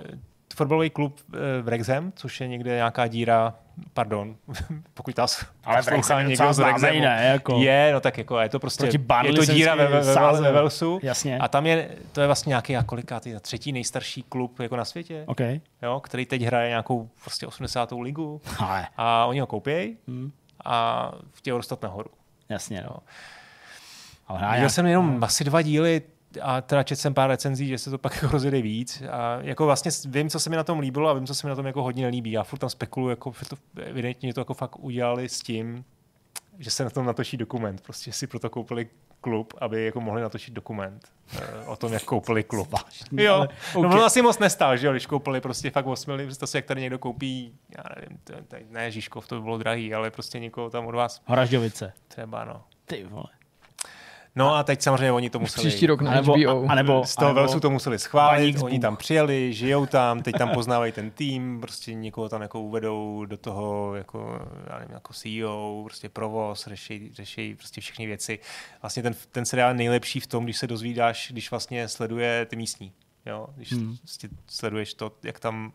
fotbalový klub uh, v Rexham, což je někde nějaká díra pardon, pokud nás Ale poslouchá někdo z známý, Wrexhamu. ne? Jako... Je, no tak jako je to prostě, Proti je to díra ve, ve, ve, ve Walesu. Jasně. A tam je, to je vlastně nějaký a kolikátý, třetí nejstarší klub jako na světě, OK. jo, který teď hraje nějakou prostě 80. ligu Ale, a oni ho koupějí hm, a chtějí ho dostat nahoru. jasně, no. Viděl nějak- jsem jenom asi dva díly a teda četl jsem pár recenzí, že se to pak jako rozjede víc. A jako vlastně vím, co se mi na tom líbilo a vím, co se mi na tom jako hodně nelíbí. Já furt tam spekuluju, jako že to, evidentně to jako fakt udělali s tím, že se na tom natočí dokument. Prostě si proto koupili klub, aby jako mohli natočit dokument eh, o tom, jak koupili klub. Zvláštní, Jo, ale no OK. ono asi moc nestál, že jo, když koupili prostě fakt 8 milionů, to si jak tady někdo koupí, já nevím, to, ne Žižkov, to by bylo drahý, ale prostě někoho tam od vás Horažďovice. třeba, no. Ty vole. No a teď samozřejmě oni to museli... Příští rok na Anebo, HBO. a, anebo, z toho anebo Velsu to museli schválit, oni tam přijeli, žijou tam, teď tam poznávají ten tým, prostě někoho tam jako uvedou do toho jako, já nevím, jako CEO, prostě provoz, řeší, řeší prostě všechny věci. Vlastně ten, ten seriál je nejlepší v tom, když se dozvídáš, když vlastně sleduje ty místní, jo? když Hmm. hmm. prostě sleduješ to, jak tam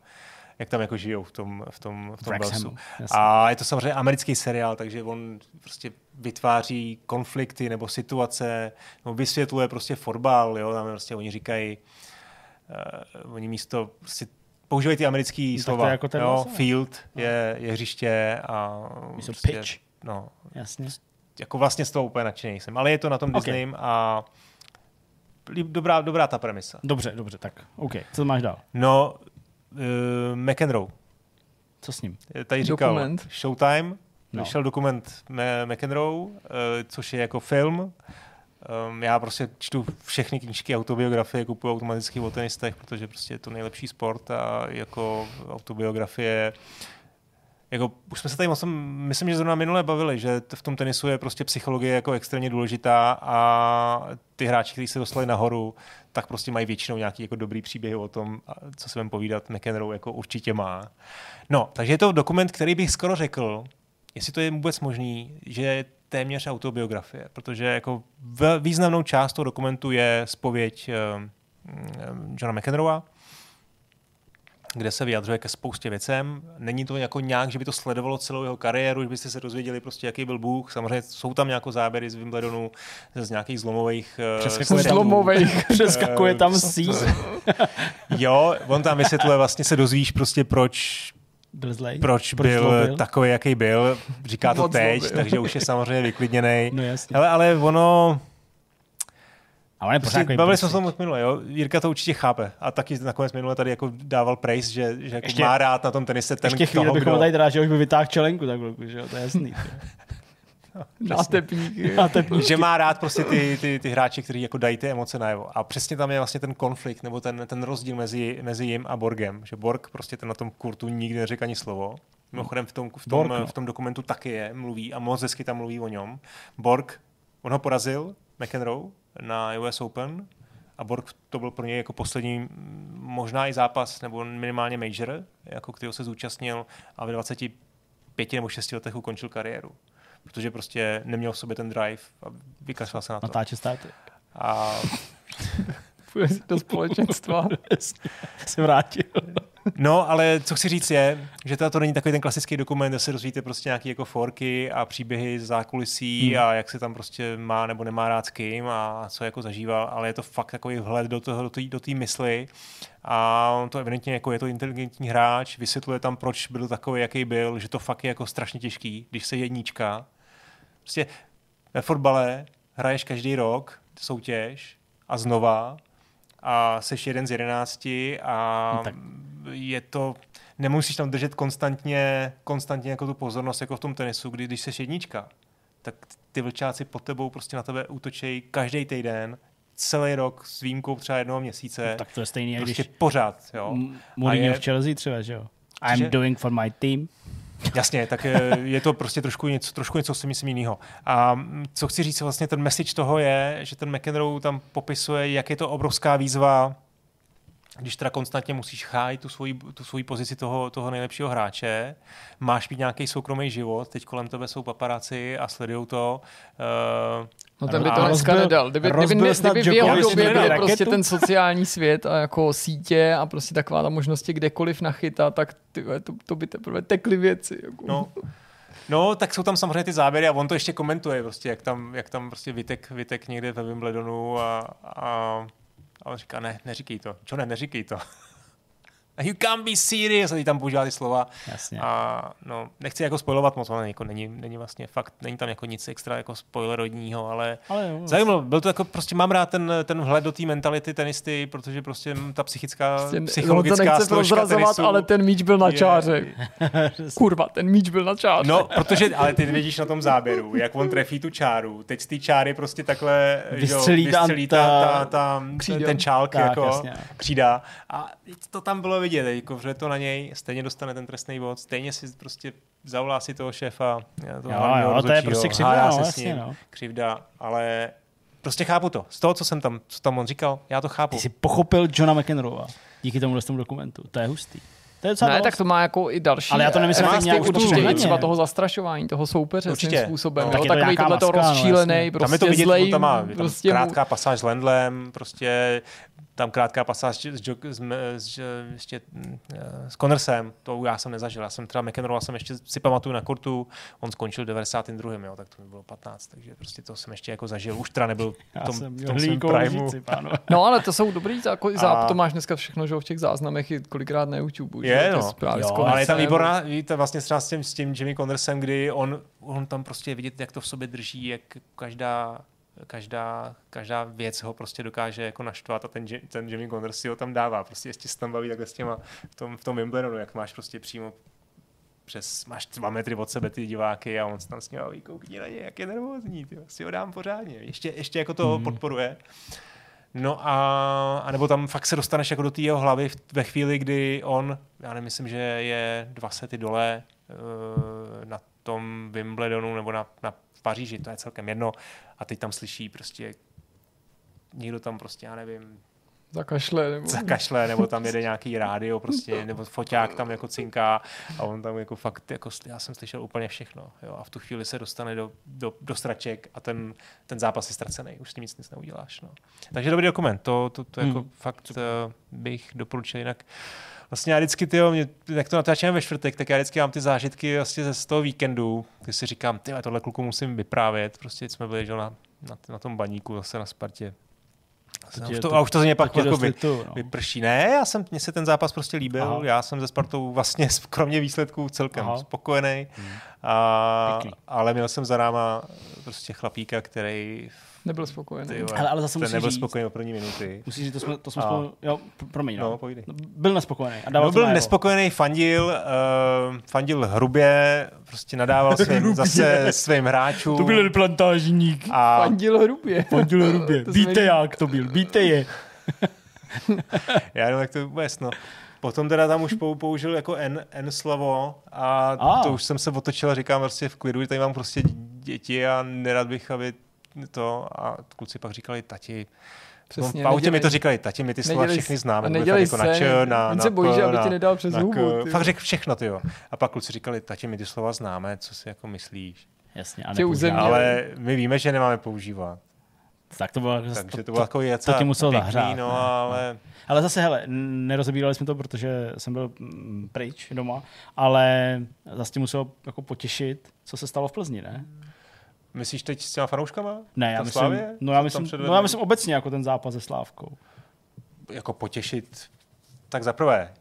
jak tam jako žijou v tom, v tom, v tom jasně. A je to samozřejmě americký seriál, takže on prostě vytváří konflikty nebo situace, nebo vysvětluje prostě fotbal, jo, tam prostě oni říkají, uh, oni místo prostě používají ty americké No, slova. jako ten jo, vlastně. field je, je hřiště a prostě, pitch. No, Jasně. jako vlastně z toho úplně nadšený jsem, ale je to na tom Ok. Disneym a dobrá, dobrá ta premisa. Dobře, dobře, tak OK. Co máš dál? No, McEnroe, Co s ním? tady říkal Dokument. Showtime, No. vyšel dokument Me- McEnroe, uh, což je jako film. Um, já prostě čtu všechny knížky, autobiografie, kupuju automaticky o tenistech, protože prostě je to nejlepší sport a jako autobiografie jako, už jsme se tady moc, myslím, že zrovna minule bavili, že v tom tenisu je prostě psychologie jako extrémně důležitá a ty hráči, kteří se dostali nahoru, tak prostě mají většinou nějaký jako dobrý příběhy o tom, co se vám povídat, McEnroe jako určitě má. No, takže je to dokument, který bych skoro řekl, jestli to je vůbec možný, že je téměř autobiografie, protože jako významnou část toho dokumentu je spověď um, Johna McEnroea, kde se vyjadřuje ke spoustě věcem. Není to jako nějak, že by to sledovalo celou jeho kariéru, že byste se dozvěděli prostě, jaký byl Bůh. Samozřejmě jsou tam nějaké záběry z Wimbledonu, z nějakých zlomových eh, Přeskakuje střetů. Zlomovejch. Přeskakuje tam Eh, síť. Jo, on tam vysvětluje, vlastně se dozvíš prostě, proč Byl zlej? proč, Proč byl, zlobil? takový, jaký byl. Říká to Moc teď, zlobil. takže už je samozřejmě vyklidněný. No jasně. Ale ono, A on je pořád prostě, bavili jsme se prostě. o tom minule, jo? Jirka to určitě chápe. A taky nakonec minule tady jako dával praise, že, že jako Ještě- má rád na tom tenise ten, Ještě chvíli toho, bychom kdo... tady drážili, už by vytáhl čelenku takhle, že jo, to je jasný. Nátepník. A ten že má rád prostě ty, ty, ty hráči, kteří jako dají ty emoce najevo. A přesně tam je vlastně ten konflikt, nebo ten, ten rozdíl mezi, mezi jim a Borgem. Že Borg prostě ten na tom kurtu nikdy neřekl ani slovo. Mimochodem v tom, v tom, Borg, no. v tom dokumentu taky je, mluví a moc hezky tam mluví o něm. Borg, on ho porazil, McEnroe, na US Open a Borg to byl pro něj jako poslední možná i zápas, nebo minimálně major, jako kterého se zúčastnil a ve 25 nebo 6 letech ukončil kariéru. Protože prostě neměl v sobě ten drive a vykašlal se na to. natáče státy. A Půjde do společenstva. Se vrátil. No, ale co chci říct je, že to, není takový ten klasický dokument, kde se dozvíte prostě nějaké jako forky a příběhy z zákulisí Hmm. a jak se tam prostě má nebo nemá rád s kým a co jako zažíval, ale je to fakt takový vhled do toho, do té mysli a on to evidentně jako je to inteligentní hráč, vysvětluje tam, proč byl takový, jaký byl, že to fakt je jako strašně těžký, když se jednička. Prostě ve fotbale hraješ každý rok soutěž a znova a seš jeden z jedenácti a No tak. je to, nemusíš tam držet konstantně, konstantně jako tu pozornost jako v tom tenisu, kdy když seš jednička, tak ty vlčáci pod tebou prostě na tebe útočejí každý týden, celý rok s výjimkou třeba jednoho měsíce, No, tak to je stejný, jak prostě když pořád, jo. Mourinho je- v Chelsea třeba, že jo? I'm Že- doing for my team. Jasně, tak je, je to prostě trošku něco, trošku něco si myslím jiného. A mm, co chci říct, vlastně ten message toho je, že ten McEnroe tam popisuje, jak je to obrovská výzva když teda konstantně musíš chájit tu svoji, tu svoji pozici toho, toho nejlepšího hráče, máš mít nějaký soukromý život, teď kolem tebe jsou paparáci a sledují to. Uh, No ten by to dneska nedal. Kdyby, kdyby, kdyby, kdyby v jeho době byl prostě ten sociální svět a jako sítě a prostě taková ta možnosti kdekoliv nachytat, tak ty, to, to by teprve tekly věci. Jako. No. No, tak jsou tam samozřejmě ty záběry a on to ještě komentuje, prostě, jak tam, jak tam prostě vytek, vytek někde ve Wimbledonu a, a, a on říká, ne, neříkej to. Čo ne, neříkej to. You can't be serious, a tam používá ty slova. Jasně. A no, nechci jako spojovat moc, ale jako není, není vlastně fakt, není tam jako nic extra jako spoilerodního, ale, Ale jo, zajímalo, byl to jako, prostě mám rád ten, ten vhled do té mentality tenisty, protože prostě ta psychická, Prostě, psychologická on to nechce složka prozrazovat, tenisu ale ten míč byl na je- čáře. Kurva, ten míč byl na čáře. No, protože, ale ty vidíš na tom záběru, jak on trefí tu čáru. Teď z té čáry prostě takhle že jo, Vystřelí ta- vystřelí ta, ta, ta, ten čálk, Tak, jako jasně. křída. A to tam bylo vidět, jako, že to na něj stejně dostane ten trestný bod, stejně si prostě zavolá si toho šéfa. Toho Jo, hlavního jo, to je prostě křivda, no, se s jasně, ním, no. Křivda, ale prostě chápu to. Z toho, co jsem tam, co tam on říkal, já to chápu. Ty jsi pochopil Johna McEnroe díky tomu tomu dokumentu. To je hustý. To je docela Ne, dost. tak to má jako i další Ale já to nemyslím efekty, nějak určitě i třeba toho zastrašování, toho soupeře Určitě. svým způsobem. No. No, Tak je to takový tohle to no, rozčílený, jasně. prostě tam je to vidět, zlej, tam má je tam prostě mu- krátká pasáž s Lendlem, prostě tam krátká pasáž s, Jok- s, s, s, ještě, mm, eh, s Connorsem, to já jsem nezažil. Já jsem třeba McEnroe jsem ještě si pamatuju na kurtu, on skončil 92. Jo, tak to mi bylo 15, takže prostě to jsem ještě jako zažil. Už teda nebyl Já v tom, jsem tom primu. pánové. No ale to jsou dobrý, jako i záp, A- to máš dneska všechno, že v těch záznamech i kolikrát na YouTube. Je, že? no. Jo, ale je tam výborná, víte, vlastně třeba s tím, s tím Jimmy Connorsem, kdy on, on tam prostě je vidět, jak to v sobě drží, jak každá každá, každá věc ho prostě dokáže jako naštvat a ten, ten Jimmy Connors si ho tam dává. Prostě jestli se tam baví takhle s těma v tom, v tom Wimbledonu, jak máš prostě přímo přes, máš dva metry od sebe ty diváky a on se tam s ním baví, koukni na ně, jak je nervózní, ty, si ho dám pořádně. Ještě, ještě jako to Mhm. podporuje. No a, a nebo tam fakt se dostaneš jako do té jeho hlavy v- ve chvíli, kdy on, já nemyslím, že je dva sety dole uh, na tom Wimbledonu nebo na, na Paříži, to je celkem jedno. A teď tam slyší prostě někdo tam prostě, já nevím, Zakašle, nebo... zakašle, nebo tam jede nějaký rádio prostě, nebo foťák tam jako cinká a on tam jako fakt, jako, já jsem slyšel úplně všechno. Jo, a v tu chvíli se dostane do, do, do straček a ten, ten zápas je ztracený, už s tím nic, nic neuděláš. No. Takže dobrý dokument, to, to, to jako Hmm. fakt uh, bych doporučil jinak. Vlastně já vždycky, tyjo, mě, jak to natáčíme ve čtvrtek, tak já vždycky mám ty zážitky vlastně ze z toho víkendu, kdy si říkám, ty tohle kluku musím vyprávět. Prostě jsme byli že, na, na, na, tom baníku zase na Spartě. To tě- to, to- a už to ze mě pak jako vy, lituju, no. vyprší. Ne, já jsem, mně se ten zápas prostě líbil, Aha. Já jsem ze Spartou vlastně kromě výsledků celkem Aha. Spokojený, a, Pěkný. ale měl jsem za náma prostě chlapíka, který Nebyl spokojený. vole, Ale- ale zase musíš nebyl říct- spokojený od první minuty. Musíš říct, to jsme, to jsme A- spolu, jo, pr- promiň, no. No, povídej. Byl nespokojený. A dával No, to byl nespokojený, fandil, uh, fandil hrubě, prostě nadával svým, zase svým hráčům. To byl plantážník. a Fandil hrubě. Fandil hrubě. Víte jak to byl, víte je. já nevím, jak to vůbec, no. Potom teda tam už pou- použil jako N, N slovo a A. to už jsem se otočil a říkám prostě v klidu, že tady mám prostě děti a nerad bych, aby to a kluci pak říkali tati, Přesně, no, v autě mi nedělej- to říkali, tati, my ty slova nedělej všechny známe. to nedělej jako na scény. č, na, On na se bojí, p, že aby na, ti nedal přes na hubu, ty. Fakt řekl všechno, ty jo. A pak kluci říkali, tati, my ty slova známe, co si jako myslíš. Jasně, a. Ale my víme, že nemáme používat. Tak to bylo, Takže to bylo jako něco to ti musel pěkný, zahřát, no, ne? ale Ale zase, hele, nerozebírali jsme to, protože jsem byl mm, pryč doma, ale zase tě muselo jako potěšit, co se stalo v Plzni, ne? Myslíš teď s těma fanouškama? Ne, já myslím, Slávě? no já myslím, no já myslím obecně jako ten zápas se Slávkou. jako potěšit, tak za prvé,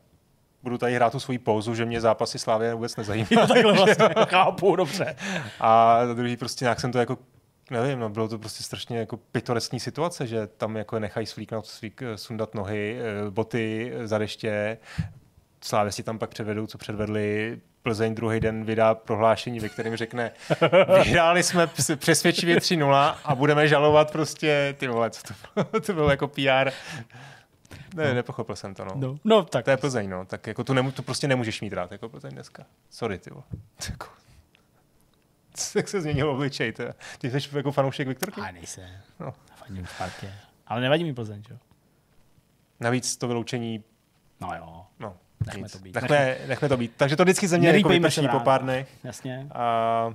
budu tady hrát tu svoji pouzu, že mě zápasy Slávě vůbec nezajímají. Takhle vlastně chápu, dobře. A za druhý prostě nějak jsem to jako nevím, no, bylo to prostě strašně jako pitoresní situace, že tam jako nechají svlíknout, svlík, sundat nohy, eh, boty eh, za deště, Slávě si tam pak předvedou, co předvedli, Plzeň druhý den vydá prohlášení, ve kterém řekne, vyhráli jsme přesvědčivě 3-0 a budeme žalovat prostě, ty vole, co to bylo, to bylo jako PR. Ne, nepochopil jsem to, no. No, no tak To je Plzeň, no. Tak jako tu, nemu, tu prostě nemůžeš mít rád jako Plzeň dneska. Sorry, ty vole. Jako, jak se změnil obličej, to je. Ty jsi jako fanoušek Viktorky? A nejse. No. Fandím Spartě. Ale nevadí mi Plzeň, jo? Navíc to vyloučení, No jo, no, Nechme to být. Nechme, nechme to být. Takže to vždycky ze mě jako vyprší po pár dnech. jasně. A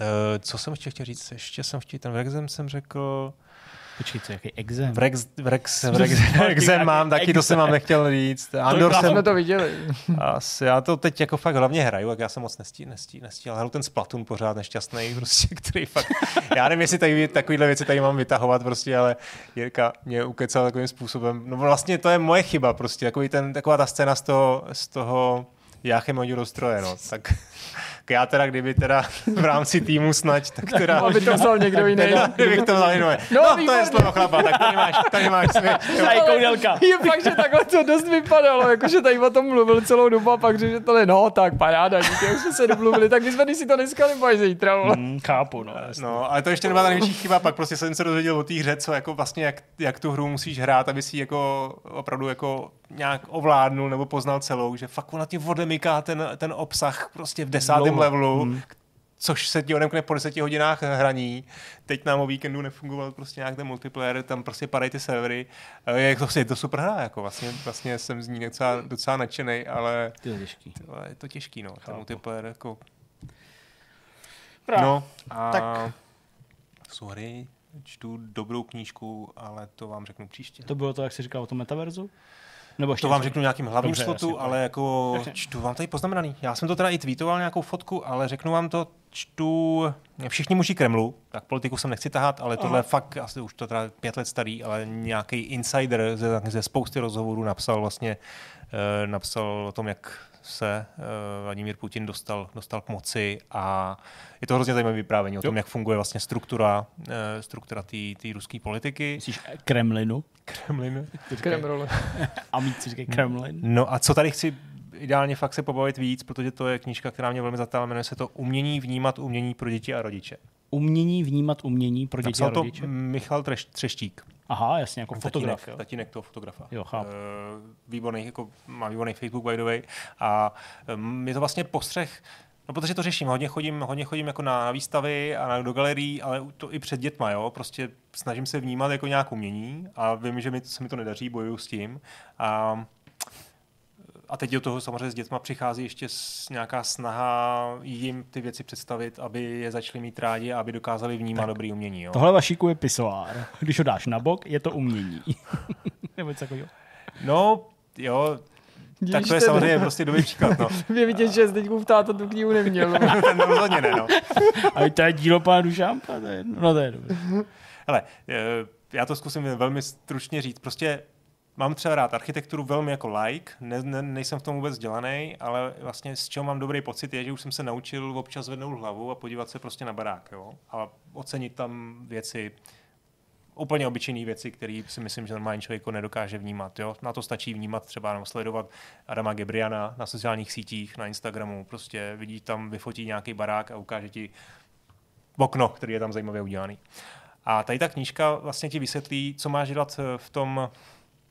Uh, co jsem ještě chtěl říct? Ještě jsem chtěl, ten Wrexham jsem řekl, Počkej, co, jaký exem? Si říkal, Wrexham jaký mám, taky to exem. jsem vám nechtěl říct. Andor jsem, Jsme to viděli. asi, já to teď jako fakt hlavně hraju, jak já jsem moc nestí, nestí, nestí, ale hraju ten Splatoon pořád nešťastný, prostě, který fakt, já nevím, jestli tady takovýhle věci tady mám vytahovat prostě, ale Jirka mě ukecal takovým způsobem, no vlastně to je moje chyba prostě, takový ten, taková ta scéna z toho, z toho Jáchem hodil do stroje, no, tak já teda, kdyby teda v rámci týmu snať, tak teda... Aby to vzal někdo jiný. Kdybych to vzal jiný. No, No, to je slovo chlapa, tak tady máš, tady máš svět. Tady koudelka. Je fakt, že takhle to dost vypadalo, jakože tady o tom mluvil celou dobu a pak, že to je, no tak paráda, díky, jak jsme se domluvili, tak vyzvedni si to dneska nebo až zítra. Hmm, chápu, no. jasně. No, ale to ještě nebyla ta největší chyba, pak prostě jsem se dozvěděl o té hře, co jako vlastně, jak, jak tu hru musíš hrát, aby si jako opravdu jako nějak ovládnul nebo poznal celou, že fakt ona ti odemyká ten, ten obsah prostě v desátém Dlouho. levelu, Hmm. což se ti odemkne po deseti hodinách hraní. Teď nám o víkendu nefungoval prostě nějak ten multiplayer, tam prostě padají ty servery. Eh, Je to, je to super hra, jako vlastně, vlastně jsem z ní docela, docela nadšený, ale Ty je těžký. je to těžký, no, ten multiplayer, jako. No, a Tak. sorry, čtu dobrou knížku, ale to vám řeknu příště. To bylo to, jak jsi říkal o tom metaverzu? Nebo To vám řeknu nějakým hlavním Dobře, slotu, jasně, ale jako Jasně. čtu vám tady poznamenaný. Já jsem to teda i tweetoval nějakou fotku, ale řeknu vám to, čtu všichni muži Kremlu, tak politiku jsem nechci tahat, ale tohle je fakt, asi už to teda pět let starý, ale nějaký insider ze, ze spousty rozhovorů napsal vlastně, eh, napsal o tom, jak se eh, Vladimír Putin dostal, dostal k moci a je to hrozně zajímavé vyprávění o tom, jak funguje vlastně struktura, eh, struktura té ruské politiky. Myslíš Kremlinu? Kremlin. Kremrole. A mít si říkají Kremlin? No a co tady chci ideálně fakt se pobavit víc, protože to je knížka, která mě velmi zatáhla, jmenuje se to Umění vnímat umění pro děti a rodiče. Umění vnímat umění pro děti Napsal a to rodiče? Michal Treš, Třeštík. Aha, jasně, jako fotograf. Tatínek, jo. tatínek toho fotografa. Jo, chápu. Eh, výborný, jako, má výborný Facebook, by the way. A je to vlastně postřeh, No, protože to řeším. Hodně chodím, hodně chodím jako na výstavy a na, do galerií, ale to i před dětma, jo. Prostě snažím se vnímat jako nějak umění a vím, že mi, se mi to nedaří, bojuju s tím. A a teď do toho samozřejmě s dětma přichází ještě s nějaká snaha jim ty věci představit, aby je začali mít rádi a aby dokázali vnímat tak. dobrý umění. Jo. Tohle vašíku je pisoár. Když ho dáš na bok, je to umění. Nebo něco takového. No, jo, Díš tak to je ten- samozřejmě prostě dobrý příklad. No. Je vidět, že Zdeňkův táta tu knihu neměl. Ten rozhodně ne, no. A to je dílo pana Dušampa, to je jedno. No to je dobré. Hele, eh, já to zkusím velmi stručně říct. Prostě mám třeba rád architekturu velmi jako like, ne, ne, nejsem v tom vůbec dělaný, ale vlastně z čeho mám dobrý pocit je, že už jsem se naučil občas zvednout hlavu a podívat se prostě na barák, jo? A ocenit tam věci, úplně obyčejné věci, které si myslím, že normální člověk jako nedokáže vnímat. Jo? Na to stačí vnímat třeba nebo sledovat Adama Gebriana na sociálních sítích, na Instagramu. Prostě vidí tam, vyfotí nějaký barák a ukáže ti okno, který je tam zajímavě udělaný. A tady ta knížka vlastně ti vysvětlí, co máš dělat v tom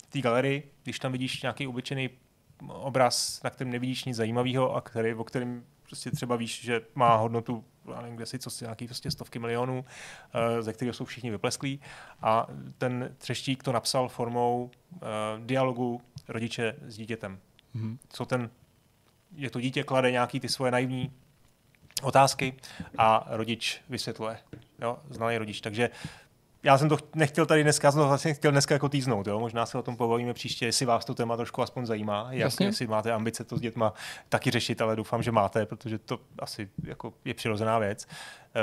v té galerii, když tam vidíš nějaký obyčejný obraz, na kterém nevidíš nic zajímavého a který, o kterém prostě třeba víš, že má hodnotu, já nevím, kde si, co si, nějaký prostě stovky milionů, eh, ze kterého jsou všichni vyplesklí. A ten třeštík to napsal formou uh, dialogu rodiče s dítětem. Mhm. Co ten, je to dítě klade nějaký ty svoje naivní otázky a rodič vysvětluje. Jo, znalý rodič. Takže já jsem to nechtěl tady dneska, jsem to vlastně chtěl dneska jako týznout, jo? možná se o tom pobavíme příště, jestli vás to téma trošku aspoň zajímá, jak, Jasně. jestli máte ambice to s dětma taky řešit, ale doufám, že máte, protože to asi jako je přirozená věc. E,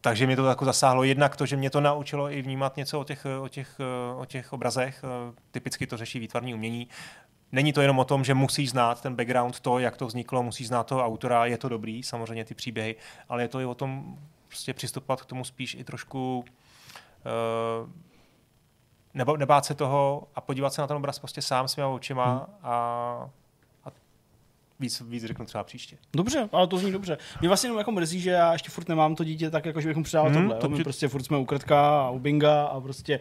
takže mě to jako zasáhlo jednak to, že mě to naučilo i vnímat něco o těch, o těch, o těch obrazech, E, typicky to řeší výtvarní umění, Není to jenom o tom, že musíš znát ten background, to, jak to vzniklo, musíš znát toho autora, je to dobrý, samozřejmě ty příběhy, ale je to i o tom prostě přistupovat k tomu spíš i trošku uh, nebo, nebát se toho a podívat se na ten obraz prostě sám svýma očima hmm. a, a víc, víc řeknu třeba příště. Dobře, ale to zní dobře. Mě vlastně jenom jako mrzí, že já ještě furt nemám to dítě tak, jako že bych mu předával Mhm, tohle. to My prostě furt jsme u krtka a u binga a prostě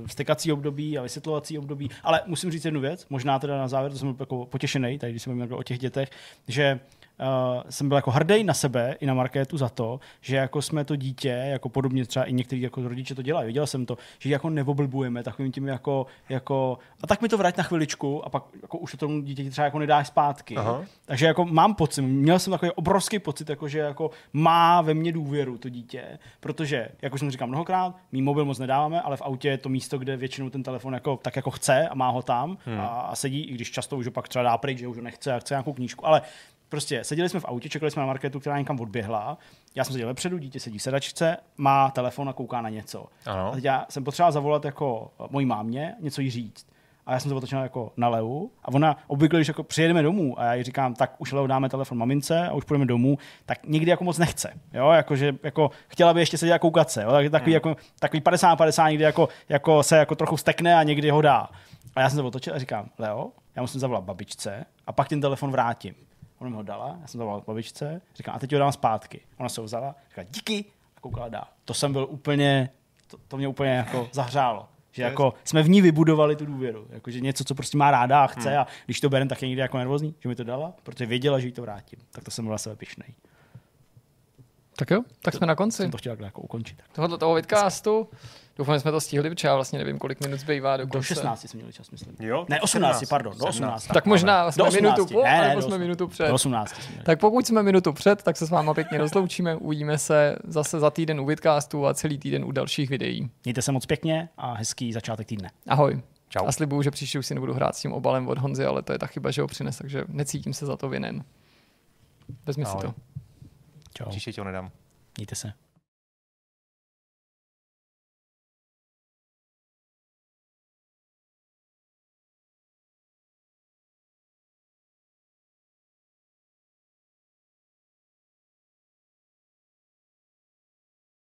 uh, vstekací období a vysvětlovací období. Ale musím říct jednu věc, možná teda na závěr, to jsem byl jako potěšený, tady když jsem mluvil o těch dětech, že uh, jsem byl jako hrdý na sebe i na Markétu za to, že jako jsme to dítě, jako podobně třeba i některý jako rodiče to dělají, viděl jsem to, že jako neoblbujeme takovým tím jako, jako a tak mi to vrať na chviličku a pak jako už to tomu dítěti třeba jako nedáš zpátky. Aha. Takže jako mám pocit, měl jsem takový obrovský pocit, jako že jako má ve mně důvěru to dítě, protože, jako jsem říkal mnohokrát, mý mobil moc nedáváme, ale v autě je to místo, kde většinou ten telefon jako, tak jako chce a má ho tam hmm. a, a sedí, i když často už ho pak třeba dá pryč, že už ho nechce a chce nějakou knížku, ale Prostě seděli jsme v autě, čekali jsme na marketu, která někam odběhla. Já jsem seděl vepředu, dítě sedí v sedačce, má telefon a kouká na něco. Ano. A teď já jsem potřeboval zavolat jako mojí mámě, něco jí říct. A já jsem to otočil jako na Leu. A ona obvykle, když jako přijedeme domů a já jí říkám, tak už Leu dáme telefon mamince a už půjdeme domů, tak nikdy jako moc nechce. Jo, jako, že jako chtěla by ještě sedět a koukat se. Jo? Tak, takový, hmm. jako, takový 50-50 někdy jako, jako, se jako trochu stekne a někdy ho dá. A já jsem to otočil a říkám, Leo, já musím zavolat babičce a pak ten telefon vrátím. Ona mi ho dala, já jsem to babičce, říkám, a teď ho dám zpátky. Ona se ho vzala, říká, díky, a koukala dál. To jsem byl úplně, to, to mě úplně jako zahřálo. Že jako jsme v ní vybudovali tu důvěru. Jako, že něco, co prostě má ráda a chce hmm. a když to berem, tak je někdy jako nervózní, že mi to dala, protože věděla, že jí to vrátím. Tak to jsem byl na sebe pišnej. Tak jo, tak to, jsme na konci. Jsem to chtěl jako ukončit. Tohle toho vidcastu. Doufám, že jsme to stihli, protože já vlastně nevím, kolik minut zbývá do konce. Do 16 jsme měli čas, myslím. Jo? Ne, 18, 17, pardon, do 18. Tak, tak možná jsme 18, minutu po, ne, ne, nebo jsme minutu před. Do 18. Tak pokud jsme minutu před, tak se s váma pěkně rozloučíme. Uvidíme se zase za týden u vidcastu a celý týden u dalších videí. Mějte se moc pěkně a hezký začátek týdne. Ahoj. Čau. A slibuju, že příště už si nebudu hrát s tím obalem od Honzy, ale to je ta chyba, že ho přines, takže necítím se za to vinen. Vezmi Ahoj. si to. Čau. Příště tě ho nedám. Mějte se.